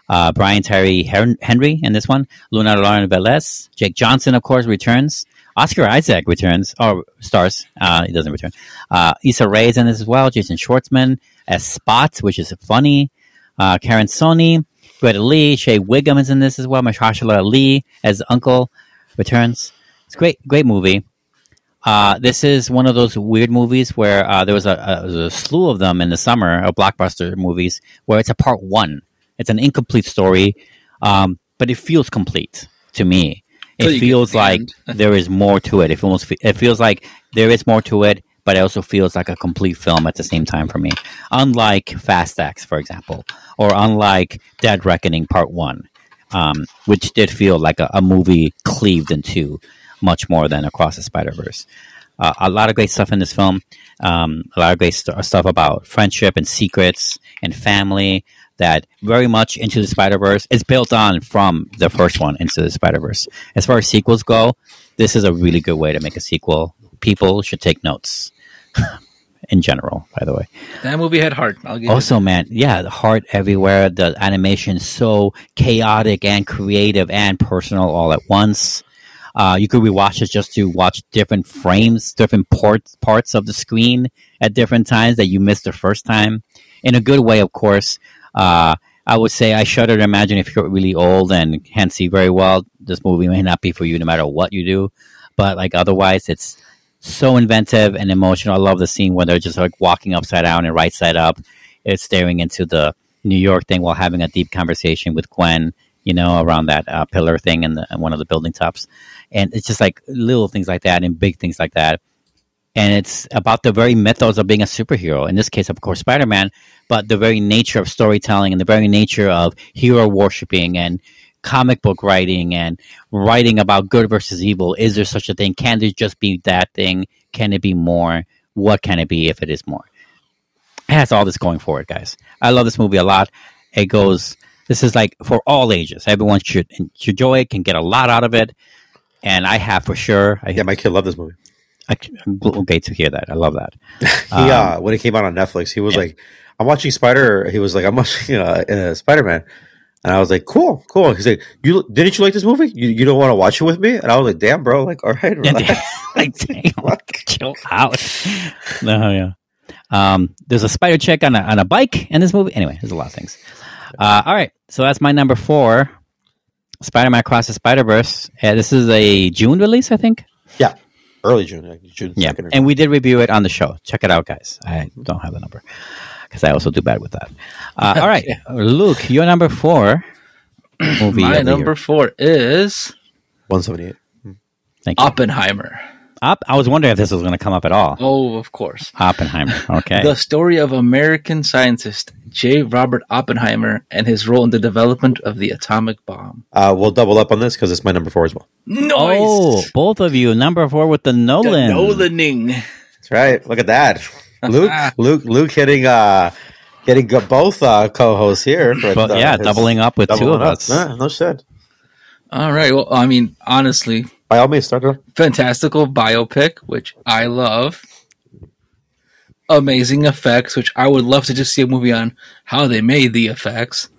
uh, Brian Hen- Henry in this one, Luna Lauren Velez, Jake Johnson, of course, returns. Oscar Isaac returns, or stars. Uh, he doesn't return. Uh, Issa Rae is in this as well. Jason Schwartzman as Spot, which is funny. Uh, Karan Soni, Greta Lee, Shea Whigham is in this as well. Mahershala Ali as Uncle returns. It's great, great movie. Uh, this is one of those weird movies where uh, there was a, a, there was a slew of them in the summer of blockbuster movies where it's a part one. It's an incomplete story, um, but it feels complete to me. It feels the like there is more to it. It almost fe- it feels like there is more to it, but it also feels like a complete film at the same time for me. Unlike Fast X, for example, or unlike Dead Reckoning Part One, um, which did feel like a, a movie cleaved in two, much more than Across the Spider Verse. Uh, a lot of great stuff in this film. Um, a lot of great st- stuff about friendship and secrets and family that very much into the Spider Verse is built on from the first one into the Spider Verse. As far as sequels go, this is a really good way to make a sequel. People should take notes. In general, by the way. That movie had heart. I'll give Also, man, yeah, the heart everywhere. The animation so chaotic and creative and personal all at once. Uh, you could rewatch it just to watch different frames, different parts parts of the screen at different times that you missed the first time. In a good way, of course. Uh, I would say I shudder to imagine if you're really old and can't see very well, this movie may not be for you no matter what you do. But like otherwise, it's so inventive and emotional. I love the scene where they're just like walking upside down and right side up. It's staring into the New York thing while having a deep conversation with Gwen, you know, around that uh, pillar thing in one of the building tops. And it's just like little things like that and big things like that. And it's about the very mythos of being a superhero. In this case, of course, Spider Man, but the very nature of storytelling and the very nature of hero worshiping and comic book writing and writing about good versus evil. Is there such a thing? Can there just be that thing? Can it be more? What can it be if it is more? It has all this going for it, guys. I love this movie a lot. It goes. This is like for all ages. Everyone should enjoy it. Can get a lot out of it, and I have for sure. I, Yeah, my kid loved this movie. I, I'm okay to hear that. I love that. yeah, uh, when it came out on Netflix, he was Um, yeah. like, "I'm watching Spider." He was like, "I'm watching uh, uh, Spider Man," and I was like, "Cool, cool." He's like, "You didn't you like this movie? You, you don't want to watch it with me?" And I was like, "Damn, bro! Like, all right, And relax." like, damn, chill out. No, yeah. Um, there's a spider chick on a, on a bike in this movie. Anyway, there's a lot of things. Uh, all right, so that's my number four, Spider-Man Across the Spider-Verse. Uh, this is a June release, I think. yeah, early June, like June Yeah, second. or and we did review it on the show. Check it out, guys. I don't have the number because I also do bad with that. Uh, all right, Luke, your number four movie. My number year. four is one seventy eight. Thank you. Oppenheimer. Up. I was wondering if this was going to come up at all. Oh, of course. Oppenheimer. Okay. The story of American scientist J. Robert Oppenheimer and his role in the development of the atomic bomb. Uh, we'll double up on this because it's my number four as well. Nice. Oh, both of you, number four with the Nolan. The Nolan. Nolaning. That's right. Look at that, Luke. Luke. Luke hitting. Uh, getting go- both uh, co-hosts here. with, But uh, yeah, his- doubling up with two of up. us. Nah, no shit. All right. Well, I mean, honestly, By all means, start it. fantastical biopic, which I love. Amazing effects, which I would love to just see a movie on how they made the effects.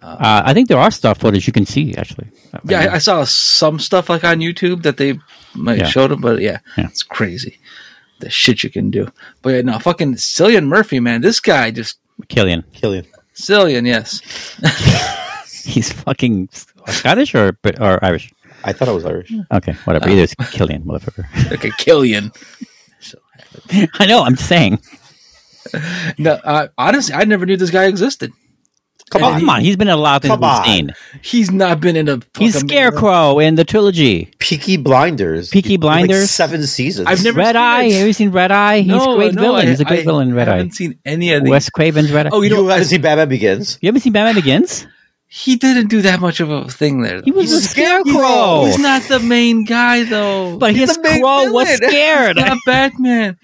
Uh, I think there are stuff footage you can see actually. Yeah, I, I saw some stuff like on YouTube that they might Yeah. showed them, but yeah, Yeah. it's crazy the shit you can do. But yeah, no, fucking Cillian Murphy, man, this guy just Killian. Killian. Cillian, yes, He's fucking Scottish or or Irish. I thought it was Irish. Okay, whatever. Either it's Killian, motherfucker. okay, Killian. I know. I'm saying. No, uh, honestly, I never knew this guy existed. Come on. come on. He's been in a lot of things Come on. seen. He's not been in a. He's fucking- Scarecrow in the trilogy. Peaky Blinders. Peaky Like Blinders? seven seasons. I've never Red seen Eye. it. Have you seen Red Eye? He's a great villain. I- He's a great I villain in Red Eye. I haven't seen any of these. Wes Craven's Red Eye. Oh, you You know, haven't seen Batman Begins? you haven't seen Batman Begins? He didn't do that much of a thing there. He was though. a scarecrow. He's not the main guy though. But his the main crow was scared. not Batman.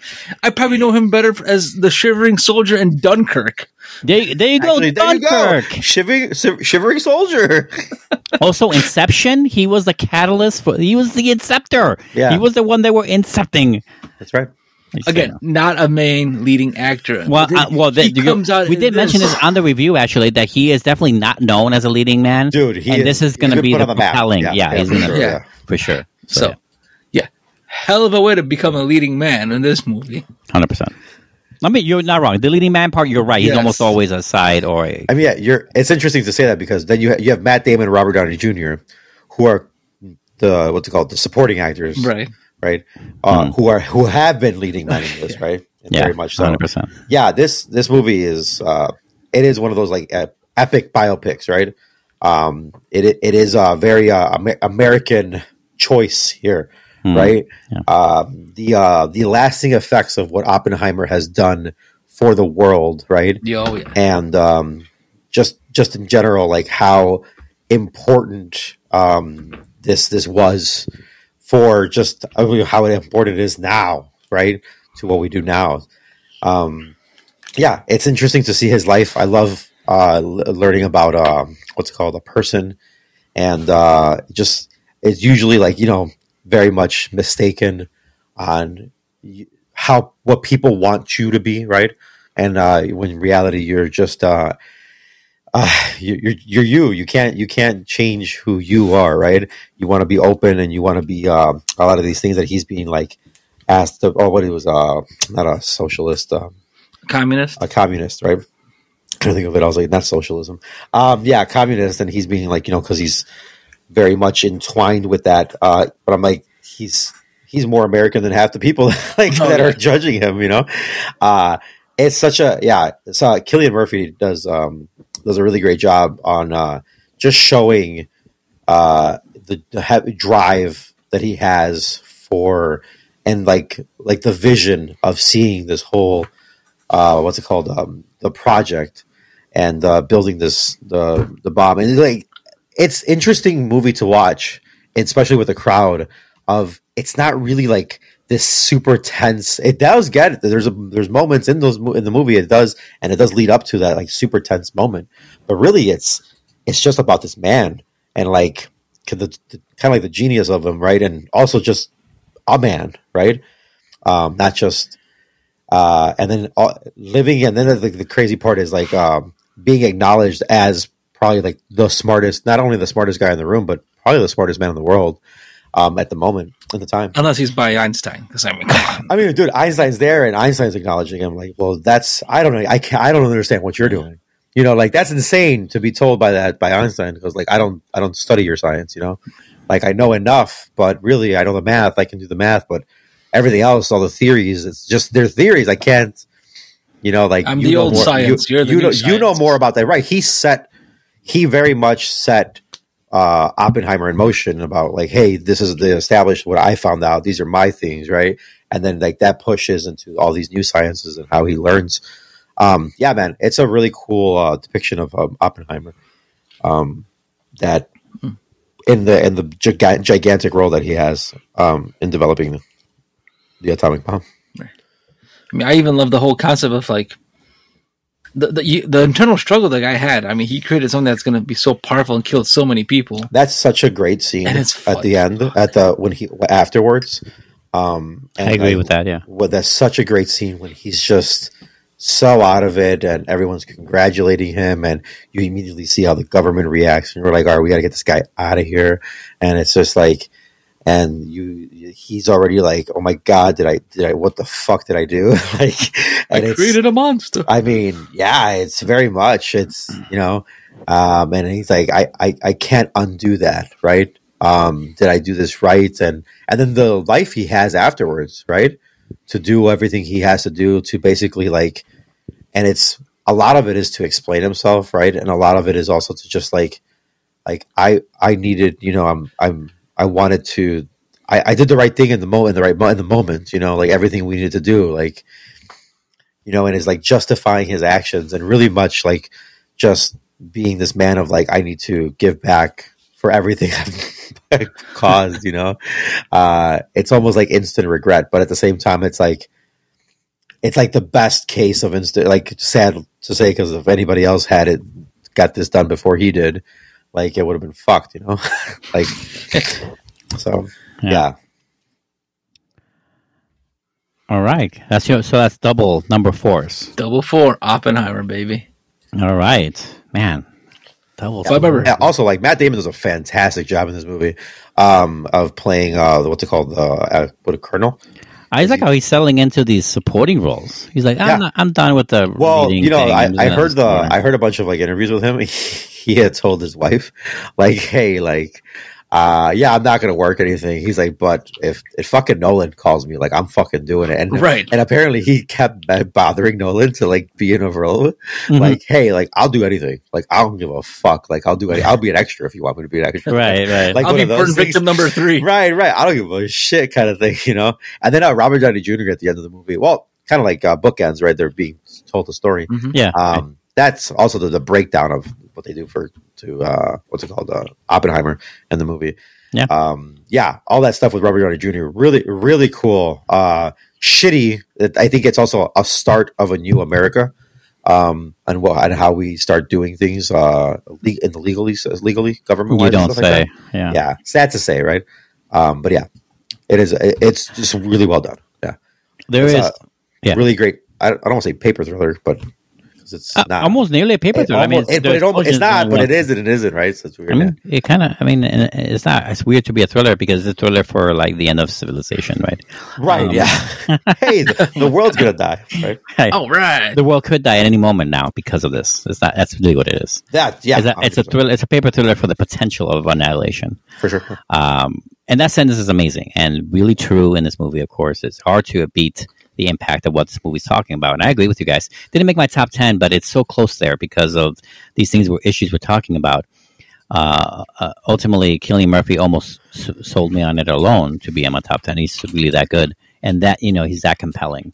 I probably know him better as the Shivering Soldier in Dunkirk. There, there you go, Actually, there you go. Shivering, shivering soldier. Also, Inception. He was the catalyst for. He was the inceptor. Yeah. he was the one that were incepting. That's right. Again, not a main leading actor. Well, But uh, well, he the, you- comes out we in did mention this on the review actually that he is definitely not known as a leading man, Dude, he and is- this is going to be the on the map. propelling. Yeah, Yeah, yeah, for sure, yeah. for sure. So, So, yeah, hell of a way to become a leading man in this movie. hundred percent. I mean, you're not wrong. The leading man part, you're right. He's Yes. almost always a side or a. I mean, yeah, you're. It's interesting to say that because then you ha- you have Matt Damon and Robert Downey Jr., who are the what's it called the supporting actors, Right. Right, uh, who are who have been leading men in this, right? And. Yeah, very much so. hundred percent. yeah this this movie is uh it is one of those like uh, epic biopics right um it it is a very uh, Amer- american choice here Hmm. right? Yeah. Um, the uh, the lasting effects of what Oppenheimer has done for the world, right? Yeah, oh, yeah. and um, just just in general, like how important um, this this was for just how important it is now, right, to what we do now. Um, yeah, it's interesting to see his life. I love uh, learning about um, what's called a person, and uh, just it's usually like you know very much mistaken on how what people want you to be, right? And uh, when in reality you're just uh, uh, you- you're you're you. You can't you can't change who you are, right? You want to be open and you want to be uh, a lot of these things that he's being like asked. To, oh, what he was uh, not a socialist. Uh, Communist. a communist, right? I think of it. I was like, not socialism. Um, yeah, communist, and he's being like, you know, because he's very much entwined with that. Uh, but I'm like, he's he's more American than half the people like Oh, that yeah. are judging him. You know, uh, it's such a yeah. So Cillian Murphy does um, does a really great job on uh, just showing uh, the, the he- drive that he has for and like like the vision of seeing this whole uh, what's it called? Um, the project and uh, building this the the bomb. And like it's interesting movie to watch especially with the crowd of it's not really like this super tense it does get it there's a there's moments in those in the movie it does and it does lead up to that like super tense moment. But really it's it's just about this man and like the, the kind of like the genius of him right? And also just a man right? Um not just uh, and then uh, living, and then the, the crazy part is like um, being acknowledged as probably like the smartest, not only the smartest guy in the room, but probably the smartest man in the world um, at the moment, at the time. Unless he's by Einstein. Because I mean. I mean, dude, Einstein's there, and Einstein's acknowledging him. Like, well, that's I don't know, I can't, I don't understand what you're doing. You know, like that's insane to be told by that by Einstein because like I don't I don't study your science. You know, like I know enough, but really I know the math. I can do the math, but everything else, all the theories, it's just their theories. I can't. You know, like I'm you the know old more, science, You, you're the you know, you know more about that, right? He set. He very much set uh, Oppenheimer in motion about like, hey, this is the established what I found out. These are my things, right? And then like that pushes into all these new sciences and how he learns. Um, yeah, man, it's a really cool uh, depiction of um, Oppenheimer. Um, that in the in the giga- gigantic role that he has um, in developing the, the atomic bomb. I mean, I even love the whole concept of like the the, you, the internal struggle the guy had. I mean, he created something that's going to be so powerful and killed so many people. That's such a great scene And it's at the end, at the when he afterwards. Um, and I agree with that. Yeah. well, that's such a great scene when he's just so out of it and everyone's congratulating him and you immediately see how the government reacts and you're like all right we got to get this guy out of here and it's just like and you he's already like oh my god did i did i what the fuck did i do like I created a monster. I mean, yeah, it's very much. It's you know, um, and he's like, I, I, I can't undo that, right? Um, did I do this right? And and then the life he has afterwards, right? To do everything he has to do to basically like, and it's a lot of it is to explain himself, right? And a lot of it is also to just like, like I, I needed, you know, I'm, I'm, I wanted to. I, I did the right thing in the moment, in the right in the moment, you know, like everything we needed to do, like, you know, and is like justifying his actions and really much like just being this man of like, I need to give back for everything I've caused, you know? Uh, it's almost like instant regret, but at the same time, it's like, it's like the best case of instant, like sad to say, because if anybody else had it, got this done before he did, like it would have been fucked, you know? like, so Yeah. yeah. All right. That's your, so that's double number fours. Double four, Oppenheimer, baby. All right, man. Double. If I remember, Yeah, also, like Matt Damon does a fantastic job in this movie um, of playing uh, what's it called? The uh, what a colonel. I just like how he's settling into these supporting roles. He's like, I'm, Yeah. not, I'm done with the. Well, you know, thing. I, I'm just I gonna heard the. I heard a bunch of like interviews with him. he had told his wife, like, "Hey, like, uh, yeah, I'm not going to work anything. He's like, but if, if fucking Nolan calls me, like, I'm fucking doing it. And, Right. And apparently he kept bothering Nolan to like be in a role. Mhm. Like, hey, like, I'll do anything. Like, I don't give a fuck. Like, I'll do any, I'll be an extra if you want me to be an extra. right, right. Like I'll be of burn victim number three. Right, right. I don't give a shit kind of thing, you know? And then uh, Robert Downey Jr. at the end of the movie, well, kind of like uh, bookends, right? They're being told the story. yeah. Um, that's also the, the breakdown of what they do for to uh, what's it called uh, Oppenheimer in the movie. Yeah. um, yeah, all that stuff with Robert Downey Jr. really, really cool. Uh, shitty. I think it's also a start of a new America, um, and what and how we start doing things uh, in the legally legally government. you don't say. yeah. yeah, sad to say, right? Um, but yeah, it is. It's just really well done. Yeah, There It's is a yeah. really great. I, I don't want to say paper thriller, but 'cause it's uh, not almost nearly a paper it thriller. I mean, almost- it- but it almost, it's not, but it is and it isn't, right? So it's weird. I mean, it kind of. I mean, it's not. It's weird to be a thriller because it's a thriller for like the end of civilization, right? right? um, yeah. hey, the, the world's gonna die, right? Hey, All right. the world could die at any moment now because of this. It's not. That's really what it is. That yeah, it's a, it's a thriller. It's a paper thriller for the potential of annihilation. for sure. Um, and that sentence is amazing and really true in this movie. Of course, it's hard to beat the impact of what this movie's talking about. And I agree with you guys. Didn't make my top ten, but it's so close there because of these things were issues we're talking about. Uh, uh, ultimately, Cillian Murphy almost s- sold me on it alone to be in my top ten. He's really that good, and that you know he's that compelling.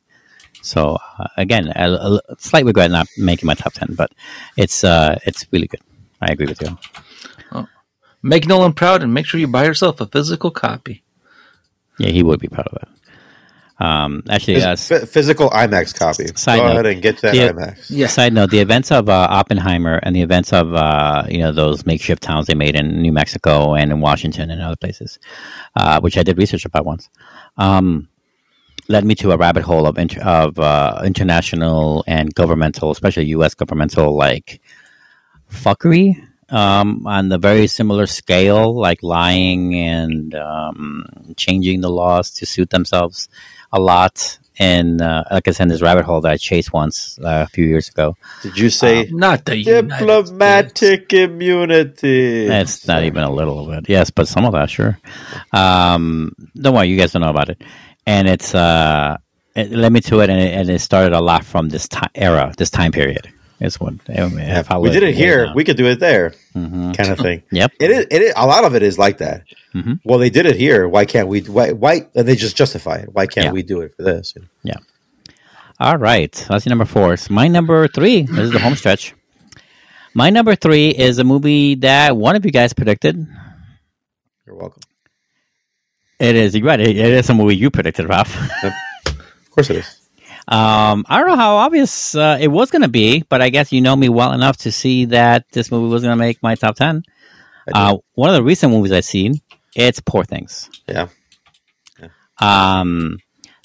So uh, again, a, a slight regret not making my top ten, but it's uh, it's really good. I agree with you. Make Nolan proud and make sure you buy yourself a physical copy. Yeah, he would be proud of it. Um, actually, uh, Phys- phy- physical IMAX copy. Side Go note. ahead and get that Yeah. IMAX. Yeah. Side note: the events of uh, Oppenheimer and the events of uh, you know those makeshift towns they made in New Mexico and in Washington and other places, uh, which I did research about once, um, led me to a rabbit hole of inter- of uh, international and governmental, especially U.S. governmental like fuckery um, on the very similar scale, like lying and um, changing the laws to suit themselves a lot. And uh, like I said, in this rabbit hole that I chased once uh, a few years ago. Did you say Not the United diplomatic immunity? It's not even a little bit. Yes, but some of that, sure. Um, don't worry, you guys don't know about it. And it's uh, it led me to it, and it, and it started a lot from this time era, this time period. Is what Yeah, we did it here. We could do it there, Mhm. kind of thing. Yep. It is. It is. A lot of it is like that. Mhm. Well, they did it here. Why can't we? Why? Why? And they just justify it. Why can't Yeah. we do it for this? Yeah. All right, that's your number four. So my number three. This is the home stretch. My number three is a movie that one of you guys predicted. You're welcome. It is. You're right. It, it is a movie you predicted, Ralf. Of course, it is. Um, I don't know how obvious uh, it was going to be, but I guess you know me well enough to see that this movie was going to make my top ten. Uh, one of the recent movies I've seen, it's Poor Things. Yeah. Um,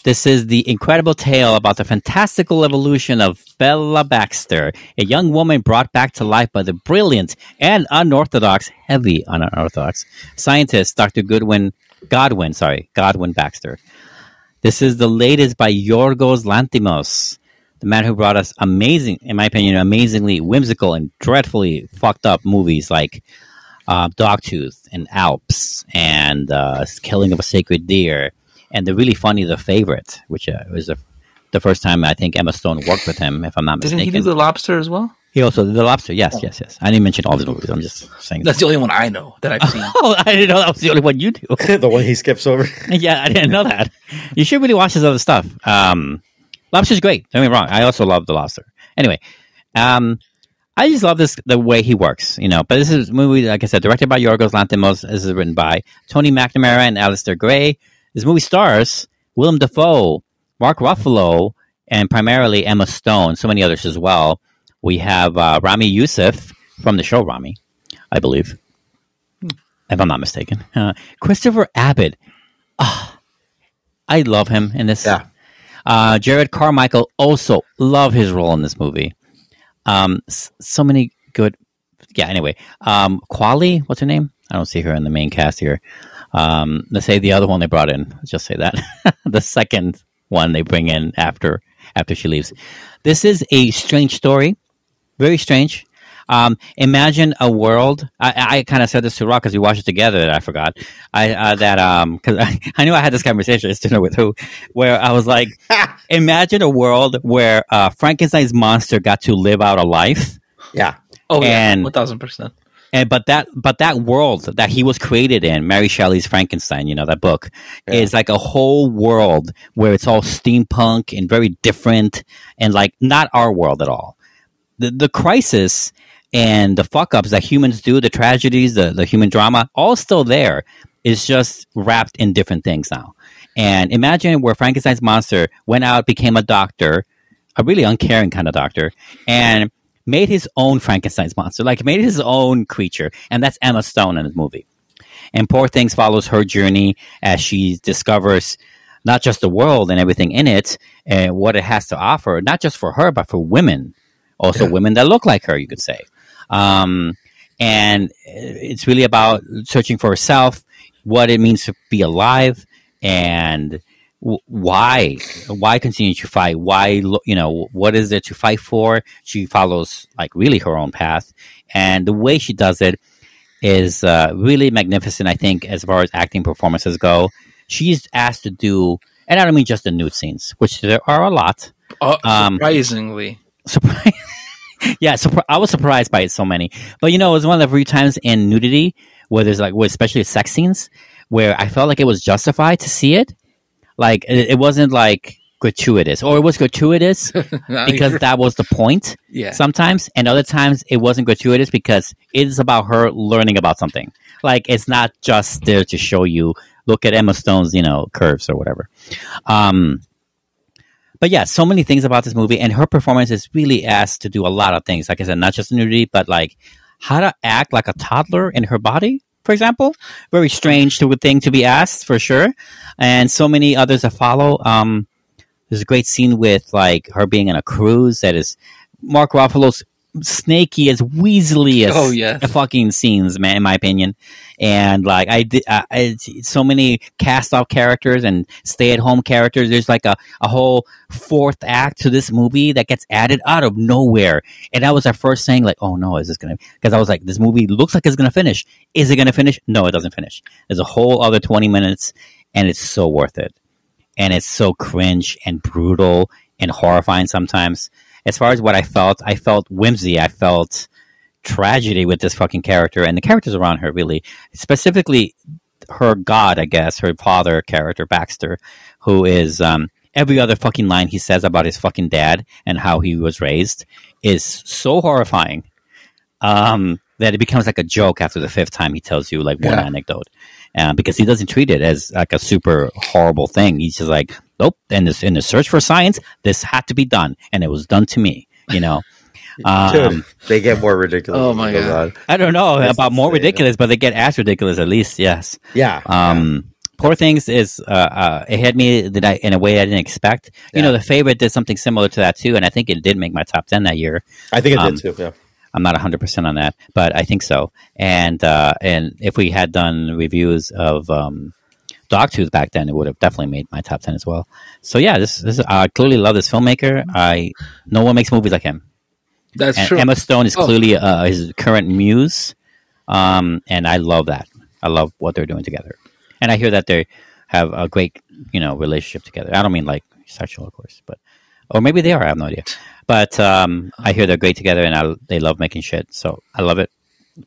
this is the incredible tale about the fantastical evolution of Bella Baxter, a young woman brought back to life by the brilliant and unorthodox, heavy unorthodox scientist Dr. Goodwin Godwin. Sorry, Godwin Baxter. This is the latest by Yorgos Lanthimos, the man who brought us amazing, in my opinion, amazingly whimsical and dreadfully fucked up movies like uh, Dogtooth and Alps and uh, Killing of a Sacred Deer and the really funny The Favorite, which uh, was the, the first time I think Emma Stone worked with him, if I'm not mistaken. Didn't he do the lobster as well? He also did The Lobster. Yes, yes, yes. I didn't mention all the movies. I'm just saying. That's the only one I know that I've seen. oh, I didn't know that was the only one you do. the one he skips over. yeah, I didn't know that. You should really watch his other stuff. Um, Lobster's great. Don't get me wrong. I also love the Lobster. Anyway, um, I just love this the way he works. You know, but this is a movie, like I said, directed by Yorgos Lanthimos. This is written by Tony McNamara and Alasdair Gray. This movie stars Willem Dafoe, Mark Ruffalo, and primarily Emma Stone. So many others as well. We have uh, Ramy Youssef from the show Ramy, I believe, if I'm not mistaken. Uh, Christopher Abbott. Ah, I love him in this. Yeah. Uh, Jerrod Carmichael also love his role in this movie. Um, so many good. Yeah. Anyway, um, Qualley, what's her name? I don't see her in the main cast here. Um, let's say the other one they brought in. Let's just say that the second one they bring in after after she leaves. This is a strange story, very strange. Um, imagine a world. I, I kind of said this to Rock because we watched it together. That I forgot. I uh, that um because I, I knew I had this conversation. I just didn't know with who. Where I was like, imagine a world where uh, Frankenstein's monster got to live out a life, Yeah. Oh yeah, And- one thousand percent. and but that but that world that he was created in, Mary Shelley's Frankenstein, you know that book, Yeah. is like a whole world where it's all steampunk and very different, and like not our world at all. The the crisis and the fuck ups that humans do, the tragedies, the the human drama, all still there. It's just wrapped in different things now. And imagine where Frankenstein's monster went out, became a doctor, a really uncaring kind of doctor, and made his own Frankenstein's monster, like made his own creature, and that's Emma Stone in the movie. And Poor Things follows her journey as she discovers not just the world and everything in it, and what it has to offer, not just for her, but for women, also women that look like her, you could say. Um, and it's really about searching for herself, what it means to be alive, and w- why why continue to fight? Why you know what is there to fight for? She follows like really her own path and the way she does it is uh, really magnificent i think as far as acting performances go. She's asked to do and i don't mean just the nude scenes which there are a lot. Oh, Um, surprisingly. yeah, surpri- I was surprised by it so many. But you know, it was one of the few times in nudity where there's like, especially sex scenes, where I felt like it was justified to see it. Like it, it wasn't like gratuitous, or it was gratuitous because that was the point. yeah, Sometimes, and other times it wasn't gratuitous because it is about her learning about something. Like it's not just there to show you. Look at Emma Stone's, you know, curves or whatever. Um, but yeah, so many things about this movie, and her performance is really asked to do a lot of things. Like I said, not just nudity, but like how to act like a toddler in her body, for example. Very strange to thing to be asked for sure, and so many others that follow. Um, there's a great scene with like her being in a cruise that is Mark Ruffalo's snaky as weaselly as Oh, yes. the fucking scenes, man, in my opinion. And like I did, I, I, so many cast off characters and stay at home characters. There's like a, a whole fourth act to this movie that gets added out of nowhere. And that was our first saying, like, oh no, is this gonna? Because I was like, this movie looks like it's gonna finish. Is it gonna finish? No, it doesn't finish. There's a whole other 20 minutes, and it's so worth it. And it's so cringe and brutal and horrifying sometimes. As far as what I felt, I felt whimsy. I felt tragedy with this fucking character and the characters around her really specifically her god i guess her father character baxter who is um, every other fucking line he says about his fucking dad and how he was raised is so horrifying um, that it becomes like a joke after the fifth time he tells you like one Yeah. anecdote uh, because he doesn't treat it as like a super horrible thing he's just like nope in this in the search for science this had to be done and it was done to me you know um, Dude, they get more ridiculous. Oh my God. on. I don't know That's about more ridiculous, but they get as ridiculous at least. Yes. Yeah. Um, Poor Things is uh, uh, it had me that I, in a way I didn't expect. You know, the favorite did something similar to that too, and I think it did make my top ten that year. I think it um, did too. Yeah. I'm not 100 percent on that, but I think so. And uh, and if we had done reviews of um, Dogtooth back then, it would have definitely made my top ten as well. So yeah, this, this I clearly love this filmmaker. I no one makes movies like him. that's And true. Emma Stone is Oh. clearly uh, his current muse, um, and I love that. I love what they're doing together, and I hear that they have a great, you know, relationship together. I don't mean like sexual, of course, but or maybe they are. I have no idea. But um, I hear they're great together, and I, they love making shit. So I love it.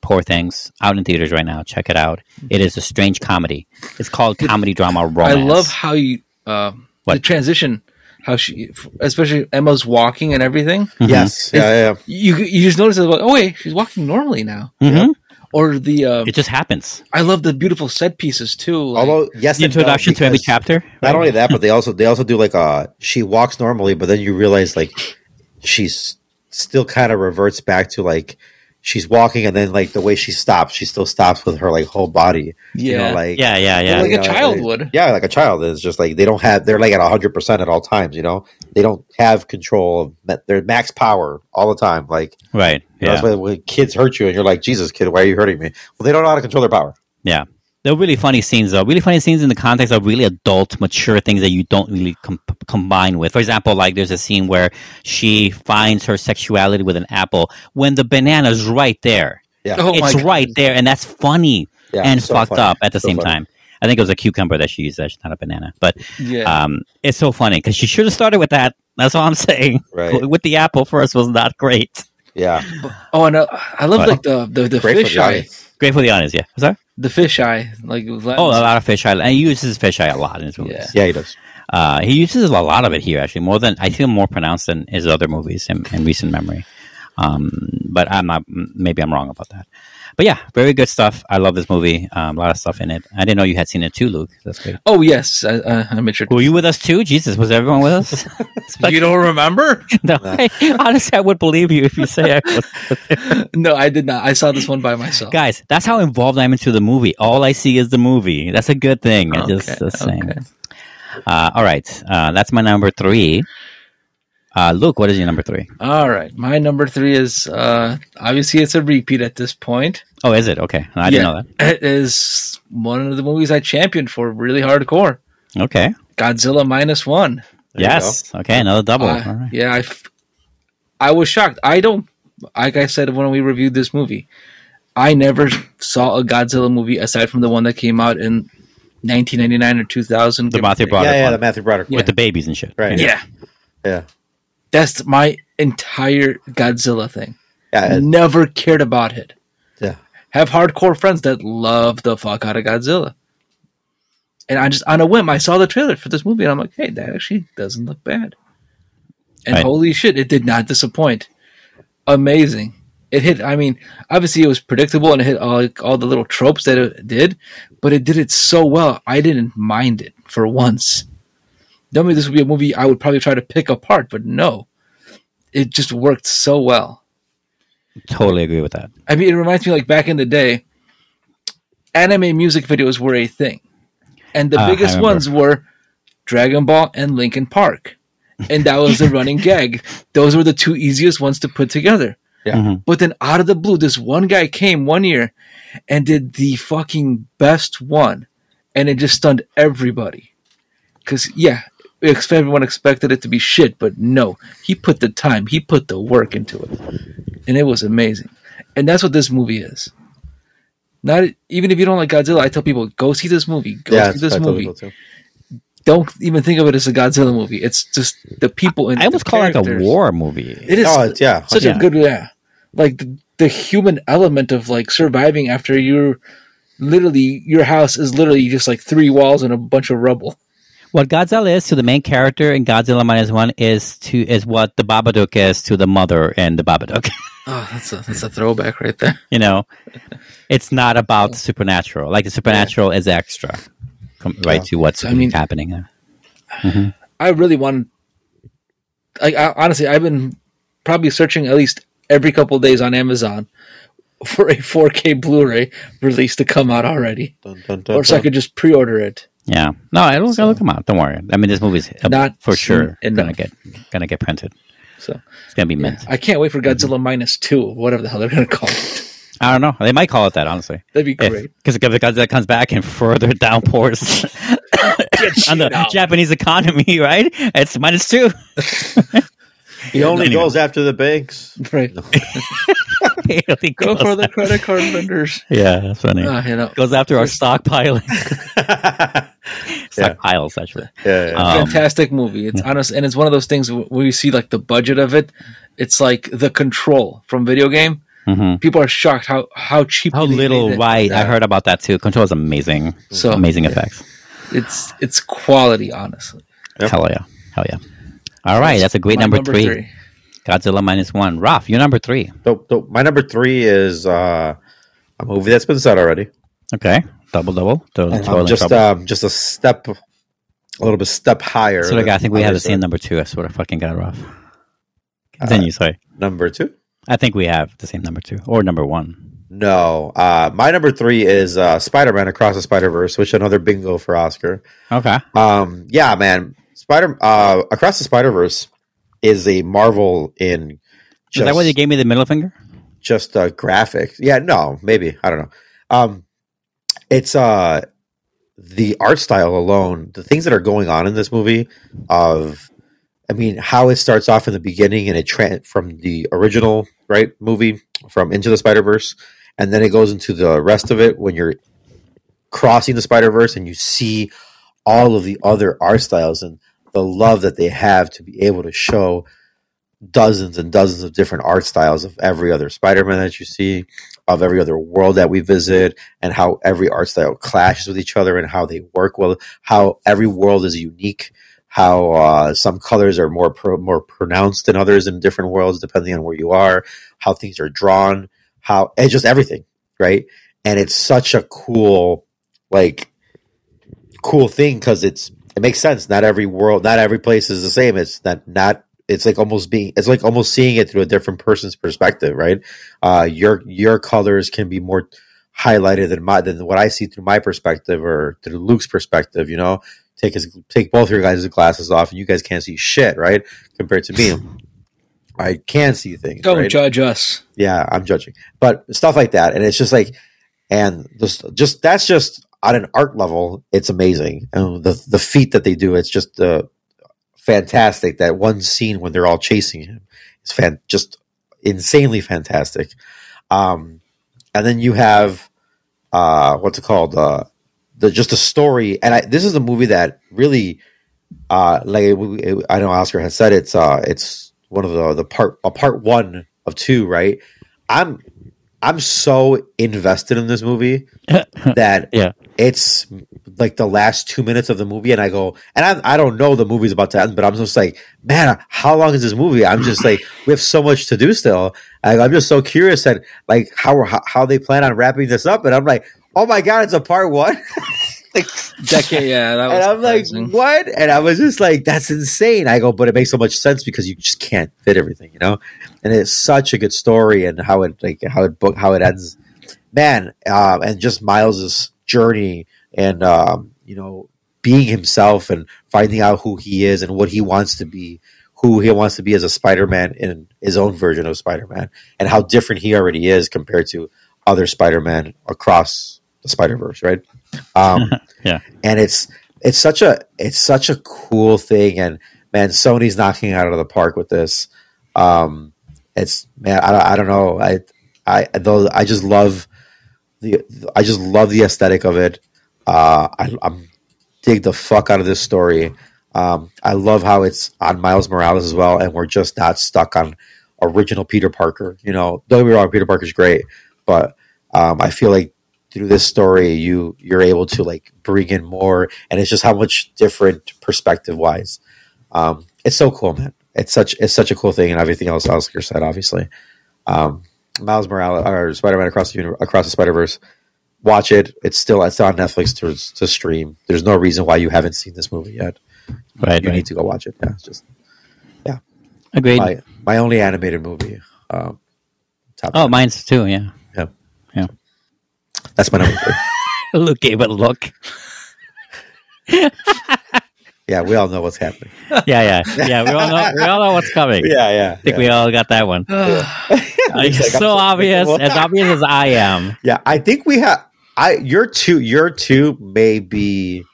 Poor things out in theaters right now. Check it out. It is a strange comedy. It's called comedy drama romance. I love how you uh, the What? transition, how she, especially Emma's walking and everything. Yes. Yeah. Yeah. yeah. You you just notice that, like, oh wait, she's walking normally now. Mhm. Or the uh, It just happens. I love the beautiful set pieces too. like- Although yes, The introduction to every because chapter. Not only that, but they also they also do like uh she walks normally, but then you realize like she's still kind of reverts back to like she's walking, and then like the way she stops, she still stops with her like whole body. You Yeah. know, like Yeah, yeah, yeah. Like you a know, child they- would. Yeah, like a child is just like they don't have. They're like at hundred percent at all times. You know, they don't have control of their max power all the time. Like right. you know, Yeah. that's why when kids hurt you, and you're like, Jesus, kid, why are you hurting me? Well, they don't know how to control their power. Yeah. They're really funny scenes, though. Really funny scenes in the context of really adult, mature things that you don't really com- combine with. For example, like there's a scene where she finds her sexuality with an apple when the banana's right there. Yeah. Oh it's right there, and that's funny Yeah, and so fucked funny. up at the So same funny. time. I think it was a cucumber that she used. That's not a banana, but Yeah. um, it's so funny because she should have started with that. That's all I'm saying. Right. With the apple first was not great. Yeah. oh, and uh, I love What? like the the, the fish the eye, audience. Great for the audience, yeah. Was that? The fish eye. Like Oh, a lot of fish eye, and he uses fish eye a lot in his movies. Yeah. Yeah, he does. Uh, he uses a lot of it here, actually, more than I feel more pronounced than his other movies in, in recent memory. Um, but I'm not. Maybe I'm wrong about that. But yeah, very good stuff. I love this movie. Um, a lot of stuff in it. I didn't know you had seen it too, Luke. That's great. Oh yes, I, I, I made sure. Were you with us too? Jesus, was everyone with us? You don't remember? no, I, honestly, I would believe you if you say I was. no, I did not. I saw this one by myself. Guys, that's how involved I am into the movie. All I see is the movie. That's a good thing. I just, Okay, just okay. Uh, all right, uh, that's my number three. Uh, Luke, what is your number three? All right, my number three is uh obviously it's a repeat at this point. Oh, is it? Okay, I didn't know that. It is one of the movies I championed for really hardcore. Okay. Godzilla minus one. There yes. Okay, another double. Uh, All right. Yeah, I, f- I was shocked. I don't, like I said when we reviewed this movie, I never saw a Godzilla movie aside from the one that came out in 1999 or 2000. The give or Matthew take. Broderick yeah, yeah, one. the Matthew Broderick. Yeah. With the babies and shit. Right. Yeah, Yeah. That's my entire Godzilla thing. Yeah. it- Never cared about it. yeah. Have hardcore friends that love the fuck out of Godzilla. And I just on a whim, I saw the trailer for this movie, and I'm like, "Hey, that actually doesn't look bad." And Right. holy shit, it did not disappoint. Amazing. It hit. I mean, obviously it was predictable and it hit all, like, all the little tropes that it did, but it did it so well. I didn't mind it for once. Normally, this would be a movie I would probably try to pick apart, but no, it just worked so well. Totally agree with that. I mean, it reminds me like back in the day, anime music videos were a thing, and the I biggest ones were Dragon Ball and Linkin Park, and that was the running gag. Those were the two easiest ones to put together. Yeah. Mhm. But then out of the blue, this one guy came one year and did the fucking best one, and it just stunned everybody. Because yeah, ex- everyone expected it to be shit, but no, he put the time, he put the work into it, and it was amazing. And that's what this movie is. Not even if you don't like Godzilla, I tell people go see this movie. Go Yeah. see this I totally movie. Don't even think of it as a Godzilla movie. It's just the people in. I almost the call it like a war movie. It is Oh, it's, yeah. such Yeah. a good yeah like the, the human element of like surviving after you're literally your house is literally just like three walls and a bunch of rubble What Godzilla is to the main character in Godzilla minus one is to is what the Babadook is to the mother and the Babadook. oh that's a that's a throwback right there. You know, it's not about the supernatural. Like the supernatural is extra, com- right to what's I mean- happening there. Mm-hmm. i really want like I, honestly i've been probably searching at least every couple days on amazon for a 4k blu-ray release to come out already. Dun, dun, dun, or so i could just pre-order it Yeah, no, I will look come out. Don't worry. I mean, this movie's Not for sure gonna get gonna get printed. so It's gonna be mint. i can't wait for mm-hmm. godzilla minus two whatever the hell they're gonna call it I don't know. They might call it that, honestly. that'd be great Because Godzilla comes back and further downpours on the out. Japanese economy, right? It's minus two. He only Anyway. goes after the banks. right He go for the credit card vendors Yeah, that's funny. Ah, you know, Goes after our stockpiling. yeah. Stockpiles, actually. Yeah. yeah. Um, fantastic movie. It's honest, and it's one of those things where you see like the budget of it. It's like the control from video game. Mhm. People are shocked how how cheap How little, right? I heard about that too. Control is amazing. So amazing effects. It's it's quality, honestly. Yep. Hell yeah. Hell yeah. All right, that's a great My number, three. Godzilla minus one. Ralf, you're number three. So, so my number three is uh, a movie that's been said already. Okay. Double double. Don't I'm just trouble. um, just a step, a little bit step higher. So like, I think we have the same number two. I swear to fucking God, Ralf. Continue, sorry. number two. I think we have the same number two. Or number one. No, uh, my number three is uh, Spider-Man Across the Spider-Verse, which another bingo for Oscar. Okay. Um, yeah, man, Spider uh, Across the Spider-Verse is a marvel in Is that why they gave me the middle finger? just a graphic. Yeah, no, maybe I don't know. Um, it's uh the art style alone, the things that are going on in this movie of I mean, how it starts off in the beginning and it tra- from the original right movie from Into the Spider Verse, and then it goes into the rest of it when you're crossing the Spider Verse and you see all of the other art styles and the love that they have to be able to show dozens and dozens of different art styles of every other Spider-Man that you see, of every other world that we visit, and how every art style clashes with each other and how they work well, how every world is unique, how uh, some colors are more pro- more pronounced than others in different worlds depending on where you are, how things are drawn, how and just everything, right? And it's such a cool like cool thing because it's it makes sense. Not every world, not every place is the same. It's not not. It's like almost being. It's like almost seeing it through a different person's perspective, right? Uh, your your colors can be more highlighted than my than what I see through my perspective or through Luke's perspective. You know, take his take both your guys' glasses off, and you guys can't see shit, right? Compared to me, I can see things. Don't right? judge us. yeah, I'm judging, but stuff like that, and it's just like, and this, just that's just on an art level, it's amazing, and the the feat that they do, it's just uh, fantastic. That one scene when they're all chasing him is fan, just insanely fantastic. Um, and then you have uh, what's it called? Uh, the just a story, and I, this is a movie that really, uh, like we- I know Oscar has said, it's uh, it's one of the the part a part one of two, right? I'm I'm so invested in this movie that Yeah. it's like the last two minutes of the movie, and I go, and I, I don't know the movie's about to end, but I'm just like, man, how long is this movie? I'm just like, we have so much to do still. I, I'm just so curious at like how, how how they plan on wrapping this up, and I'm like, oh my god, it's a part one. Decade, yeah, that was and I'm like, what? And I was just like, that's insane. I go, but it makes so much sense because you just can't fit everything, you know. And it's such a good story, and how it like how it book how it ends, man. Um, and just Miles's journey, and um, you know, being himself and finding out who he is and what he wants to be, who he wants to be as a Spider-Man in his own version of Spider-Man, and how different he already is compared to other Spider-Man across the Spider-Verse, right? Um, Yeah. and it's it's such a it's such a cool thing, and man, Sony's knocking out of the park with this. Um, it's man, I, I don't know, I I though I just love the I just love the aesthetic of it. Uh, I, I'm dig the fuck out of this story. Um, I love how it's on Miles Morales as well, and we're just not stuck on original Peter Parker. You know, don't get me wrong, Peter Parker's great, but um, I feel like through this story, you you're able to like bring in more, and it's just how much different perspective wise. Um, it's so cool, man. It's such it's such a cool thing, and everything else Oscar said, obviously. Um, Miles Morales or Spider Man across the uni- across the Spider Verse. Watch it. It's still it's on Netflix to to stream. There's no reason why you haven't seen this movie yet. Right. You right. need to go watch it. Yeah, it's just yeah Agreed. my my only animated movie. Um, top oh, mine's too. Yeah. Yeah. Yeah. That's my number three. Luke gave a look. Yeah, we all know what's happening. Yeah, yeah, yeah. We all know. We all know what's coming. Yeah, yeah. I think we all got that one. It's so obvious, as obvious as I am. Yeah, I think we have. I your two, your two may be.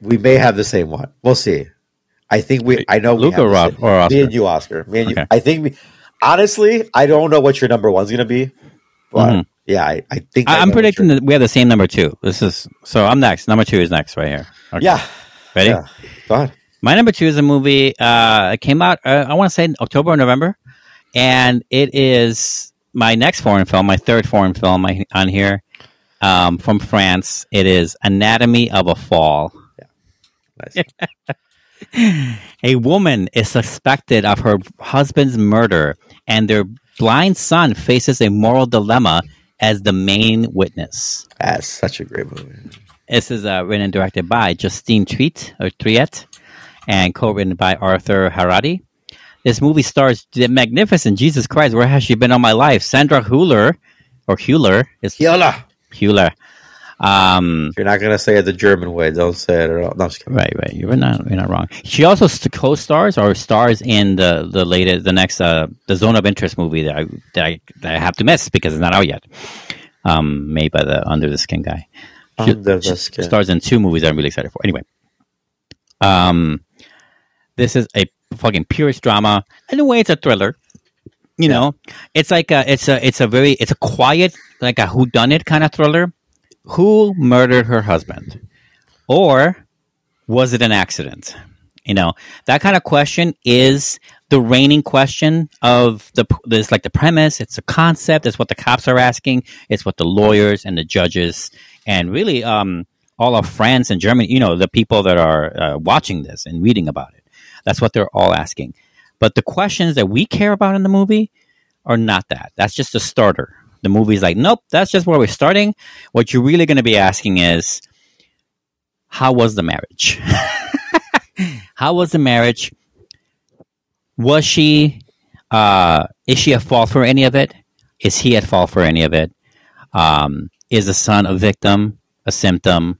We may have the same one. We'll see. I think we. I know we Luke or Rob or Oscar? Me and you, Oscar. Me and you. I think we. Honestly, I don't know what your number one's going to be, but Mhm. Yeah, I, I think I, I'm predicting that we have the same number two. This is so. I'm next. Number two is next, right here. Okay. Yeah, Ready? yeah. Go ahead. My number two is a movie. Uh, it came out. Uh, I want to say in October or November, and it is my next foreign film, my third foreign film I, on here, um, from France. It is Anatomy of a Fall. Yeah. Nice. A woman is suspected of her husband's murder, and their blind son faces a moral dilemma as the main witness. That's such a great movie. This is uh, written and directed by Justine Triet or Triet, and co-written by Arthur Harari. This movie stars the magnificent Jesus Christ. Where has she been all my life? Sandra Hüller, or Hüller is Yola. Hüller. Um, You're not going to say it the German way. Don't say it at all. No, I'm just kidding. right, right. You're not, you're not wrong. She also st- co-stars or stars in the the latest, the next, uh, the Zone of Interest movie that I that I, that I have to miss because it's not out yet. um, made by the Under the Skin guy. Under the She Skin. Stars in two movies I'm really excited for. Anyway, um, this is a fucking purest drama. In a way, it's a thriller. You know, it's like a, it's a, it's a very, it's a quiet, like a whodunit kind of thriller. Who murdered her husband, or was it an accident? You know, that kind of question is the reigning question of the this like the premise. It's a concept. It's what the cops are asking. It's what the lawyers and the judges and really um, all of France and Germany. You know, the people that are uh, watching this and reading about it. That's what they're all asking. But the questions that we care about in the movie are not that. That's just a starter. The movie's like, nope, that's just where we're starting. What you're really going to be asking is, how was the marriage? how was the marriage? Was she, uh, is she at fault for any of it? Is he at fault for any of it? Um, is the son a victim, a symptom,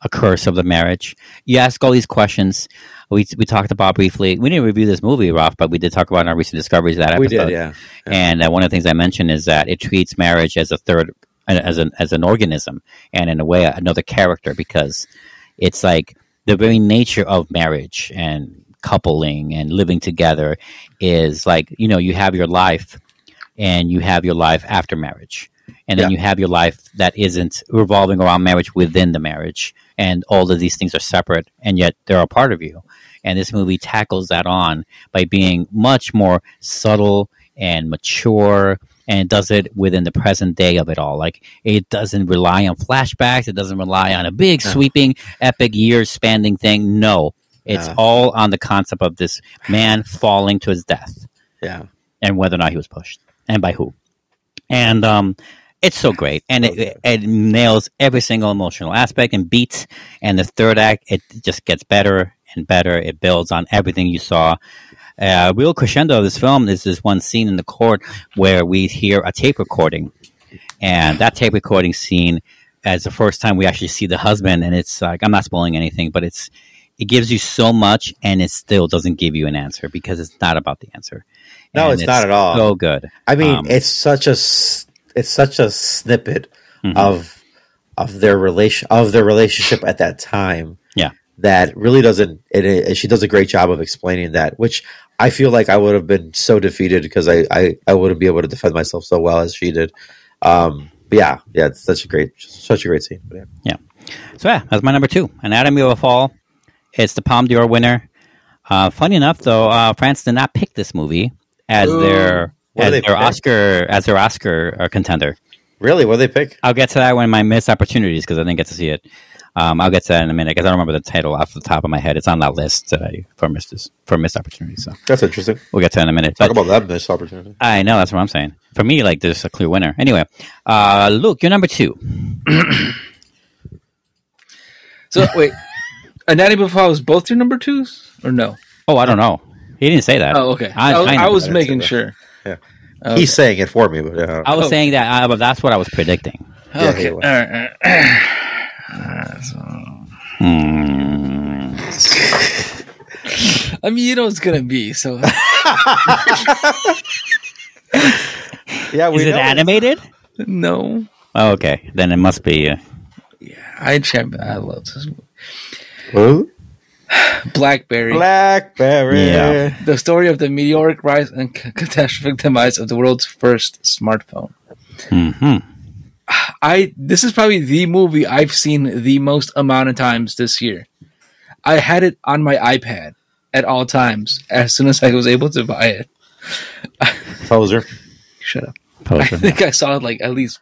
a curse of the marriage? You ask all these questions. We, we talked about briefly. We didn't review this movie, Ralf, but we did talk about in our recent discoveries of that We episode. did, yeah. And uh, one of the things I mentioned is that it treats marriage as a third, as an as an organism, and in a way another character because it's like the very nature of marriage and coupling and living together is like you know you have your life and you have your life after marriage and then Yeah. you have your life that isn't revolving around marriage within the marriage and all of these things are separate and yet they're a part of you and this movie tackles that on by being much more subtle and mature and does it within the present day of it all. Like it doesn't rely on flashbacks. It doesn't rely on a big sweeping epic years spanning thing. No. It's Yeah. all on the concept of this man falling to his death. Yeah. and whether or not he was pushed. And by who. And um, it's so great, and it, it nails every single emotional aspect and beats. And the third act, it just gets better and better. It builds on everything you saw. Uh, real crescendo of this film is this one scene in the court where we hear a tape recording, and that tape recording scene as the first time we actually see the husband, and it's like I'm not spoiling anything, but it's it gives you so much, and it still doesn't give you an answer because it's not about the answer. No, And it's not at all. So good. I mean, Um, it's such a it's such a snippet Mhm. of of their relation of their relationship at that time. Yeah. That really doesn't. It, it, she does a great job of explaining that, which I feel like I would have been so defeated because I, I I wouldn't be able to defend myself so well as she did. Um, but yeah, yeah, it's such a great such a great scene. But yeah. So yeah, that's my number two. Anatomy of a Fall. It's the Palme d'Or winner. Uh, funny enough, though, uh, France did not pick this movie as Ooh. their What as their pick? Oscar as their Oscar uh, contender. Really, what they pick? I'll get to that when my missed opportunities because I didn't get to see it. Um, I'll get to that in a minute because I don't remember the title off the top of my head. It's on that list that I for missed for missed opportunities. So That's interesting. we'll get to that in a minute. Talk But about that missed opportunity. I know that's what I'm saying. For me, like there's a clear winner. Anyway, uh, Luke, you're number two. So wait, Anatomy of a Fall was both your number twos or no? Oh, I don't know. He didn't say that. Oh, okay. I- I, was- I I was making sure. Yeah. Okay. He's saying it for me, but uh, I was Oh. saying that, uh, but that's what I was predicting. Okay. he All was. right. all right. Alright, so- Hmm. I mean, you know it's gonna be so. yeah, we Is it know animated? no, Oh, okay, then it must be. Uh, Yeah, I champ. I love this. movie. Who? Blackberry. Blackberry. Yeah. the story of the meteoric rise and c- catastrophic demise of the world's first smartphone. hmm I this is probably the movie I've seen the most amount of times this year. I had it on my iPad at all times as soon as I was able to buy it. Poser. Shut up. I think I saw it like at least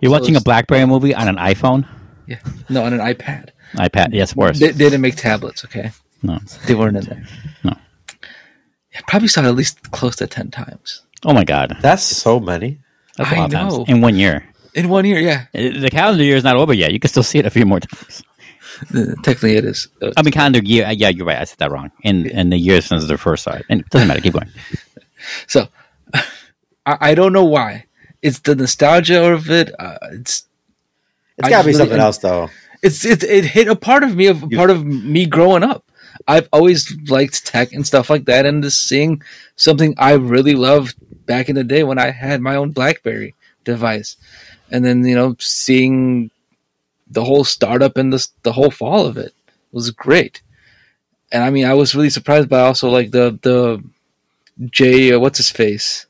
You're watching a. BlackBerry movie on an iPhone, yeah no on an iPad. iPad. Yes, worse. They, they didn't make tablets, okay? No. They weren't in there. No. I probably saw it at least close to ten times Oh my god, That's so many. that's a I lot of times know. in one year. In one year. Yeah, Uh, The calendar year is not over yet. You can still see it a few more times. Technically it is. I mean, calendar year. uh, Yeah, you're right. I said that wrong. In in the year since the first side, and it doesn't matter. Keep going. So I, I don't know why. It's the nostalgia of it. Uh, it's It's I got to be really- something else, though. it's it, it hit a part of me of a part of me growing up. I've always liked tech and stuff like that, and just seeing something I really loved back in the day when I had my own BlackBerry device. And then you know seeing the whole startup and the the whole fall of it was great. And I mean, I was really surprised by also like the the Jay, uh, what's his face,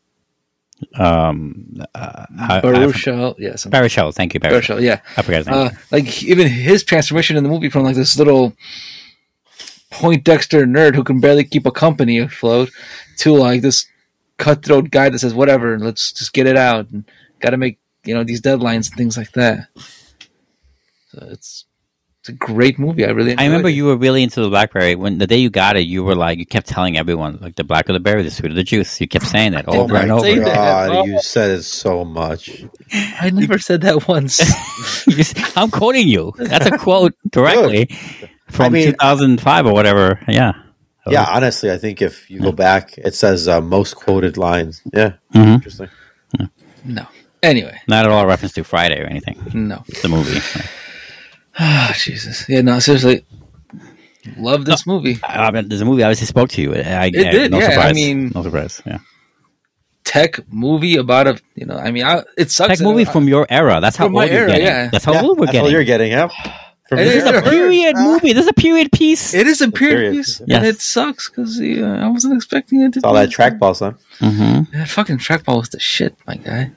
Um, uh, Baruchel, yeah. Baruchel, thank you, Baruchel. Baruchel, yeah. I forgot his name. Uh, like even his transformation in the movie from like this little Poindexter nerd who can barely keep a company afloat to like this cutthroat guy that says whatever, and let's just get it out and got to make you know these deadlines and things like that. So it's it's a great movie. I really I remember it. you were really into the blackberry when the day you got it. You were like, you kept telling everyone like the black of the berry, the sweet of the juice. You kept saying that over and over. god, Oh. you said it so much. I never said that once. I'm quoting you. That's a quote directly from mean- 2005 or whatever. Yeah. Yeah, honestly, I think if you go back, it says uh, most quoted lines. Yeah, Mhm. interesting. no. Anyway, Not at all a reference to Friday or anything. no. The movie. Ah, Jesus. Yeah, no. Seriously, love this movie. I mean, there's a movie obviously spoke to you. I, It did, No yeah, I mean- no surprise. Yeah. Tech movie about a you know. I mean, I, it sucks. Tech movie I- from your era. That's how From my old you're era, getting. yeah. That's how Yeah, old we're that's all getting. you're getting, yeah. From It your is This is era. a period movie. This is a period piece. It is a period, period. piece, Yes. and it sucks because uh, I wasn't expecting it to. It's all be- that trackball, son. hmm That fucking trackball was the shit, my guy.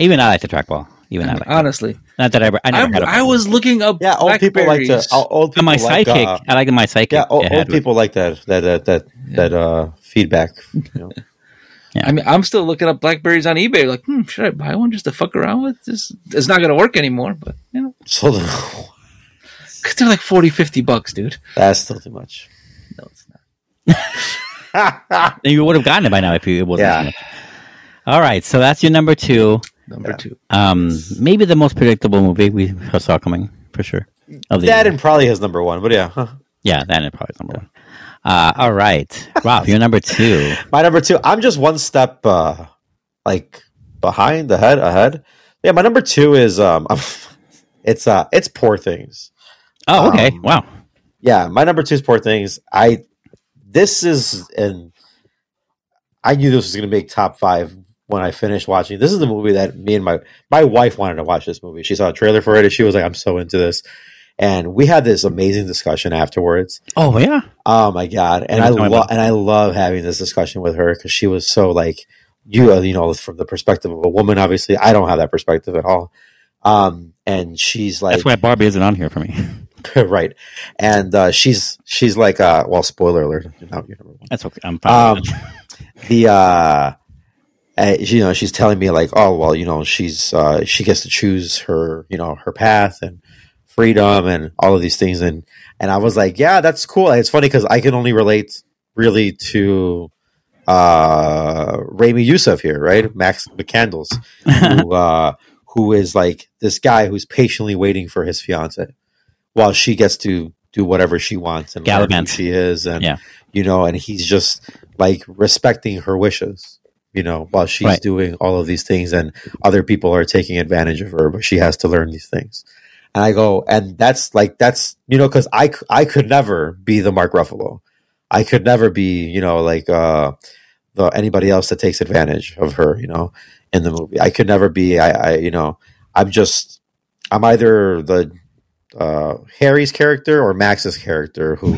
Even I like the trackball. Even I like. it. Honestly, Not that I. ever- I I, never had a I was looking up. Yeah, old people like to. Old people my like, sidekick. uh, I like my sidekick. yeah, old, it had old with- people like that. That that that that uh, feedback. You know. I mean, I'm still looking up Blackberries on eBay. Like, hmm, should I buy one just to fuck around with? This it's not gonna work anymore, but you know, So the, 'cause they're like 40, 50 bucks, dude. that's still too much. No, it's not. And you would have gotten it by now if you it wasn't. Yeah. All right, so that's your number two. Number Yeah. two. Um, maybe the most predictable movie we saw coming for sure. Of the That year. and probably his number one, but yeah. huh. yeah, that is probably number one. Uh, all right, Rob, you're number two. My number two. I'm just one step uh like behind, ahead, ahead. Yeah, my number two is um, it's uh, it's Poor Things. Oh, okay. Um, wow. Yeah, my number two is Poor Things. I this is and I knew this was going to make top five when I finished watching. This is the movie that me and my my wife wanted to watch. This movie. She saw a trailer for it and she was like, "I'm so into this." And we had this amazing discussion afterwards. Oh, yeah. Oh my god! And I love and I love having this discussion with her because she was so like you, uh, you know, from the perspective of a woman. Obviously, I don't have that perspective at all. Um, and she's like, That's why Barbie isn't on here for me. right, and uh, she's she's like, uh, well, spoiler alert. You're not your number one. That's okay. I'm fine. Um, the uh, uh, you know, she's telling me like, oh well, you know, she's uh, she gets to choose her, you know, her path and freedom and all of these things, and and I was like, yeah, that's cool. It's funny because I can only relate really to uh Ramy Youssef here, right? Max McCandless, who uh who is like this guy who's patiently waiting for his fiance while she gets to do whatever she wants and who Gallivant. she is and Yeah. you know, and he's just like respecting her wishes, you know, while she's Right. doing all of these things and other people are taking advantage of her, but she has to learn these things. And I go, and that's like, that's, you know, cause I, I could never be the Mark Ruffalo. I could never be, you know, like, uh, the, anybody else that takes advantage of her, you know, in the movie. I could never be, I, I, you know, I'm just, I'm either the, uh, Harry's character or Max's character who,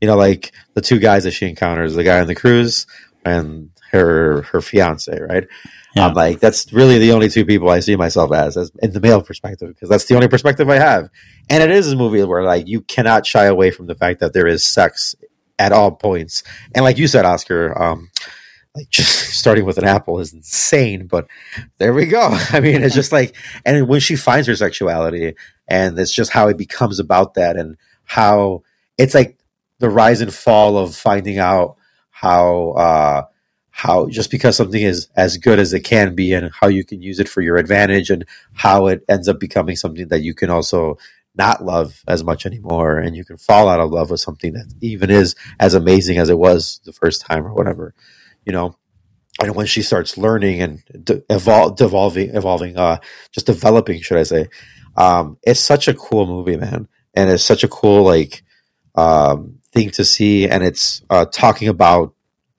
you know, like the two guys that she encounters, the guy on the cruise and her her fiance, right? Yeah. I'm like, that's really the only two people I see myself as, as in the male perspective, because that's the only perspective I have. And it is a movie where like you cannot shy away from the fact that there is sex at all points. And like you said, Oscar, um, like just starting with an apple is insane, but there we go. I mean, it's just like, and when she finds her sexuality, and it's just how it becomes about that, and how it's like the rise and fall of finding out how uh how just because something is as good as it can be and how you can use it for your advantage and how it ends up becoming something that you can also not love as much anymore and you can fall out of love with something that even is as amazing as it was the first time or whatever you know? And when she starts learning and de- evol- devolving evolving uh just developing should i say um it's such a cool movie man. And it's such a cool like um thing to see. And it's uh talking about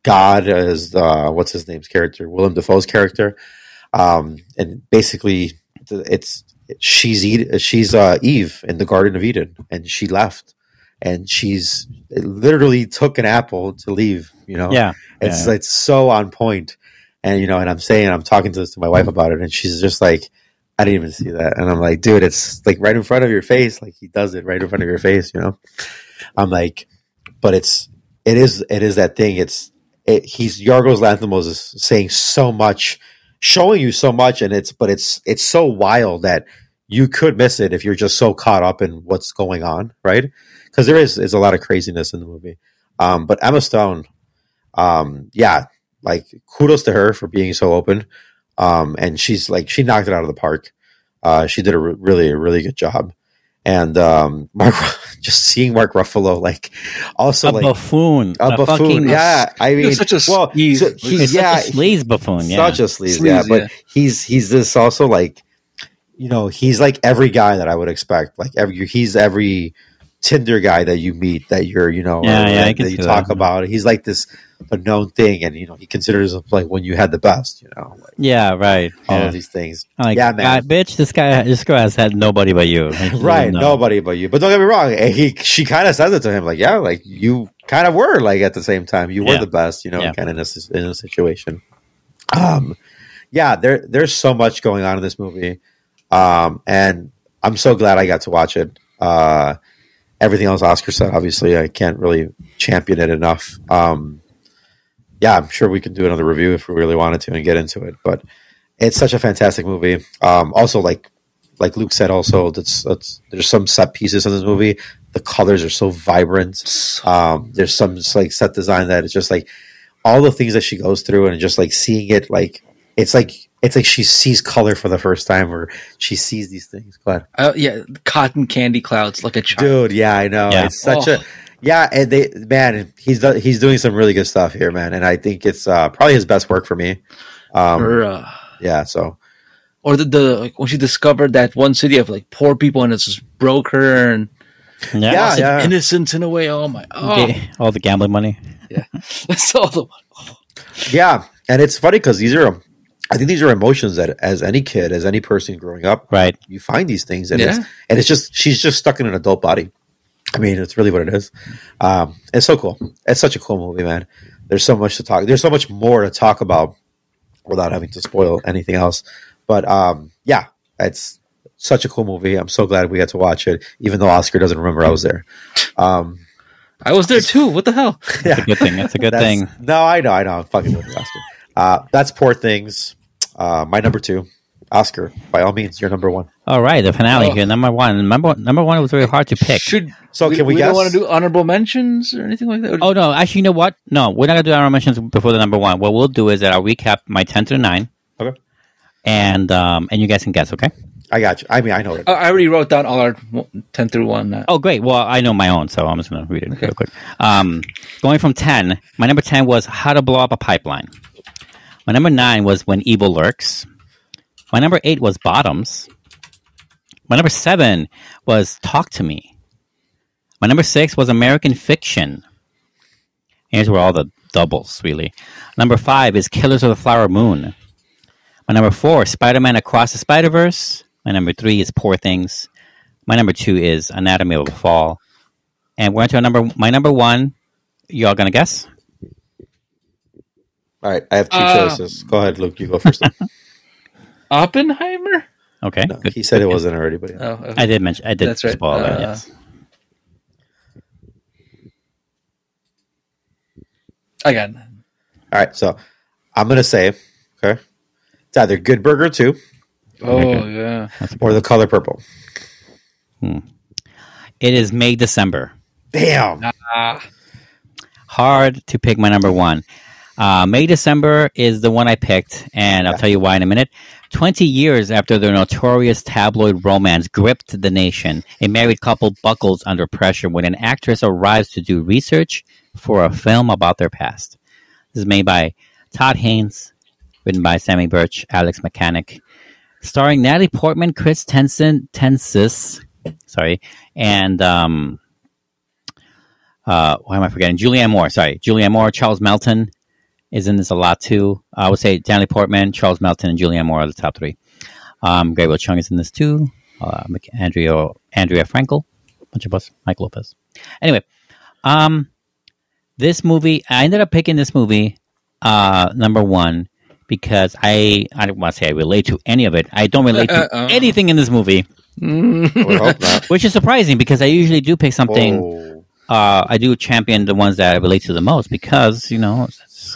god as uh what's his name's character willem dafoe's character um and basically it's she's Ed, she's uh, Eve in the Garden of Eden, and she left, and she's literally took an apple to leave. You know, Yeah. it's yeah. it's so on point, and you know, and I'm saying I'm talking to, to my wife about it, and she's just like, I didn't even see that, and I'm like, dude, it's like right in front of your face, like he does it right in front of your face, you know. I'm like, but it's it is it is that thing. It's it, he's Yorgos Lanthimos is saying so much, showing you so much, and it's but it's it's so wild that you could miss it if you're just so caught up in what's going on, right? Because there is is a lot of craziness in the movie. Um, but Emma Stone, um, yeah, like kudos to her for being so open. Um, and she's like she knocked it out of the park. Uh, she did a re- really really good job. And um, Mark, just seeing Mark Ruffalo, like also a like buffoon. a buffoon. yeah, I mean, such a well, so He's yeah, such a sleaze buffoon. Yeah. such a sleaze, yeah. Sleaze, But yeah. he's he's this also like, you know, he's like every guy that I would expect. Like every he's every Tinder guy that you meet that you're, you know, Yeah, or yeah, that, you talk that. about. He's like this a known thing, and you know, he considers him like when you had the best, you know, like yeah, right. all yeah. of these things. I'm like, yeah, "God, man. bitch, this guy, this girl has had nobody but you. Like, Right, nobody but you. But don't get me wrong. eh, He she kind of says it to him, like, yeah, like you kind of were like at the same time. You were the best, you know, kind of in a, in a situation. Um, yeah, there there's so much going on in this movie, um, and I'm so glad I got to watch it. Uh, everything else Oscar said, obviously, I can't really champion it enough. Um, yeah, I'm sure we could do another review if we really wanted to and get into it, but it's such a fantastic movie. Um, also, like like Luke said, also that's, that's there's some set pieces in this movie. The colors are so vibrant. Um, there's some like set design that it's just like all the things that she goes through, and just like seeing it, like it's like it's like she sees color for the first time, or she sees these things. Go ahead. Uh, yeah, cotton candy clouds like a child. Dude, yeah, I know. Yeah. It's such Oh. a yeah, and they man, he's he's doing some really good stuff here, man, and I think it's uh, probably his best work for me. Um, Or, uh, yeah, so or the, the like when she discovered that one city of like poor people and it's just broke her and Yeah. Yeah, lost yeah. innocence in a way. Oh my! Oh, Okay, All the gambling money. Yeah, that's all the yeah, and it's funny because these are, I think these are emotions that as any kid, as any person growing up, Right. you find these things, and Yeah. it's and it's just she's just stuck in an adult body. I mean, it's really what it is. Um, it's so cool. It's such a cool movie, man. There's so much to talk. There's so much more to talk about without having to spoil anything else. But um, yeah, it's such a cool movie. I'm so glad we got to watch it, even though Oscar doesn't remember I was there. Um, I was there too. What the hell? It's a good thing. That's a good that's- thing. No, I know, I know. I'm fucking with you, Oscar. Uh, that's Poor Things. Uh, my number two, Oscar. By all means, you're number one. All right, the finale Oh. here. Number one. Number number one was very hard to pick. Should So can we don't guess? want to do honorable mentions or anything like that? Oh no, actually, you know what? No, we're not gonna do our mentions before the number one. What we'll do is that I'll recap my ten to nine, Okay, and um, and you guys can guess. Okay. I got you. I mean, I know it. I I already wrote down all our ten through one. Uh, Oh, great. Well, I know my own, so I'm just gonna read it real quick. Um, going from ten, my number ten was how to blow up a pipeline. My number nine was when evil lurks. My number eight was bottoms. My number seven was talk to me. My number six was American fiction. Here's where all the doubles really. Number five is Killers of the Flower Moon. My number four, Spider Man Across the Spider Verse. My number three is Poor Things. My number two is Anatomy of a Fall. And we're into number my number one. Y'all gonna guess? All right, I have two Uh, choices. Go ahead, Luke. You go first. Oppenheimer. Okay. No, good. he said it wasn't already, but yeah. Oh, okay. I did mention I did That's right. spoil that, Uh, yes. I got. it. All right, so I'm gonna say, okay, it's either Good Burger Two Oh yeah. or The Color Purple. It is May December. Damn. Ah, Hard to pick my number one. Uh, May December is the one I picked, and I'll tell you why in a minute. 20 years after their notorious tabloid romance gripped the nation, a married couple buckles under pressure when an actress arrives to do research for a film about their past. This is made by Todd Haynes, written by Samy Burch, Alex Mechanik, starring Natalie Portman, Chris Tenson, Tensis, sorry, and um, uh, why am I forgetting? Julianne Moore, sorry, Julianne Moore, Charles Melton is in this a lot too. I would say Natalie Portman, Charles Melton, and Julianne Moore are the top three. Um, Gabriel Chung is in this too. Uh, Andrea Andrea Frankle, bunch of us. Mike Lopez. Anyway, um, this movie I ended up picking this movie uh, number one because I I don't want to say I relate to any of it. I don't relate to Uh-uh. anything in this movie, I would hope not. which is surprising because I usually do pick something Oh. uh, I do champion the ones that I relate to the most because you know.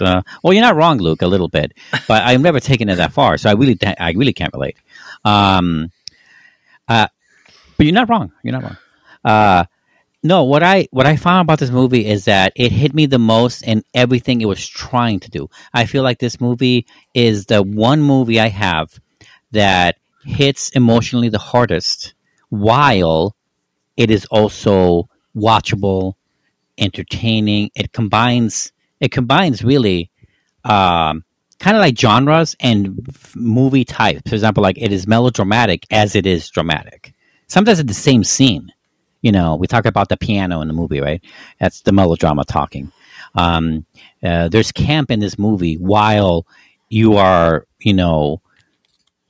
Uh, well, you're not wrong, Luke, a little bit, but I've never taken it that far, so I really, I really can't relate. Um, uh, but you're not wrong. You're not wrong. Uh, no, what I what I found about this movie is that it hit me the most in everything it was trying to do. I feel like this movie is the one movie I have that hits emotionally the hardest, while it is also watchable, entertaining. It combines it combines really um, kind of like genres and movie types. For example, like it is melodramatic as it is dramatic. Sometimes it's the same scene. You know, we talk about the piano in the movie, right? That's the melodrama talking. Um, uh, there's camp in this movie while you are, you know,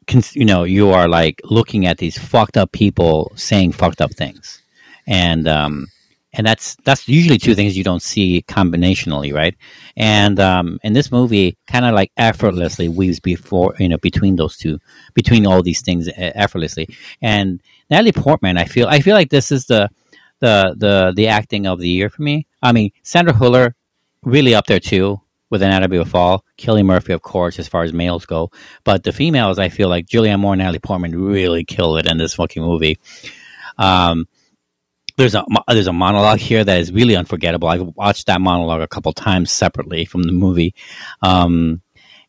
cons- you know, you are like looking at these fucked up people saying fucked up things, and um, and that's that's usually two things you don't see combinationally, right? And um, and this movie kind of like effortlessly weaves before you know between those two, between all these things effortlessly. And Natalie Portman, I feel I feel like this is the the the the acting of the year for me. I mean, Sandra Huller really up there too with Anatomy of a Fall. Cillian Murphy, of course, as far as males go. But the females, I feel like Julianne Moore and Natalie Portman really kill it in this fucking movie. Um, there's a there's a monologue here that is really unforgettable. I've watched that monologue a couple times separately from the movie, um,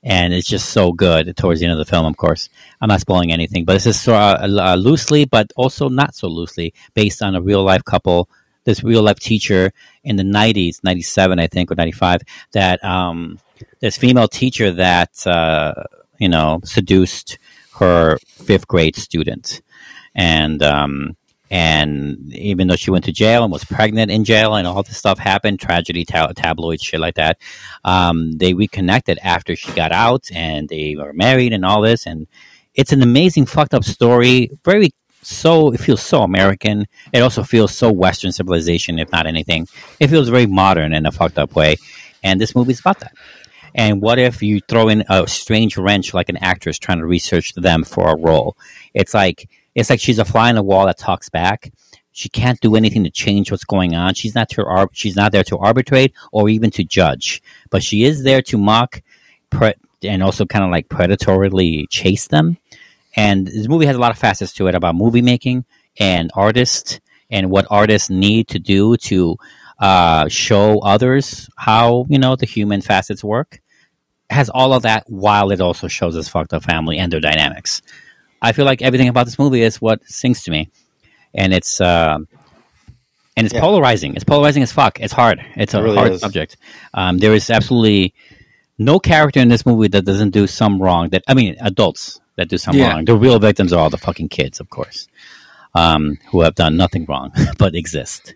and it's just so good towards the end of the film. Of course, I'm not spoiling anything, but this is of, uh, loosely, but also not so loosely, based on a real life couple. This real life teacher in the 90s, 97, I think, or 95, that um, this female teacher that uh, you know seduced her fifth grade student, and um, and even though she went to jail and was pregnant in jail and all this stuff happened tragedy ta- tabloids shit like that um, they reconnected after she got out and they were married and all this. And it's an amazing fucked up story. Very so it feels so american. It also feels so western civilization if not anything. It feels very modern in a fucked up way. And this movie's about that. And what if you throw in a strange wrench like an actress trying to research them for a role? It's like it's like she's a fly on the wall that talks back. She can't do anything to change what's going on. She's not to she's not there to arbitrate or even to judge, but she is there to mock pre- and also kind of like predatorily chase them. And this movie has a lot of facets to it about movie making and artists and what artists need to do to uh, show others how you know the human facets work. It has all of that while it also shows us fucked up family and their dynamics. I feel like everything about this movie is what sings to me, and it's uh, and it's Yeah. polarizing. It's polarizing as fuck. It's hard. It's a It really hard is. subject. Um, there is absolutely no character in this movie that doesn't do some wrong. That I mean, adults that do some Yeah. wrong. The real victims are all the fucking kids, of course, um, who have done nothing wrong but exist.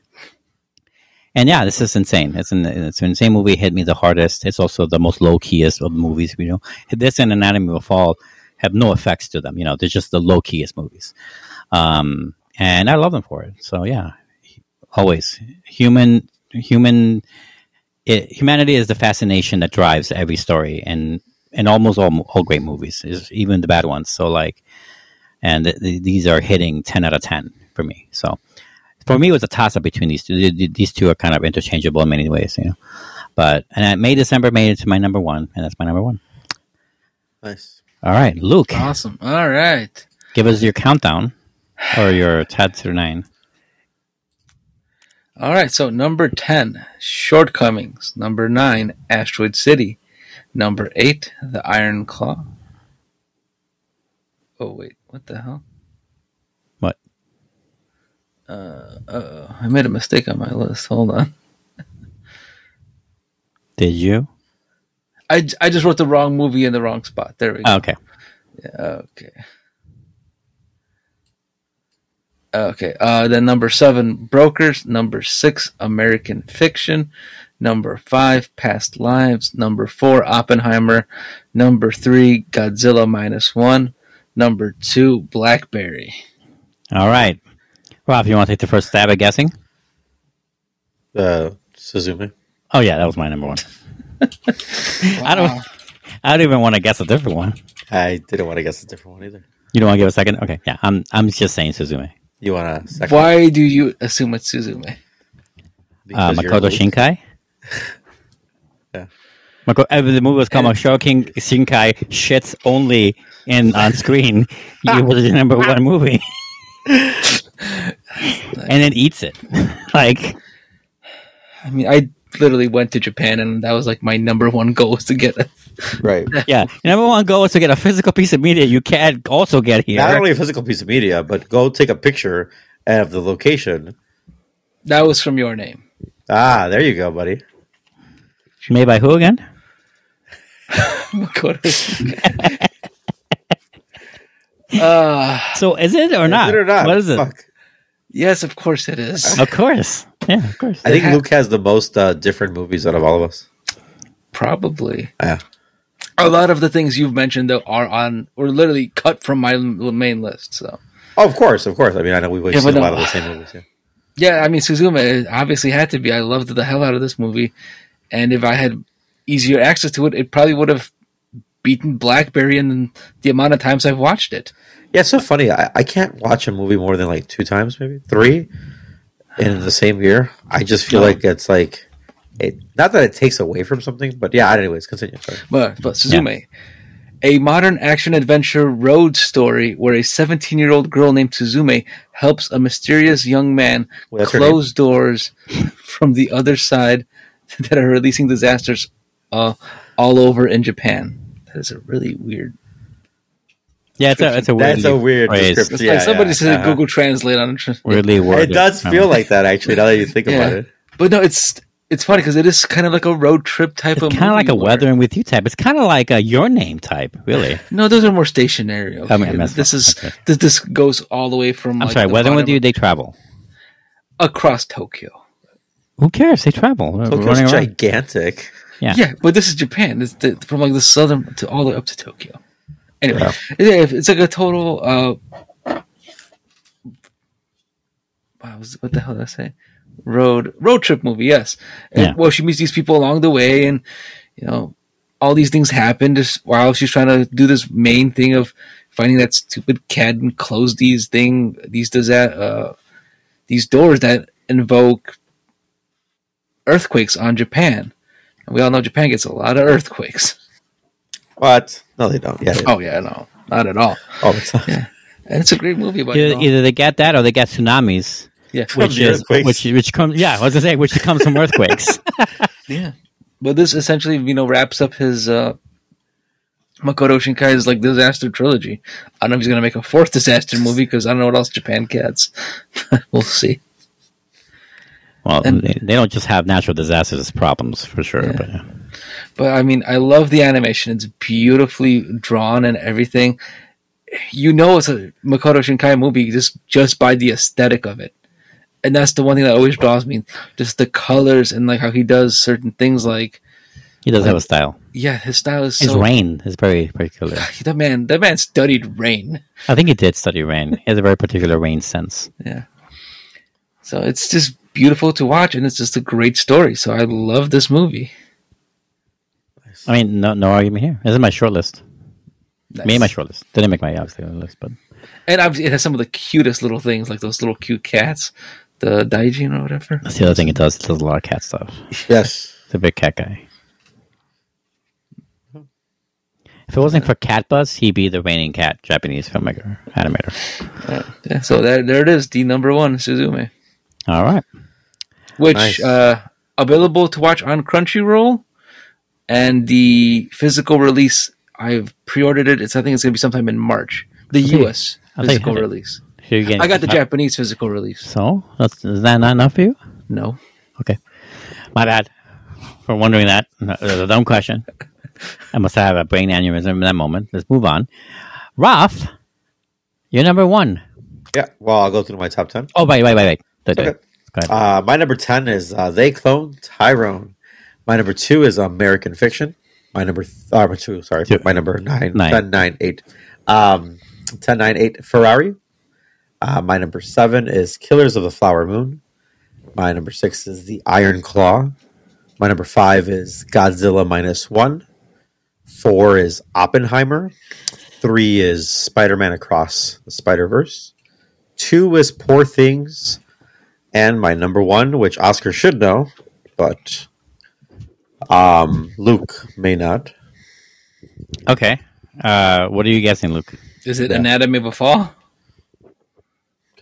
And yeah, this is insane. It's an it's an insane movie. It hit me the hardest. It's also the most low keyest of the movies. You know, this and Anatomy of a Fall have no effects to them. You know, they're just the low keyest movies. Um, and I love them for it. So yeah, always human human it, humanity is the fascination that drives every story and and almost all all great movies is even the bad ones. So like, and th- th- these are hitting ten out of ten for me. So for me, it was a toss up between these two. Th- th- These two are kind of interchangeable in many ways, you know. But and May December made it to my number one, and that's my number one. Nice. All right, Luke, Awesome. All right. give us your countdown or your Tad through nine. All right. So number 10, Shortcomings. Number 9, Asteroid City. Number 8, The Iron Claw. Oh, wait. What the hell? What? Uh, uh I made a mistake on my list. Hold on. Did you? I, I just wrote the wrong movie in the wrong spot. There we go. Okay. Okay. Okay. Uh, then number seven, Brokers. Number six, American Fiction. Number five, Past Lives. Number four, Oppenheimer. Number three, Godzilla minus one. Number two, Blackberry. All right. Rob, you want to take the first stab at guessing? Uh, Suzume. Oh yeah, that was my number one. I don't. I don't even want to guess a different one. I didn't want to guess a different one either. You don't want to give a second? Okay, yeah. I'm. I'm just saying Suzume. You want a second? Why do you assume it's Suzume? Uh, Because Makoto? Shinkai. Yeah. Mako- uh, the movie was called Makoto King Shinkai shits only in on screen. it was the number one movie, and then eats it. like I mean, I literally went to Japan, and that was like my number one goal was to get a Right. yeah, your number one goal is to get a physical piece of media you can't also get here. Not only a physical piece of media, but go take a picture of the location. That was from your name. Ah, there you go, buddy. Made by who again? Makoto. uh, So is it or not? Is it or not? What is it? Fuck. Yes, of course it is. Of course. Yeah, of course. I think ha- Luke has the most uh, different movies out of all of us. Probably. Yeah. A lot of the things you've mentioned though are on or literally cut from my main list. So Oh, of course, of course. I mean, I know we've Yeah, seen but a lot of the same movies. Yeah. yeah, I mean Suzume obviously had to be. I loved the hell out of this movie, and if I had easier access to it, it probably would have beaten Blackberry in the amount of times I've watched it. Yeah, it's so funny. I, I can't watch a movie more than like two times, maybe three, in the same year. I just feel No. like it's like, it, not that it takes away from something, but yeah. Anyways, continue. Sorry. But but Suzume, a modern action adventure road story where a 17 year old girl named Suzume helps a mysterious young man Well, close doors from the other side that are releasing disasters uh, all over in Japan. That is a really weird. Yeah, it's a it's a weird. That's a weird phrase. description. It's Yeah, like somebody yeah, said uh-huh. Google Translate on it. Weirdly It worded. does Um, feel like that actually. Now that you think about it. But no, it's it's funny because it is kind of like a road trip type It's of. kind of like a weathering with you type. It's kind of like a your name type, really. No, those are more stationary. Okay? I mean, this is Okay. this, this goes all the way from. I'm like, sorry, weathering with you, they travel. across Tokyo. Who cares? They travel. Tokyo's gigantic. Yeah. Yeah, but this is Japan. It's the, from like the southern to all the way up to Tokyo. Anyway, yeah, it's like a total. Uh, wow, was- what the hell did I say? Road road trip movie. Yes. And, Yeah. Well, she meets these people along the way, and you know, all these things happen just while she's trying to do this main thing of finding that stupid cat and close these thing these does that uh these doors that invoke earthquakes on Japan. And we all know Japan gets a lot of earthquakes. What? No, they don't. Yeah. They Oh yeah, no, not at all. all the time. And it's a great movie, but you Either, know, either they get that or they get tsunamis, yeah, which the is earthquakes. which which comes. Yeah, I was gonna say which comes from earthquakes. yeah. But this essentially, you know, wraps up his uh, Makoto Shinkai's like disaster trilogy. I don't know if he's gonna make a fourth disaster movie because I don't know what else Japan gets. we'll see. well, And- they, they don't just have natural disasters as problems for sure. Yeah. But yeah. But I mean, I love the animation. It's beautifully drawn and everything. You know, it's a Makoto Shinkai movie just just by the aesthetic of it, and that's the one thing that always draws me. Just the colors and like how he does certain things. Like, he does have a style. yeah, his style is His so. rain is very particular. That man, that man studied rain. I think he did study rain. He has a very particular rain sense. Yeah. So it's just beautiful to watch, and it's just a great story. So I love this movie. I mean, no no argument here. This is my short list. Nice. Made my short list. Didn't make my obviously list, but And obviously, it has some of the cutest little things, like those little cute cats, the Daijin or whatever. that's the other thing it does. It does a lot of cat stuff. Yes. It's a big cat guy. If it wasn't for Cat Buzz, he'd be the reigning cat Japanese filmmaker, animator. Yeah, so there, there it is, the number one Suzume, All right. which Nice. uh, available to watch on Crunchyroll, and the physical release I've pre-ordered it. It's I think it's gonna be sometime in March. The Okay. U.S. I'll physical it. release. Here you get- I got the Japanese physical release. So, that's, is that not enough for you? No, Okay. My bad for wondering that. That a dumb question. I must have a brain aneurysm in that moment. Let's move on. Ralf, you're number one. Yeah. Well, I'll go through my top ten. Oh, wait, wait, wait, wait. Wait, wait. Okay. Uh, my number 10 is uh, They Clone Tyrone. My number two is American Fiction. My number, th- uh, number two, sorry. Two. My number nine, Nine. nine. nine, eight. Um, ten nine eight Ferrari. Uh, my number seven is Killers of the Flower Moon. My number six is The Iron Claw. My number five is Godzilla minus one. Four is Oppenheimer. Three is Spider Man Across the Spider Verse. Two is Poor Things. And my number one, which Oscar should know, but um, Luke may not. Okay. Uh, what are you guessing, Luke? Is it Yeah. Anatomy of a Fall?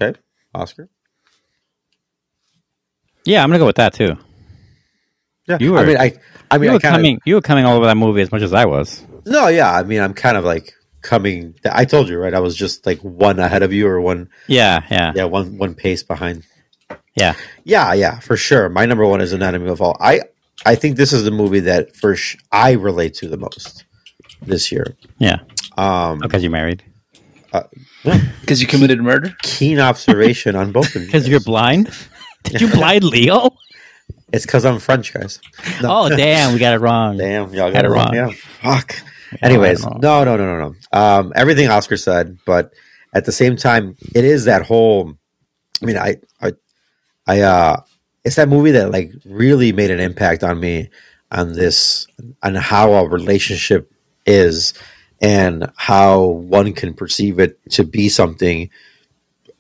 Okay, Oscar. Yeah, I'm gonna go with that too. Yeah, You were. I were- mean, I, I mean, you I were kind coming. You were coming all over that movie as much as I was. No, yeah, I mean, I'm kind of like coming. I told you, right? I was just like one ahead of you, or one, Yeah, yeah, yeah, one one pace behind. yeah. Yeah, yeah, for sure. My number one is Anatomy of a Fall. I, I think this is the movie that first sh- I relate to the most this year. yeah. Um, Because you're married. Because you committed murder? keen observation on both of you. Because you're blind. Did you blind Leo? It's because I'm French, guys. No. Oh, damn, we got it wrong. Damn, y'all Got got it it wrong. wrong. Yeah, fuck. Anyways, no, no, no, no, no. Um, everything Oscar said, but at the same time, it is that whole. I mean, I, I, I, uh, it's that movie that like really made an impact on me on this, on how a relationship is, and how one can perceive it to be something,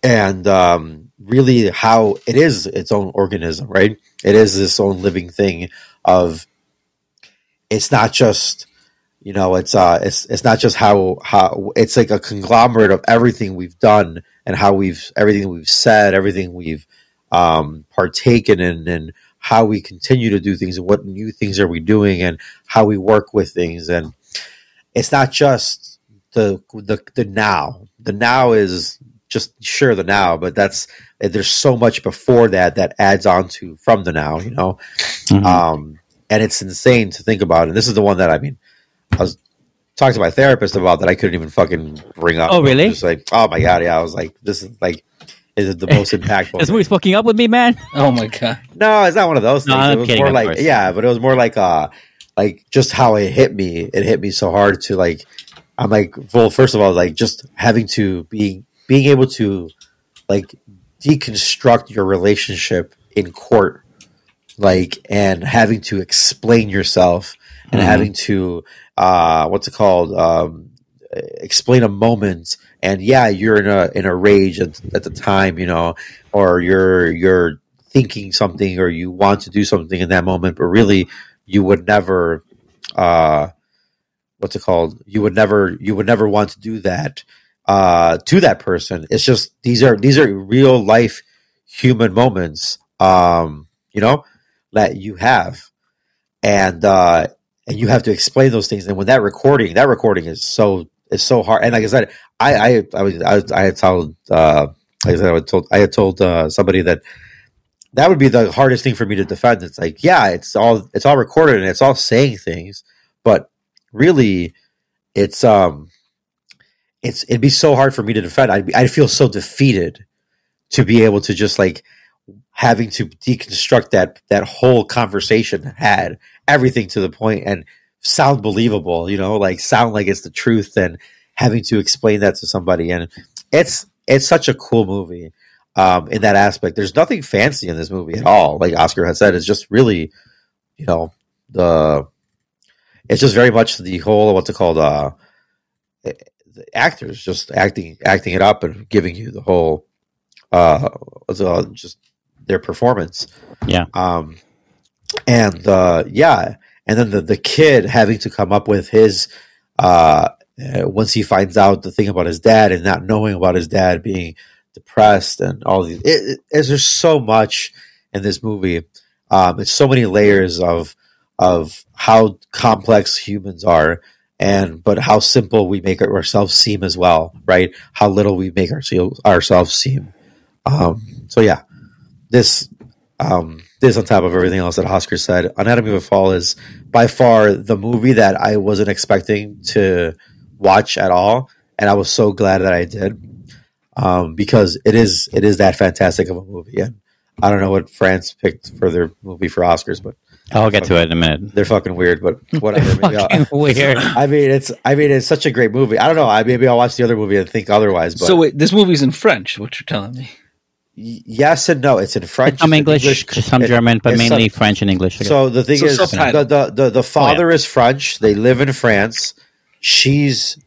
and um, really how it is its own organism, right? It is this own living thing of it's not just you know it's uh it's it's not just how how it's like a conglomerate of everything we've done and how we've everything we've said everything we've um partaken in and how we continue to do things and what new things are we doing and how we work with things and it's not just the the the now the now is just sure the now but that's there's so much before that that adds on to from the now you know Mhm. um, and it's insane to think about. And this is the one that I mean, I was talking to my therapist about that I couldn't even fucking bring up. Oh, really? Just like, oh my god, yeah. I was like, this is like, is it the most impactful? This movie's fucking up with me, man. Oh my god. no, it's not one of those No, things. I'm it was kidding, more like, course. yeah, but it was more like, uh, like just how it hit me. It hit me so hard to like, I'm like, well, first of all, like just having to be being able to like deconstruct your relationship in court like and having to explain yourself and Mhm. having to uh what's it called um explain a moment and yeah you're in a in a rage at, at the time you know or you're you're thinking something or you want to do something in that moment but really you would never uh what's it called? You would never you would never want to do that uh to that person. It's just these are these are real life human moments um you know that you have. And uh and you have to explain those things. And when that recording that recording is so is so hard. And like i said i i i was i, had told uh like i said i told i had told uh somebody that that would be the hardest thing for me to defend. It's like yeah it's all it's all recorded and it's all saying things but really it's um it's it'd be so hard for me to defend. I'd, I'd feel so defeated to be able to just like having to deconstruct that that whole conversation had everything to the point. And sound believable you know like sound like it's the truth and having to explain that to somebody. And it's it's such a cool movie um in that aspect. There's nothing fancy in this movie at all like oscar had said. It's just really you know the it's just very much the whole what's it called uh the actors just acting acting it up and giving you the whole uh, uh just their performance. Yeah. um and uh yeah and then the the kid having to come up with his uh uh, once he finds out the thing about his dad and not knowing about his dad being depressed and all these it, it, there's so much in this movie. Um it's so many layers of of how complex humans are and but how simple we make ourselves seem as well right? How little we make ourselves seem. Um so yeah this um this on top of everything else that Oscar said Anatomy of a Fall is by far the movie that I wasn't expecting to watch at all and I was so glad that I did um because it is it is that fantastic of a movie and I don't know what France picked for their movie for Oscars but I'll get to it in a minute. They're fucking weird, but whatever. Maybe I'll- Fucking weird. I mean, it's I mean, it's such a great movie. I don't know. I maybe I'll watch the other movie and think otherwise. But So wait, this movie's in French. What you're telling me? Y- yes and no. It's in French, Some it's in English, some it- German, but mainly some- French and English. I. So the thing So is, the, the the the father is French. They live in France. She's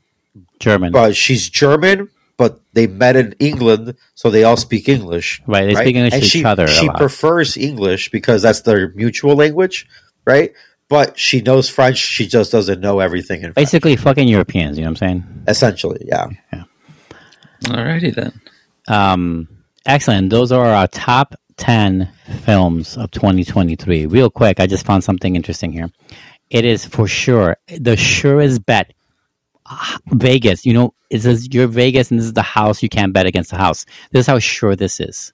German. but she's German, but they met in England, so they all speak English. Right, they speak English and to each she, other a She lot. prefers English because that's their mutual language, right? But she knows French. She just doesn't know everything in French. Basically, fucking Europeans. You know what I'm saying? Essentially, yeah. yeah. Alrighty then. Um, excellent. Those are our top 10 films of 2023. Real quick, I just found something interesting here. It is for sure the surest bet. Ah, Vegas, you know, it says you're Vegas and this is the house. You can't bet against the house. This is how sure this is.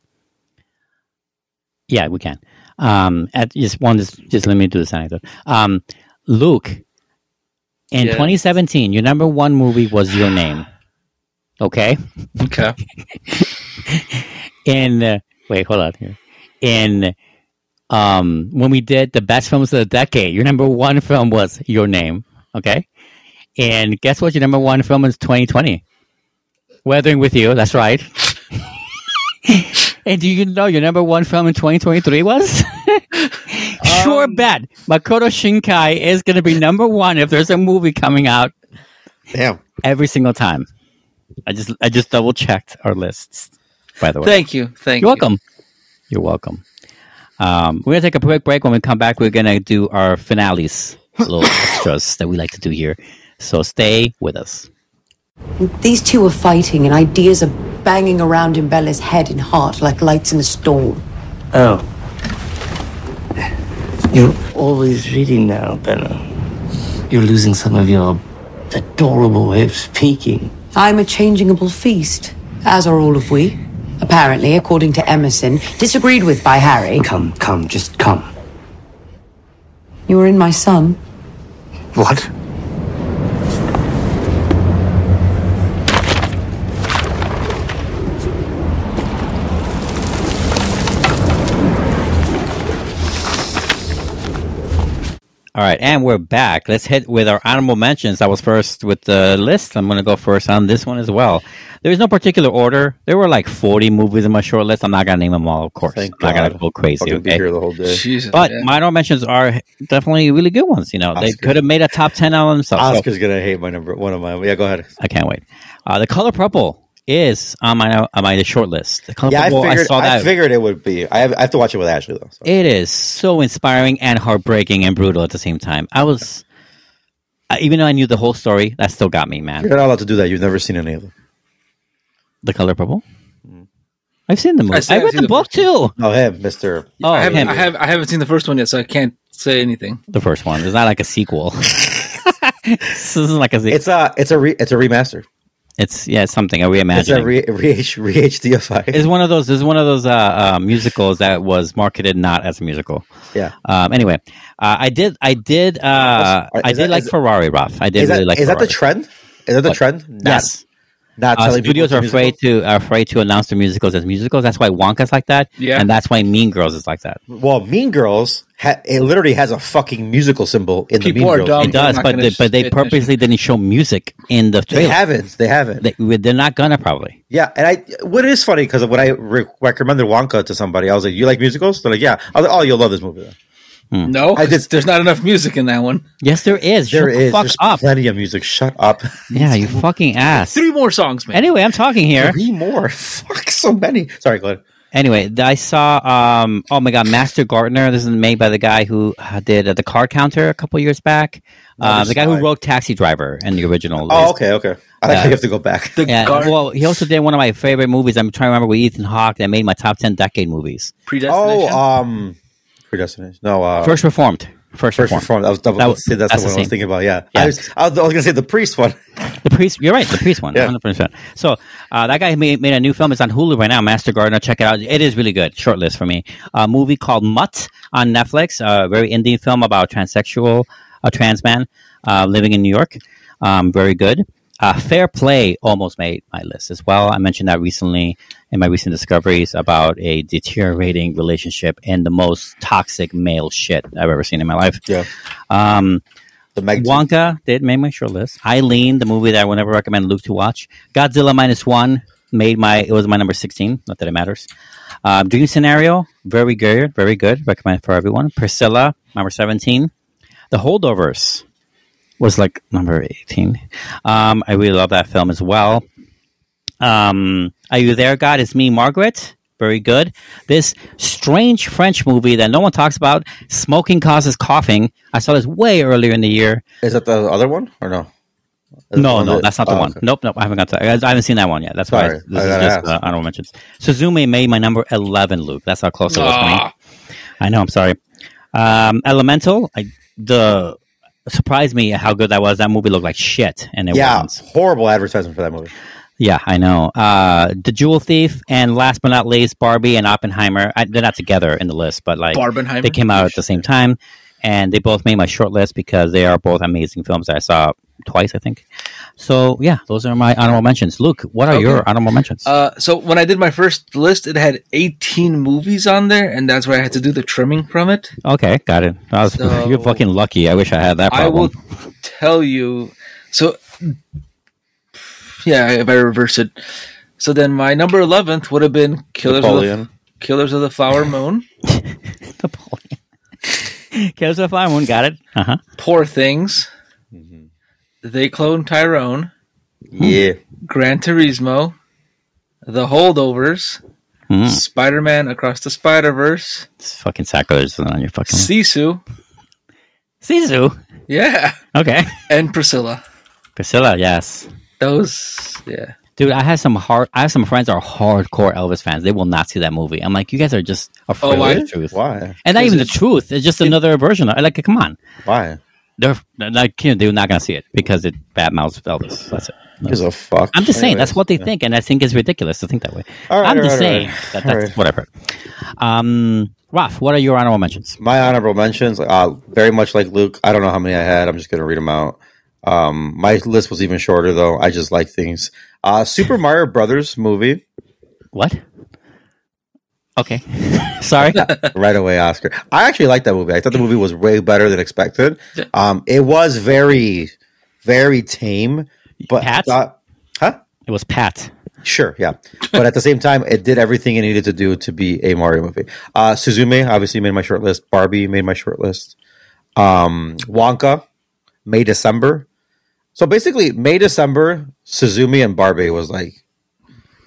Yeah, we can. Um, at just one, just, just let me do this anecdote. Um, Luke, in Yeah. 2017, your number one movie was Your Name. Okay Okay. in uh, wait, hold on here. In um when we did the best films of the decade, your number one film was Your Name. Okay. And guess what? Your number one film is 2020. Weathering with You. That's right. and do you know your number one film in 2023 was? sure bet. Makoto Shinkai is going to be number one if there's a movie coming out Damn. every single time. I just I just double checked our lists. By the way. Thank you. Thank You're you. welcome. You're welcome. Um, we're gonna take a quick break. When we come back, we're gonna do our finales, little extras that we like to do here. So stay with us. These two are fighting, and ideas are banging around in Bella's head and heart like lights in a storm. Oh. You're always reading now, Bella. You're losing some of your adorable way of speaking. I'm a changeable feast, as are all of we. Apparently, according to Emerson, disagreed with by Harry. Oh, come, come, just come. You were in my son. What? All right, and we're back. Let's hit with our animal mentions. I was first with the list. I'm going to go first on this one as well. There's no particular order. There were like 40 movies in my short list. I'm not going to name them all, of course. Thank I'm not going to go crazy. Fucking be Okay? here the whole day. Jesus. But yeah. my honorable mentions are definitely really good ones. You know, they could have made a top 10 on themselves. So- Oscar's gonna hate my number one of mine. Yeah, go ahead. I can't wait. Uh, the color purple is on my on my short list. The color Yeah, I purple, figured. saw I, that. figured it would be. I have, I have to watch it with Ashley though. So. it is so inspiring and heartbreaking and brutal at the same time. I was, uh, even though I knew the whole story, that still got me, man. You're not allowed to do that. You've never seen any of them. The color purple. I've seen the movie. I, I've read the the book too. Oh, him, Mister. Oh, I haven't, him. I have I haven't seen the first one yet, so I can't say anything. the first one. It's not like a sequel. this isn't like a. It's, It's a. It's a. Re, it's a remaster. It's yeah, it's something. A It's a re, it's one of those. It's one of those uh, uh, musicals that was marketed not as a musical. Yeah. Um, anyway, uh, I did. I did. Uh, I that- did like is- Ferrari, Ralf. I did Is that, really like. is that the trend? Is that the What? trend? Not, Yes. Not Uh, telling studios are afraid to are afraid to announce their musicals as musicals. That's why Wonka's like that. Yeah. and that's why Mean Girls is like that. Well, Mean Girls. Ha- it literally has a fucking musical symbol in the People Mean are Girls. dumb. It does, but gonna they, but they pay attention. purposely didn't show music in the They haven't. They haven't. They, they're not gonna probably. yeah, and I. What is funny because when I re- recommended Wonka to somebody, I was like, "You like musicals?" They're like, "Yeah." I was like, "Oh, you'll love this movie." Then. No, I just- there's not enough music in that one. Yes, there is. There Shut the is. Fuck There's up. plenty of music. Shut up. Yeah, you fucking ass. Three more songs, man. Anyway, I'm talking here. Three more. Fuck, so many. Sorry, go ahead. Anyway, I saw. Um, oh my god, Master Gardener. This is made by the guy who uh, did uh, the Card Counter a couple years back. Uh, the guy who wrote Taxi Driver and the original. Oh, okay, okay. I like Yeah. how have to go back. the Yeah, Gar- well, he also did one of my favorite movies. I'm trying to remember with Ethan Hawke that made my top ten decade movies. predestination. Oh, um, predestination. No, uh, First Reformed. First, First Reformed. Reformed. That was double. That was- that's, that's the the one I was thinking about. Yeah, Yeah. I, was, I was. I was gonna say the priest one. The priest. You're right. The priest one. Yeah. 100. percent So uh, that guy made, made a new film. It's on Hulu right now. Master Gardener. Check it out. It is really good. Short list for me. A movie called Mutt on Netflix. A very indie film about transsexual, a trans man uh, living in New York. Um, very good. Uh, Fair Play almost made my list as well. I mentioned that recently in my recent discoveries about a deteriorating relationship and the most toxic male shit I've ever seen in my life. Yeah. Um, The Meg. Wonka did make my short list. Eileen, the movie that I would never recommend Luke to watch. Godzilla minus one made my it was my number sixteen. Not that it matters. Um, Dream Scenario, very good, very good. Recommend for everyone. Priscilla, number seventeen. The Holdovers was like number eighteen. Um, I really love that film as well. Um, Are You There, God? It's Me, Margaret. Very good. This strange French movie that no one talks about, Smoking Causes Coughing. I saw this way earlier in the year. Is that the other one or no? Is No, no, that- that's not the oh, one. okay. Nope, nope. I haven't got to. I I haven't seen that one yet. That's why Sorry, this I is gotta just ask. uh, honorable mentions. Suzume made my number eleven. Luke, that's how close it was to me. Ah. I know. I'm sorry. Um, Elemental. I, the surprised me how good that was. That movie looked like shit, and it Yeah, wasn't. horrible advertisement for that movie. Yeah, I know. Uh, the Jewel Thief, and last but not least, Barbie and Oppenheimer. I, they're not together in the list, but like Barbenheimer? they came out at the same time, and they both made my short list because they are both amazing films that I saw twice, I think. So yeah, those are my honorable mentions. Luke, what are Okay. your honorable mentions? Uh, so when I did my first list, it had 18 movies on there, and that's where I had to do the trimming from it. okay, got it. I was, so- you're fucking lucky. I wish I had that I will problem. tell you. So, yeah, if I reverse it. So then my number 11th would have been Killers, of the, Napoleon. Killers of the Flower Moon, Napoleon. Killers of the Flower Moon, got it. Uh huh. Poor Things. They Clone Tyrone, Yeah. Gran Turismo, The Holdovers, Mm. Spider Man Across the Spider Verse, It's fucking sacrilege on your fucking Sisu, Sisu. yeah, Okay, and Priscilla. Priscilla. Yes. Those, yeah. Dude, I have some hard. I have some friends that are hardcore Elvis fans. They will not see that movie. I'm like, you guys are just afraid Oh, why? of the truth. Why? And not even the truth. It's just another version. Of, like, come on, Why? They're like, you know, they're not gonna see it because it bad mouths Elvis. That's it. Gives a fuck. I'm just saying Anyways, that's what they yeah. think, and I think it's ridiculous to think that way. All right, I'm all just right, saying right. that that's right. what I've heard. Um, Ralf, what are your honorable mentions? My honorable mentions, uh, very much like Luke. I don't know how many I had. I'm just going to read them out. Um, my list was even shorter, though. I just like things. Uh, Super Mario Brothers movie, What? Okay, sorry. right away, Oscar. I actually liked that movie. I thought the movie was way better than expected. Um, it was very, very tame, but Pat? thought- huh? it was Pat. Sure, yeah. But at the same time, it did everything it needed to do to be a Mario movie. Uh, Suzume obviously made my short list. Barbie made my short list. Um, Wonka, May December. So basically, May December, Suzume and Barbie was like,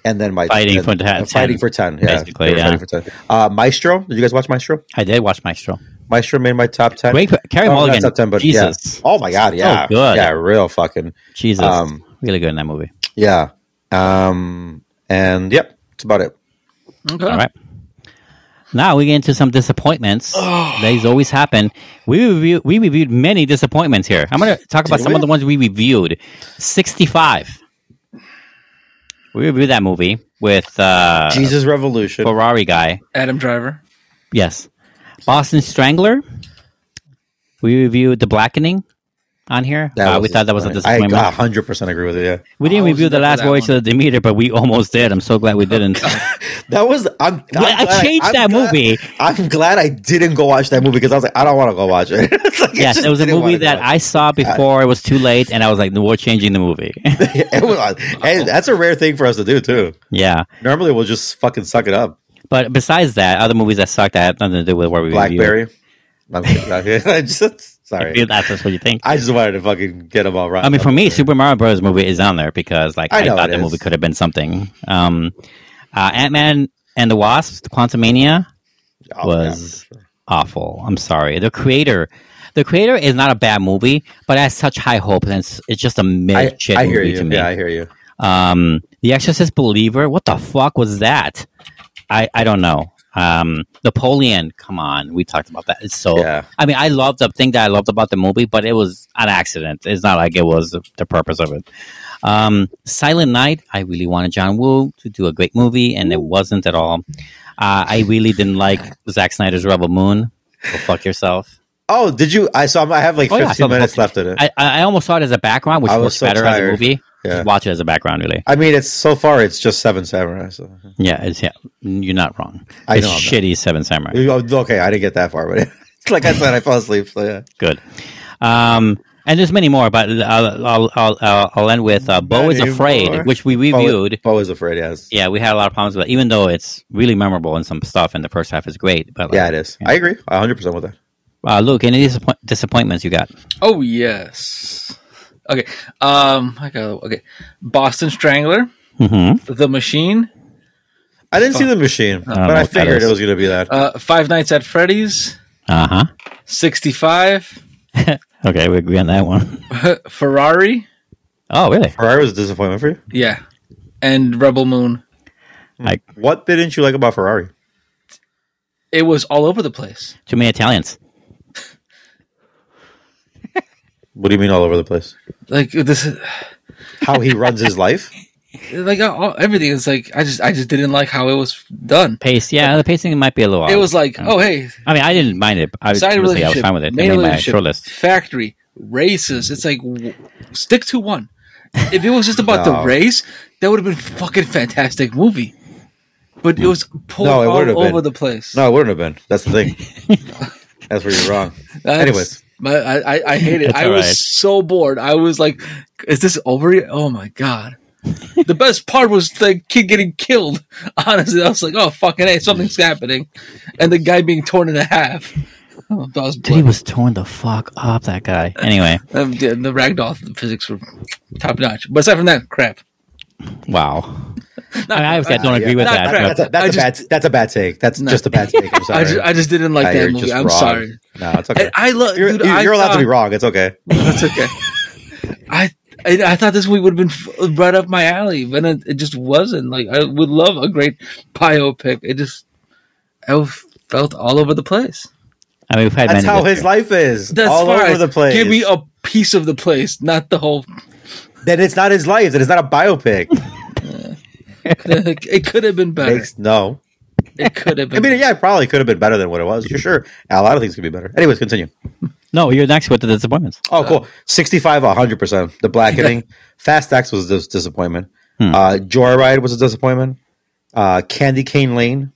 and then my Fighting and- for ten- uh, fighting for ten. Yeah, basically, yeah. fighting for ten. Uh, Maestro. Did you guys watch Maestro? I did watch Maestro. Maestro made my top ten. Great, Carey Oh, not Mulligan. top ten, but Jesus, yeah. Oh my god, yeah, good. yeah, real fucking Jesus, Um, really good in that movie. yeah. Um, and yep, that's about it. Okay. All right. Now we get into some disappointments. These always happen. We review, we reviewed many disappointments here. I'm going to talk about Did some we? of the ones we reviewed. 65. We reviewed that movie with uh, Jesus Revolution. Ferrari guy. Adam Driver. Yes. Boston Strangler. We reviewed The Blackening on here. Uh, we thought that was a disappointment. I hundred percent agree with it. Yeah, we didn't review The Last that Voyage one. of the Demeter, but we almost did. I'm so glad we didn't. that was. I'm. I'm Well, I glad changed I'm that glad- movie. I'm glad I didn't go watch that movie because I was like, I don't want to go watch it. Like, yes, it was a movie that I saw before it was too late, and I was like, "We're changing the movie." it. It was- hey, that's a rare thing for us to do too. yeah, Normally, we'll just fucking suck it up. but besides that, other movies that sucked that had nothing to do with what we reviewed. Blackberry. I'm just sorry. That's just what you think. I just wanted to fucking get them all right. I mean, for me, Super Mario Bros. movie is on there because, like, I I, thought the is. movie could have been something. Um, uh, Ant Man and the Wasp, Quantumania, Oh, was awful. I'm sorry. The creator, the creator is not a bad movie, but it has such high hope, and it's, it's just a mid shit movie hear you. to me. Yeah, I hear you. Um, The Exorcist Believer. What the fuck was that? I I don't know. Um, Napoleon. Come on, we talked about that. It's so. Yeah. I mean, I loved the thing that I loved about the movie, but it was an accident. It's not like it was the, purpose of it. Um, Silent Night. I really wanted John Woo to do a great movie, and it wasn't at all. Uh, I really didn't like Zack Snyder's Rebel Moon. Go fuck yourself. Oh, did you? I saw. I have like Oh, 15 saw the minutes left in it. I, I almost saw it as a background, which was so better as a movie. Yeah. Just watch it as a background, really. I mean, it's so far it's just Seven Samurai. So. Yeah, it's yeah. You're not wrong. I it's know I'm shitty Seven Samurai. Oh, Okay, I didn't get that far, but like I said, I fell asleep. So yeah. Good. Um, and there's many more, but I'll I'll I'll, I'll, I'll end with uh, Beau is Afraid, more. which we reviewed. Beau is afraid. Yes. Yeah, we had a lot of problems with it, even though it's really memorable and some stuff, and the first half is great. But like, Yeah, it is. I agree. 100 percent with that. Uh, Luke, any disappoint- disappointments you got? Oh yes. Okay. Um. I got okay. Boston Strangler, Mm-hmm. The Machine, I didn't see the machine, know but I figured it was going to be that. uh, Five Nights at Freddy's, Uh huh. Sixty Five, Okay, we agree on that one. Ferrari, Oh, really? Ferrari was a disappointment for you. yeah, and Rebel Moon. Like What didn't you like about Ferrari? It was all over the place. too many Italians. What do you mean all over the place? Like this, How he runs his life? like all, everything is like I just I just didn't like how it was done. Pace, yeah, the pacing might be a little. It off. was like, oh hey, I mean, I didn't mind it. I was, side honestly, I was relationship, fine with it. I main made my relationship, short list. factory, races. It's like w- stick to one. If it was just about No. the race, that would have been a fucking fantastic movie. But it was pulled No, it all over been. the place. No, it wouldn't have been. That's the thing. That's where you're wrong. That's- Anyways. But I, I, hate it. I was right. so bored. I was like, "Is this over yet?" Oh my god! the best part was the kid getting killed. Honestly, I was like, "Oh fucking hey, something's happening," and the guy being torn in half. Oh, that was Dude, he was torn the fuck up. That guy. Anyway, Um, the ragdoll physics were top notch. But aside from that, crap. Wow. I, mean, I, I don't agree with that. crap. but- That's a, that's I a bad. That's a bad take. That's just a bad take. I'm sorry. I just, I just didn't like Yeah, that movie. I'm wrong. sorry. No, it's okay. And I love. you're dude, you're I allowed to be wrong. It's okay. That's okay. I, I I thought this movie would have been f- right up my alley, but it, it just wasn't. Like I would love a great biopic. It just I felt all over the place. I mean, we've had That's many. how his year. life is. That's all fine. over the place. Give me a piece of the place, not the whole. Then it's not his life. Then it's not a biopic. it could have been better. Makes no. It could have been. I been. mean, yeah, it probably could have been better than what it was. For sure. A lot of things could be better. Anyways, continue. No, you're next with the disappointments. Oh, cool. 65, 100%. The blackening. Fast X was a dis- disappointment. Hmm. Uh, Joyride was a disappointment. Uh, Candy Cane Lane.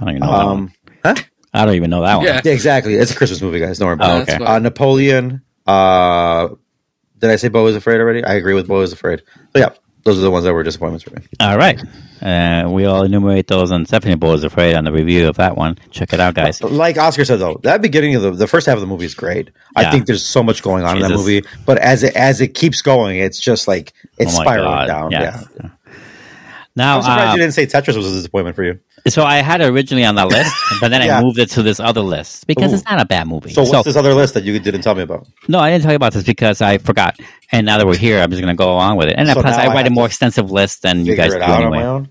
I don't even know that one. Um, huh? I don't even know that one. Yeah. Yeah, exactly. It's a Christmas movie, guys. Don't worry about Oh, it. okay. Uh, Napoleon. Uh, did I say Beau is Afraid already? I agree with Beau is Afraid. So, yeah, those are the ones that were disappointments for me. All right. Uh, we all enumerate those, and Stephanie Beau is afraid on the review of that one. Check it out, guys. Like Oscar said, though, that beginning of the, the first half of the movie is great. I think there's so much going on in that movie, but as it as it keeps going, it's just like it's Oh spiraling God. down. Yeah. Yeah. Now, I'm surprised uh, you didn't say Tetris was a disappointment for you. So I had it originally on that list, but then Yeah. I moved it to this other list because Ooh. it's not a bad movie. So what's this other list that you didn't tell me about? No, I didn't tell you about this because I forgot. And now that we're here, I'm just going to go along with it. And So plus, I I write a more extensive list than you guys do anyway. my own.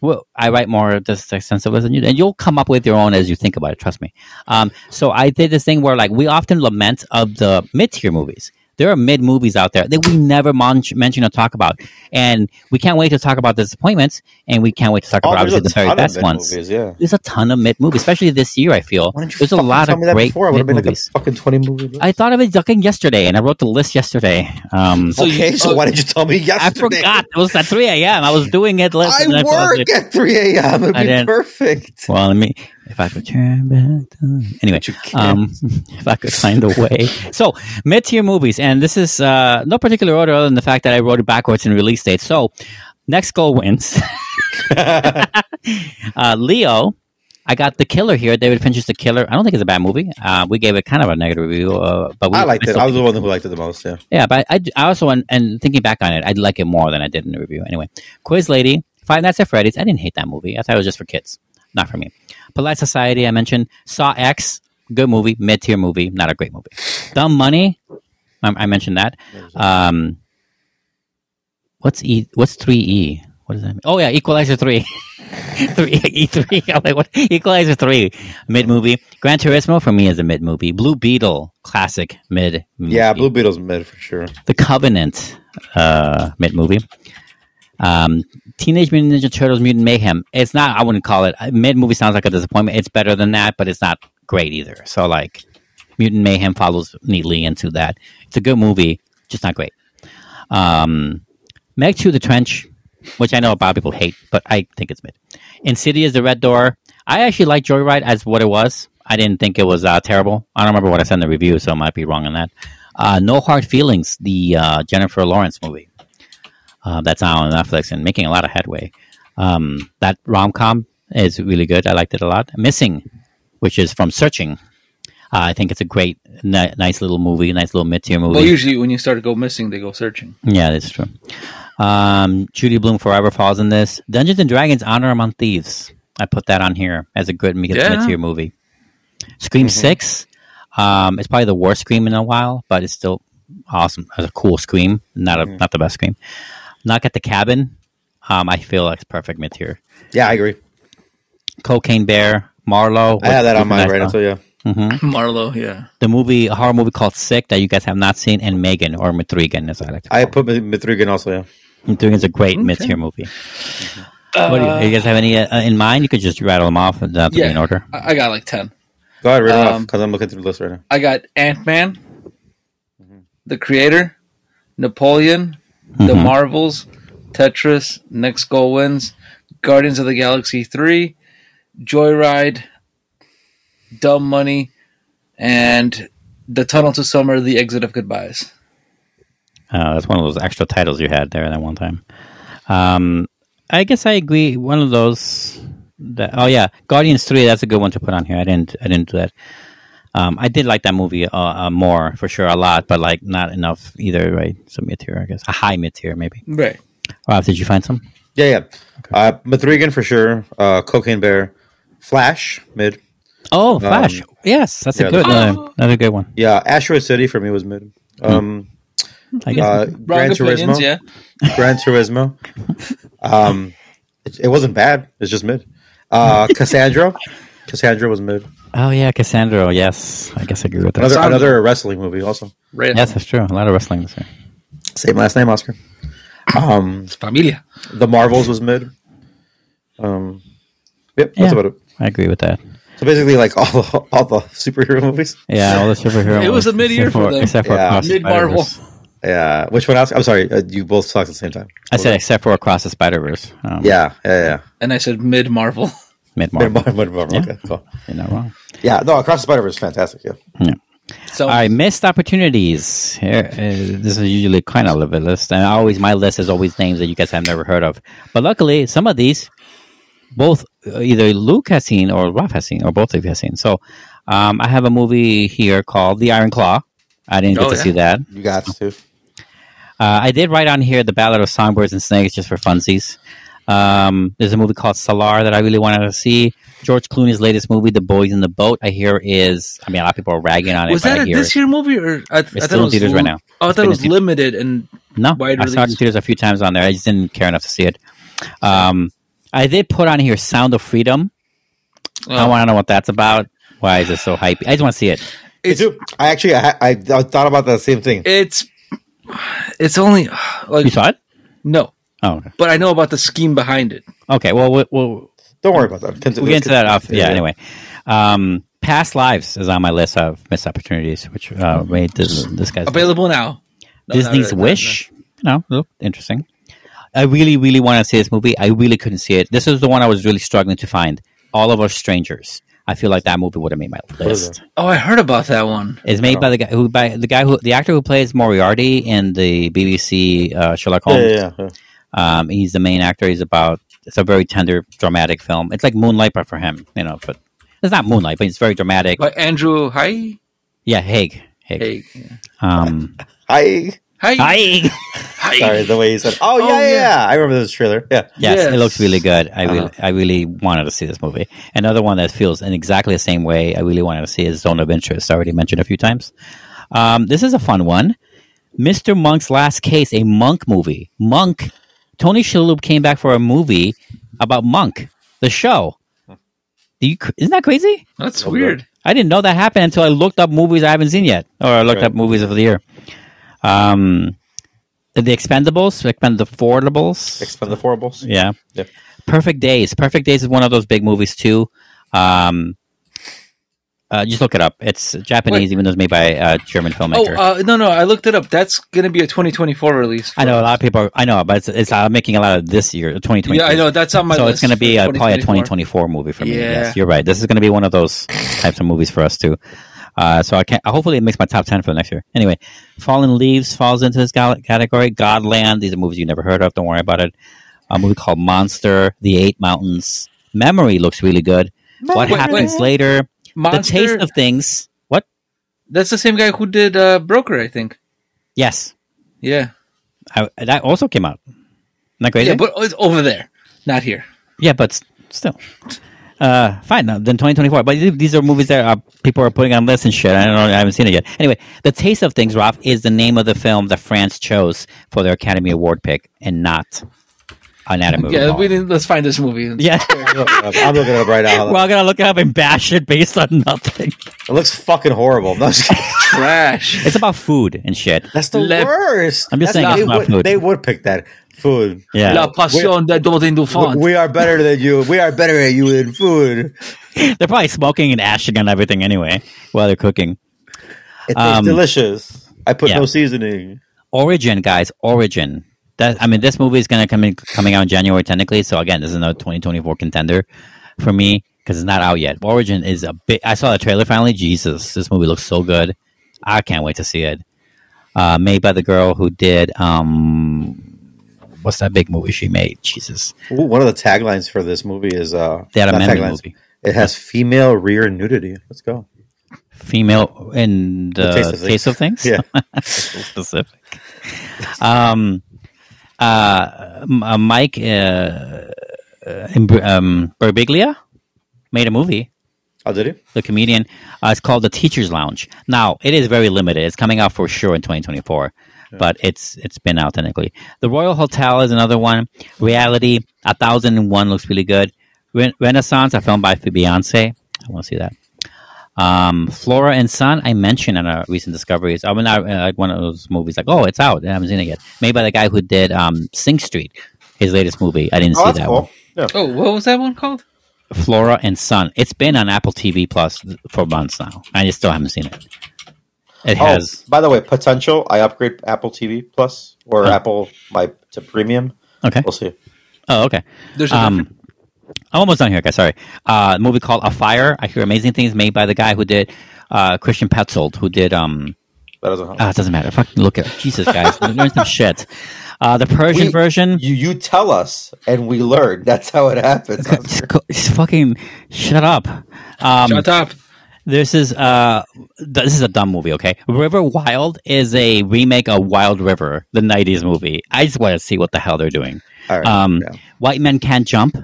Well, I write more of this extensive list than you, do, and you'll come up with your own as you think about it. Trust me. Um, so I did this thing where, like, we often lament of the mid-tier movies. There are mid movies out there that we never mon- mention or talk about, and we can't wait to talk about the disappointments, and we can't wait to talk Oh, about obviously the very best ones. movies, yeah. There's a ton of mid movies, especially this year. I feel Why didn't you there's a lot tell of me that great before? I mid been like movies. a fucking twenty movies. I thought of it fucking yesterday, and I wrote the list yesterday. Um, So you- okay, so oh, why did you tell me yesterday? I forgot. It was at 3 a.m. I was doing it. last- I and work asleep. at three a.m. It'd be perfect. Well, let me. If I could turn back time. Anyway, But you can't. um, if I could find a way. So, mid tier movies, and this is uh, no particular order other than the fact that I wrote it backwards in release date. So, next goal wins. uh, Leo, I got The Killer here. David Fincher's The Killer. I don't think it's a bad movie. Uh, we gave it kind of a negative review, uh, but we, I liked it. I was the one who liked it the most. Yeah. yeah, but I, I also, and, and thinking back on it, I'd like it more than I did in the review. Anyway, Quiz Lady, Five Nights at Freddy's. I didn't hate that movie. I thought it was just for kids, not for me. Polite Society, I mentioned. Saw X, good movie, mid tier movie, not a great movie. Dumb Money, I, I mentioned that. Um, what's E? What's three E? What does that mean? Oh yeah, Equalizer three. three E three. I'm like, what? Equalizer three, mid movie. Gran Turismo for me is a mid movie. Blue Beetle, classic mid. movie. Yeah, Blue Beetle's mid for sure. The Covenant, uh, mid movie. Um, Teenage Mutant Ninja Turtles Mutant Mayhem. It's not. I wouldn't call it mid movie. Sounds like a disappointment. It's better than that, but it's not great either. So like, Mutant Mayhem follows neatly into that. It's a good movie, just not great. Um, Meg 2 The Trench, which I know a lot of people hate, but I think it's mid. Insidious The Red Door. I actually like Joyride as what it was. I didn't think it was uh, terrible. I don't remember what I said in the review, so I might be wrong on that. Uh, no Hard Feelings, the uh, Jennifer Lawrence movie. Uh, that's out on Netflix and making a lot of headway. Um, that rom com is really good. I liked it a lot. Missing, which is from Searching. Uh, I think it's a great, ni- nice little movie, nice little mid tier movie. Well, usually when you start to go missing, they go searching. Yeah, that's true. Um, Judy Blume Forever falls in this. Dungeons and Dragons Honor Among Thieves. I put that on here as a good mid Yeah. tier movie. Scream Six. Um, it's probably the worst Scream in a while, but it's still awesome. As a cool Scream, not a not the best Scream. Knock at the Cabin. Um, I feel like it's perfect mid tier. Yeah, I agree. Cocaine Bear, Marlowe. I have that on mine right now. now. So yeah, Marlowe, yeah. The movie, a horror movie called Sick that you guys have not seen, and Megan or Mitrigan, as I like to call I it. put Mithrigan also. Yeah. Mitrigan's a great mid tier movie. what do you, you guys have any uh, in mind? You could just rattle them off. It doesn't have to be in order. I I got like ten. Go ahead, read it off Um, because I'm looking through the list right now. I got Ant Man, The Creator, Napoleon, The Mhm. Marvels, Tetris, Next Goal Wins, Guardians of the Galaxy 3, Joyride, Dumb Money, and The Tunnel to Summer, The Exit of Goodbyes. Uh, that's one of those extra titles you had there that one time. Um, I guess I agree. One of those. That, oh yeah, Guardians Three. That's a good one to put on here. I didn't. I didn't do that. Um, I did like that movie uh, uh, more for sure, a lot, but like not enough either. Right, so mid tier, I guess, a high mid tier maybe. Right. Rob, did you find some? Yeah, yeah. Uh, Mithrigan for sure. Uh, Cocaine Bear, Flash mid. Oh, Flash. yes, that's yeah, a good. the- Uh, another good one. Yeah, Asteroid City for me was mid. Um, I guess. uh, Wrong Gran opinions, Turismo. yeah. Gran Turismo. Um, it, it wasn't bad. It's just mid. Uh, Cassandra. Cassandra was mid. oh yeah, Cassandra. Yes, I guess I agree with that. Another another wrestling movie also. Right. Yes, that's true. A lot of wrestling this year. Same last name, Oscar. Um, Familia. The Marvels was mid. Um, yep, that's Yeah. about it. I agree with that. So basically, like all the, all the superhero movies. Yeah, all the superhero. It was a mid-year except for them. except for Yeah. Across the Mid-Marvel. Spider-Verse. Yeah, which one else? I'm sorry, uh, you both talked at the same time. I said except for Across the Spider Verse. Um, Yeah, yeah, yeah. And I said mid Marvel. mid Mid- Marvel. Mid- Marvel, Yeah. Okay, cool. You're not wrong. Yeah, no, Across the Spider Verse is fantastic. Yeah, So All right, missed opportunities. Here, uh, this is usually kind of a little list, and always my list is always names that you guys have never heard of. But luckily, some of these, both uh, either Luke has seen or Ralf has seen, or both of you have seen. So, um, I have a movie here called The Iron Claw. I didn't get Oh, to yeah. see that. you got to. Uh, I did write on here the Ballad of Songbirds and Snakes just for funsies. Um, there's a movie called Salaar that I really wanted to see. George Clooney's latest movie, The Boys in the Boat, I hear is. I mean, a lot of people are ragging on it. was that I a hear this year movie or I, I thought still it in was theaters right now. Oh, I thought it was limited and No, wide I saw it in theaters a few times on there. I just didn't care enough to see it. Um, I did put on here "Sound of Freedom." I Oh. want to know what that's about. Why is it so hype? I just want to see it. Me too. I actually, I, I, I thought about the same thing. it's it's only like You saw it? no, Oh, okay. but I know about the scheme behind it. okay. Well, we'll, we'll, Don't worry about that. Continue. we'll get into that off. Yeah. Yeah. Anyway, um, "Past Lives" is on my list of missed opportunities, which uh, made this, this guy's Available now. No, Disney's no, no, no, Wish. You know, look interesting. I really, really want to see this movie. I really couldn't see it. This is the one I was really struggling to find. All of Us Strangers. I feel like that movie would have made my list. Oh, I heard about that one. It's made by the guy who, by the guy who, the actor who plays Moriarty in the BBC uh, Sherlock Yeah, Holmes. yeah, yeah. Um, he's the main actor. He's about. It's a very tender, dramatic film. It's like Moonlight, but for him, you know. But it's not Moonlight, but it's very dramatic. By Andrew Hi. yeah, Haigh. Haigh. Hey. yeah. Um, Hi. Hi. Haigh. Hi. Sorry, the way you said. Oh, yeah, Oh, yeah, yeah. yeah. I remember this trailer. Yeah. Yes, Yes. it looks really good. I really, Uh-huh. I really wanted to see this movie. Another one that feels in exactly the same way I really wanted to see is Zone of Interest. I already mentioned a few times. Um, this is a fun one. Mr. Monk's Last Case, a Monk movie. Monk. Tony Shalhoub came back for a movie about Monk, the show. Do you, isn't that crazy? That's weird. I didn't know that happened until I looked up movies I haven't seen yet, or I looked Right. up movies of the year. Um, the Expendables, Expend the Expendables, Expend the Forables. yeah. Yeah. Perfect Days. Perfect Days is one of those big movies too. Um, Uh, just look it up. It's Japanese, Wait. even though it's made by a German Oh, filmmaker. uh, no, no, I looked it up. That's going to be a 2024 release. I know a lot of people. Are, I know, but it's, it's uh, making a lot of this year, 2020. Yeah, I know. That's on my so it's going to be a, probably a 2024. 2024 movie for me. Yeah. Yes, you're right. This is going to be one of those types of movies for us too. Uh, so I can't. Hopefully, it makes my top ten for the next year. Anyway, Fallen Leaves falls into this gal- category. Godland. These are movies you never heard of. Don't worry about it. A movie called Monster. The Eight Mountains. Memory looks really good. What Wait, happens wait. later? Monster, The taste of things. What? That's the same guy who did uh, Broker, I think. Yes, Yeah. I, that also came out. Not crazy. Yeah, but it's over there, not here. Yeah, but still. Uh, fine. No, then 2024. But these are movies that uh, people are putting on lists and shit. I don't know. I haven't seen it yet. Anyway, The Taste of Things, Ralf, is the name of the film that France chose for their Academy Award pick and not Anatomy of a Yeah, we didn't, let's find this movie. Yeah. I'm looking it up right now. We're all going to look it up and bash it based on nothing. It looks fucking horrible. No, I'm just kidding. Trash. It's about food and shit. That's the Le- worst. I'm just That's- saying they it's not would, food. They would pick that food. Yeah. La Passion de Dodin We, Bouffant. we are better than you. We are better at you in food. They're probably smoking and ashing on everything anyway while they're cooking. It tastes Um, delicious. I put yeah. no seasoning. Origin, guys, Origin. That I mean, this movie is going to come in, coming out in January technically. So again, this is another 2024 contender for me because it's not out yet. Origin is a bit. I saw the trailer finally. Jesus, this movie looks so good. I can't wait to see it. Uh, made by the girl who did um, what's that big movie she made? Jesus, Ooh, one of the taglines for this movie is uh, they had a not memory taglines. movie. It has female rear nudity. Let's go. Female in the, taste, of things. Yeah. so specific. Um, uh, uh, Mike uh, uh, um, Birbiglia made a movie. Oh, did he? The comedian. Uh, it's called The Teacher's Lounge. Now it is very limited. It's coming out for sure in 2024, but it's it's been out technically. The Royal Hotel is another one. Reality, A Thousand and One looks really good. Ren- Renaissance, a film by Beyonce. I want to see that. Um, Flora and Son, I mentioned in our recent discoveries. I mean, I, uh, like one of those movies, like, oh, it's out. I haven't seen it yet. Made by the guy who did um, Sing Street, his latest movie. I didn't Oh, see that cool. one. Yeah. Oh, what was that one called? Flora and Son. It's been on Apple TV Plus for months now. I just still haven't seen it. It Oh, has. by the way, potential. I upgrade Apple TV Plus or Oh. Apple my to premium. Okay. We'll see. Oh, okay. There's a Um, I'm almost done here, guys. Sorry. Uh, a movie called A Fire. I hear amazing things made by the guy who did uh, Christian Petzold, who did. Um, That doesn't help. ah, it doesn't matter. Fucking look at Jesus, guys. Learn some shit. Uh, the Persian We- version. you you tell us and we learn. That's how it happens. Just go- just fucking shut up. Um, Shut up. This is uh, this is a dumb movie. Okay, River Wild is a remake of Wild River, the '90s movie. I just want to see what the hell they're doing. All right, Um, yeah. White Men Can't Jump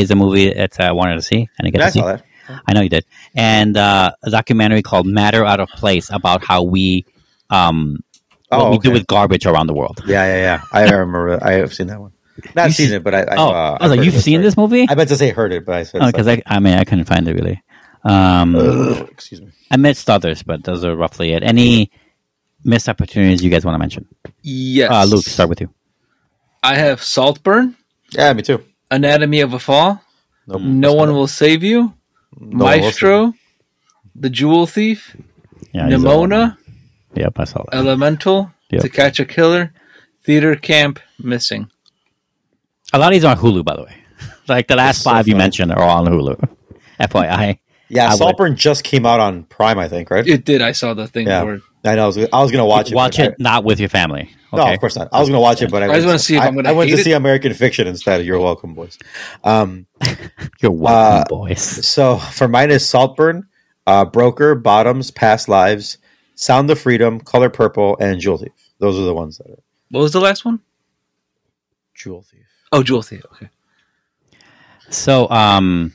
is a movie that I wanted to see. and I didn't get Yeah, to see. saw that. I know you did. And uh, a documentary called "Matter Out of Place" about how we um, what Oh, we do with garbage around the world. Yeah, yeah, yeah. I remember. I have seen that one. Not You seen see- it, but I. I oh, uh, I was like, you've seen sorry. this movie? I meant to say heard it, but I said Because I, I mean, I couldn't find it really. Um, Ugh, excuse me. I missed others, but those are roughly it. Any missed opportunities you guys want to mention? Yes. Uh, Luke, start with you. I have Saltburn, Yeah, me too. Anatomy of a Fall, Nope. No One Will Save You, No one will Maestro, The Jewel Thief, Yeah, Nimona, Yep, I saw that. Elemental, Yep. To Catch a Killer, Theater Camp, Missing. A lot of these are on Hulu, by the way. Like the last so five you funny. mentioned are all on Hulu. FYI. Yeah, I would- Saltburn just came out on Prime, I think, right? It did. I saw the thing yeah, for it. I know. I was, I was going to watch it. Watch but it not with your family. I- no, of course not. I was going to watch it, but I, I just wanna see if I, I'm gonna I went to hate see. American Fiction instead. You're welcome, boys. Um, You're welcome, Uh, boys. so for mine is Saltburn, uh, Broker, Bottoms, Past Lives, Sound of Freedom, Color Purple, and Jewel Thief. Those are the ones that are What was the last one? Jewel Thief. Oh, Jewel Thief. Okay. So, um,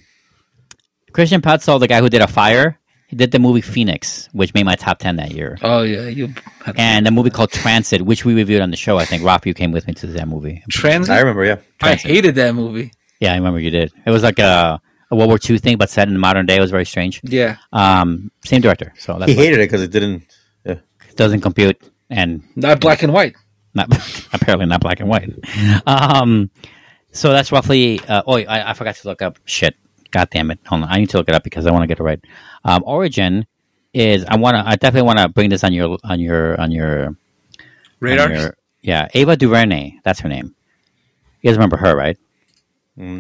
Christian Petzold, the guy who did A Fire, he did the movie Phoenix, which made my top 10 that year. Oh, yeah. You And a movie called Transit, which we reviewed on the show. I think, Rob, you came with me to that movie. Transit? I remember, yeah. I hated that movie. Yeah, I remember you did. It was like a, a World War II thing, but set in the modern day. It was very strange. Yeah. Um, same director. So that's He why hated it because it didn't. Yeah. it doesn't compute and Not black and white. not apparently not black and white. Um, so that's roughly. Uh, oh, I, I forgot to look up shit. God damn it! Hold on, I need to look it up because I want to get it right. Um, Origin is I want to. I definitely want to bring this on your on your on your on Radar. your- yeah, Ava DuVernay. That's her name. You guys remember her, right?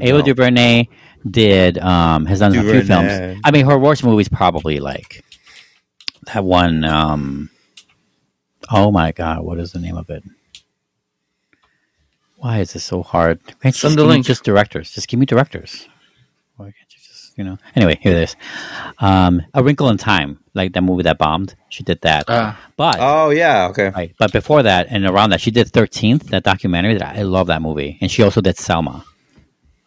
Ava DuVernay did um has done a few films. I mean, her worst movie is probably like that one. um Oh my god, what is the name of it? Why is this so hard? Can't Send just the give me link. just directors. Just give me directors. Why can't you know? Anyway, here it is. Um, A Wrinkle in Time, like that movie that bombed. She did that, Ah. but Oh yeah, okay. Right. But before that and around that, she did 13th, that documentary. That I love that movie. And she also did Selma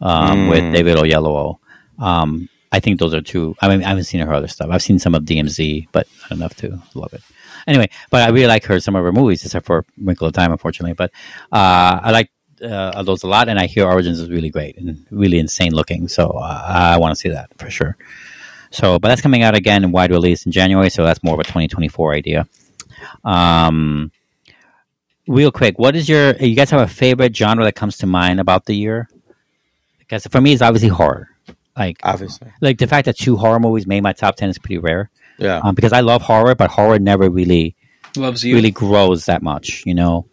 um, with David Oyelowo. Um, I think those are two. I mean, I haven't seen her other stuff. I've seen some of DMZ, but not enough to love it. Anyway, but I really like her, some of her movies, except for Wrinkle of Time, unfortunately. But uh, I like uh, those a lot, and I hear Origins is really great and really insane looking. So uh, I want to see that for sure. So, but that's coming out again in wide release in January. So that's more of a 2024 idea. Um, real quick, what is your? You guys have a favorite genre that comes to mind about the year? Because for me, it's obviously horror. Like, Obviously, like the fact that two horror movies made my top ten is pretty rare. yeah. Um, because I love horror, but horror never really Loves you. really grows that much. You know,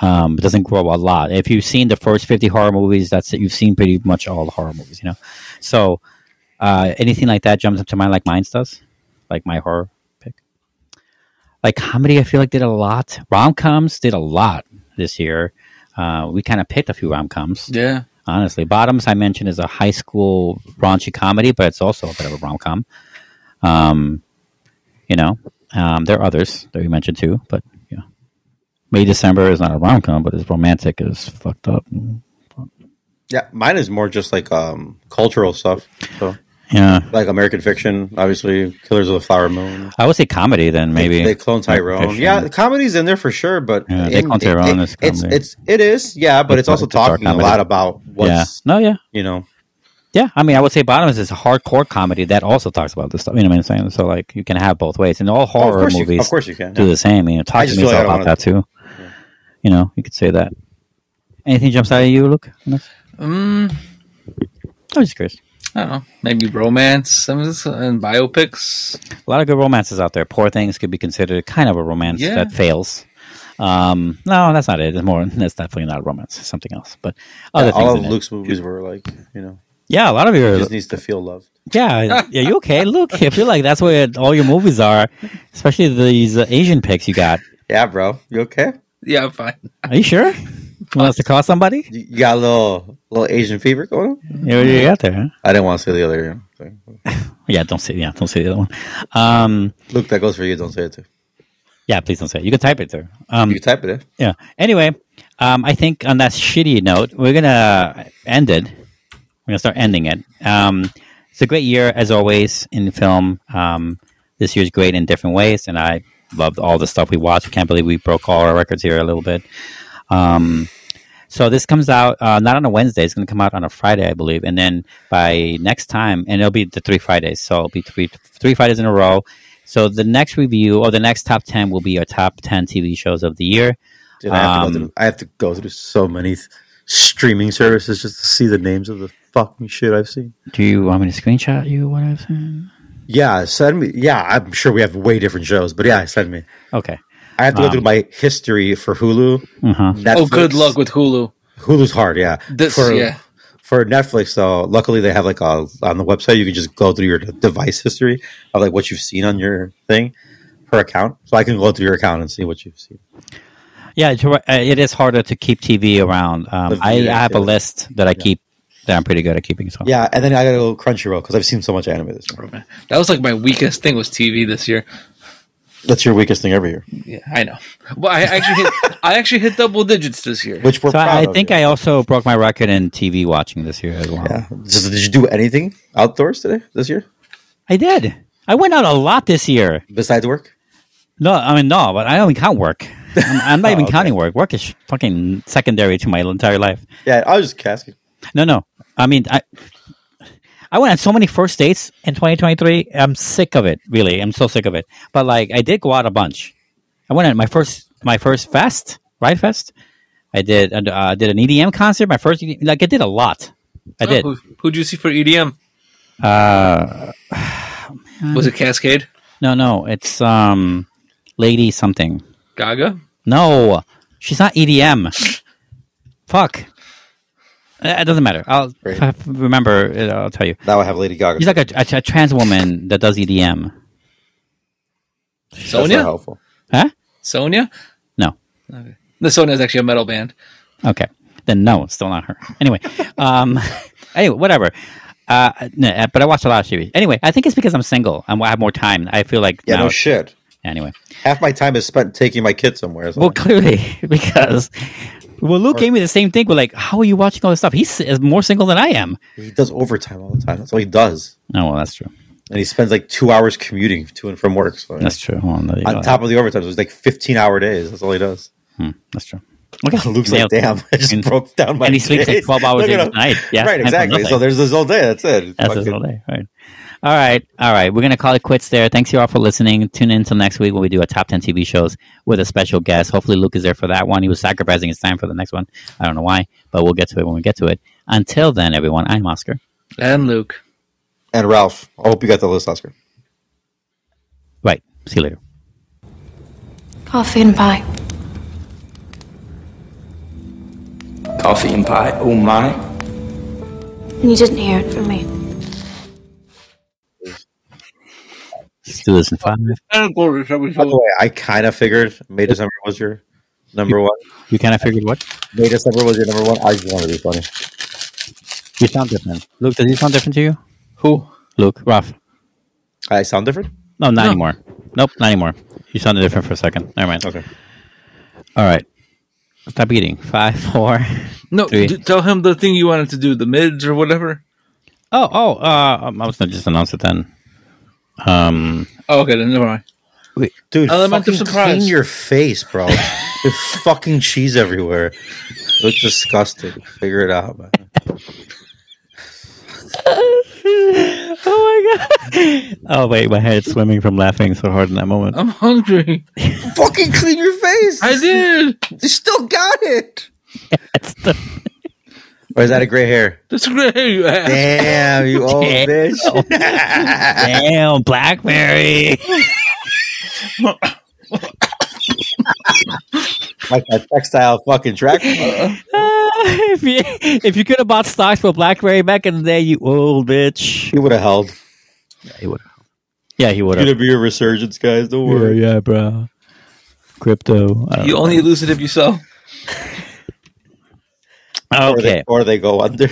um, it doesn't grow a lot. If you've seen the first fifty horror movies, that's it. You've seen pretty much all the horror movies. You know, so uh, anything like that jumps up to mind, like mine does, like my horror pick. Like comedy, I feel like did a lot. Rom coms did a lot this year. Uh, we kind of picked a few rom coms. Yeah. Honestly, Bottoms I mentioned is a high school raunchy comedy, but it's also a bit of a rom com. Um, you know, um, there are others that we mentioned too, but May December is not a rom com, but it's romantic It's fucked up. Yeah, mine is more just like um cultural stuff. So Yeah, like American Fiction, obviously, Killers of the Flower Moon. I would say comedy then maybe. they, they clone Tyrone. Yeah, the comedy's in there for sure, but Yeah, they in- clone Tyrone it- is it's comedy. it's it is yeah, but it's It's also dark talking a lot about yeah, what's no, yeah, you know. yeah. I mean, I would say Bottoms is a hardcore comedy that also talks about this stuff. You know what I'm saying? So like, you can have both ways, and all Oh, horror you, movies of course you can. do the same. You know, talk to me is all about that too. You know, you could say that. Anything jumps out at you, Luke? No? Mm, I was just curious. I don't know. Maybe romance some of and biopics. A lot of good romances out there. Poor Things could be considered kind of a romance Yeah. that fails. Um, no, that's not it. It's more. That's definitely not a romance. It's something else. But other Yeah, things. all in of it. Luke's movies were like you know, Yeah, a lot of your. just needs to feel loved. Yeah, yeah. You okay? Luke, I feel like that's where all your movies are, especially these uh, Asian picks you got. Yeah, bro, you okay? Yeah, I'm fine. Are you sure? You want us to call somebody? You you got a little little Asian fever going on? Yeah, what do you got there? Huh? I didn't want to say the other thing. Yeah, don't say. Yeah, don't say the other one. Um, Luke, that goes for you. Don't say it too. yeah, please don't say. It. You can type it there. Um, You can type it in. Yeah. Anyway, um, I think on that shitty note, we're gonna end it. We're gonna start ending it. Um, it's a great year as always in film. Um, this year's great in different ways, and I loved all the stuff we watched. Can't believe we broke all our records here a little bit. Um, so this comes out uh, not on a Wednesday. It's going to come out on a Friday, I believe, and then by next time, and it'll be the three Fridays. So it'll be three three Fridays in a row. So the next review or the next top ten will be our top ten TV shows of the year. Dude, I, have Um, through, I have to go through so many streaming services just to see the names of the fucking shit I've seen. Do you want me to screenshot you what I've seen? Yeah, send me. Yeah, I'm sure we have way different shows, but yeah, send me. Okay. I have to go Um, through my history for Hulu. Uh-huh. Oh, good luck with Hulu. Hulu's hard, yeah. This, for, yeah. For Netflix, though, luckily they have like a on the website you can just go through your device history of like what you've seen on your thing per account. So I can go through your account and see what you've seen. Yeah, it's, uh, it is harder to keep TV around. Um, I, I have a list that I keep that I'm pretty good at keeping. So Yeah, and then I gotta go Crunchyroll because I've seen so much anime this year. Oh, that was like my weakest thing was TV this year. That's your weakest thing every year. Yeah, I know. Well, I actually hit, I actually hit double digits this year. Which we're So proud I of, think yeah. I also broke my record in TV watching this year as well. Yeah. So did you do anything outdoors today this year I did. I went out a lot this year. besides work? No, I mean no, but I don't count work. I'm, I'm not Oh, even okay. counting work. Work is fucking secondary to my entire life. Yeah, I was just asking. No, no. I mean, I I went on so many first dates in 2023. I'm sick of it. Really, I'm so sick of it. But like, I did go out a bunch. I went on my first my first fest, Ride Fest. I did uh, I did an EDM concert. My first like I did a lot. I Oh, did. who, who'd you see for EDM? Uh, Was it Kaskade? no, no, it's um, Lady something. Gaga? No, she's not EDM. Fuck. Uh, It doesn't matter. I'll if remember. It, I'll tell you. Now I have Lady Gaga. She's like a, a, a trans woman that does EDM. That's Sonia? helpful. Huh? Sonia? No. The Sonia is actually a metal band. Okay. Then no, it's still not her. Anyway, um, anyway, whatever. Uh, no, but I watched a lot of series. Anyway, I think it's because I'm single and I have more time. I feel like Yeah, now, no shit. anyway. Half my time is spent taking my kid somewhere. so- Well, clearly because well, Luke gave me the same thing. We're like, how are you watching all this stuff? He's more single than I am. he does overtime all the time. That's all he does. Oh well, that's true. And he spends like two hours commuting to and from work. So That's true. Well, on go. top of the overtime, it's like 15 hour days. That's all he does. Hmm, that's true. Look Okay, Luke's like, damn, I just And- broke down my and he sleeps like 12 hours at a night. Yeah, right, exactly. So there's this whole day. That's it. That's his whole day. Right. All right. All right. We're going to call it quits there. Thanks you all for listening. Tune in until next week when we do a top 10 TV shows with a special guest. Hopefully, Luke is there for that one. He was sacrificing his time for the next one. I don't know why, but we'll get to it when we get to it. Until then, everyone, I'm Oscar. And Luke. And Ralf, I hope you got the list, Oscar. Right. See you later. Coffee and pie. Coffee and pie. Oh my. You didn't hear it from me. Let's do this in five. And Glory, shall we By the way, I kind of figured May December was your number one. You kind of figured what? May December was your number one. I just wanted to be funny. You sound different. Luke, does he sound different to you? Who? Luke, Ralf. I sound different? No, not No. anymore. Nope, not anymore. You sounded different for a second. Never mind. Okay. All right. Stop eating. Five, four. No, Three. d- tell him the thing you wanted to do, the mids or whatever. Oh, oh. Uh, I was gonna just announce it then. Um, Oh, okay, then never mind. Wait, Dude, Element of fucking surprise. clean your face, bro. There's fucking cheese everywhere. You look disgusting. Figure it out, man. oh my god! Oh wait, my head's swimming from laughing so hard in that moment. I'm hungry. fucking clean your face. I did. You still got it. That's the Or is that a gray hair? That's great. You asked. Damn, you old Damn. bitch. damn Blackberry. like that textile fucking track. Uh, if you if you could have bought stocks for BlackBerry back in the day, you old bitch. He would have held. Yeah, he would have. Yeah, he would have. Gonna be a resurgence, guys. Don't worry. yeah, bro. Crypto. I don't You know. only lose it if you sell. Or, okay. they, or they go under.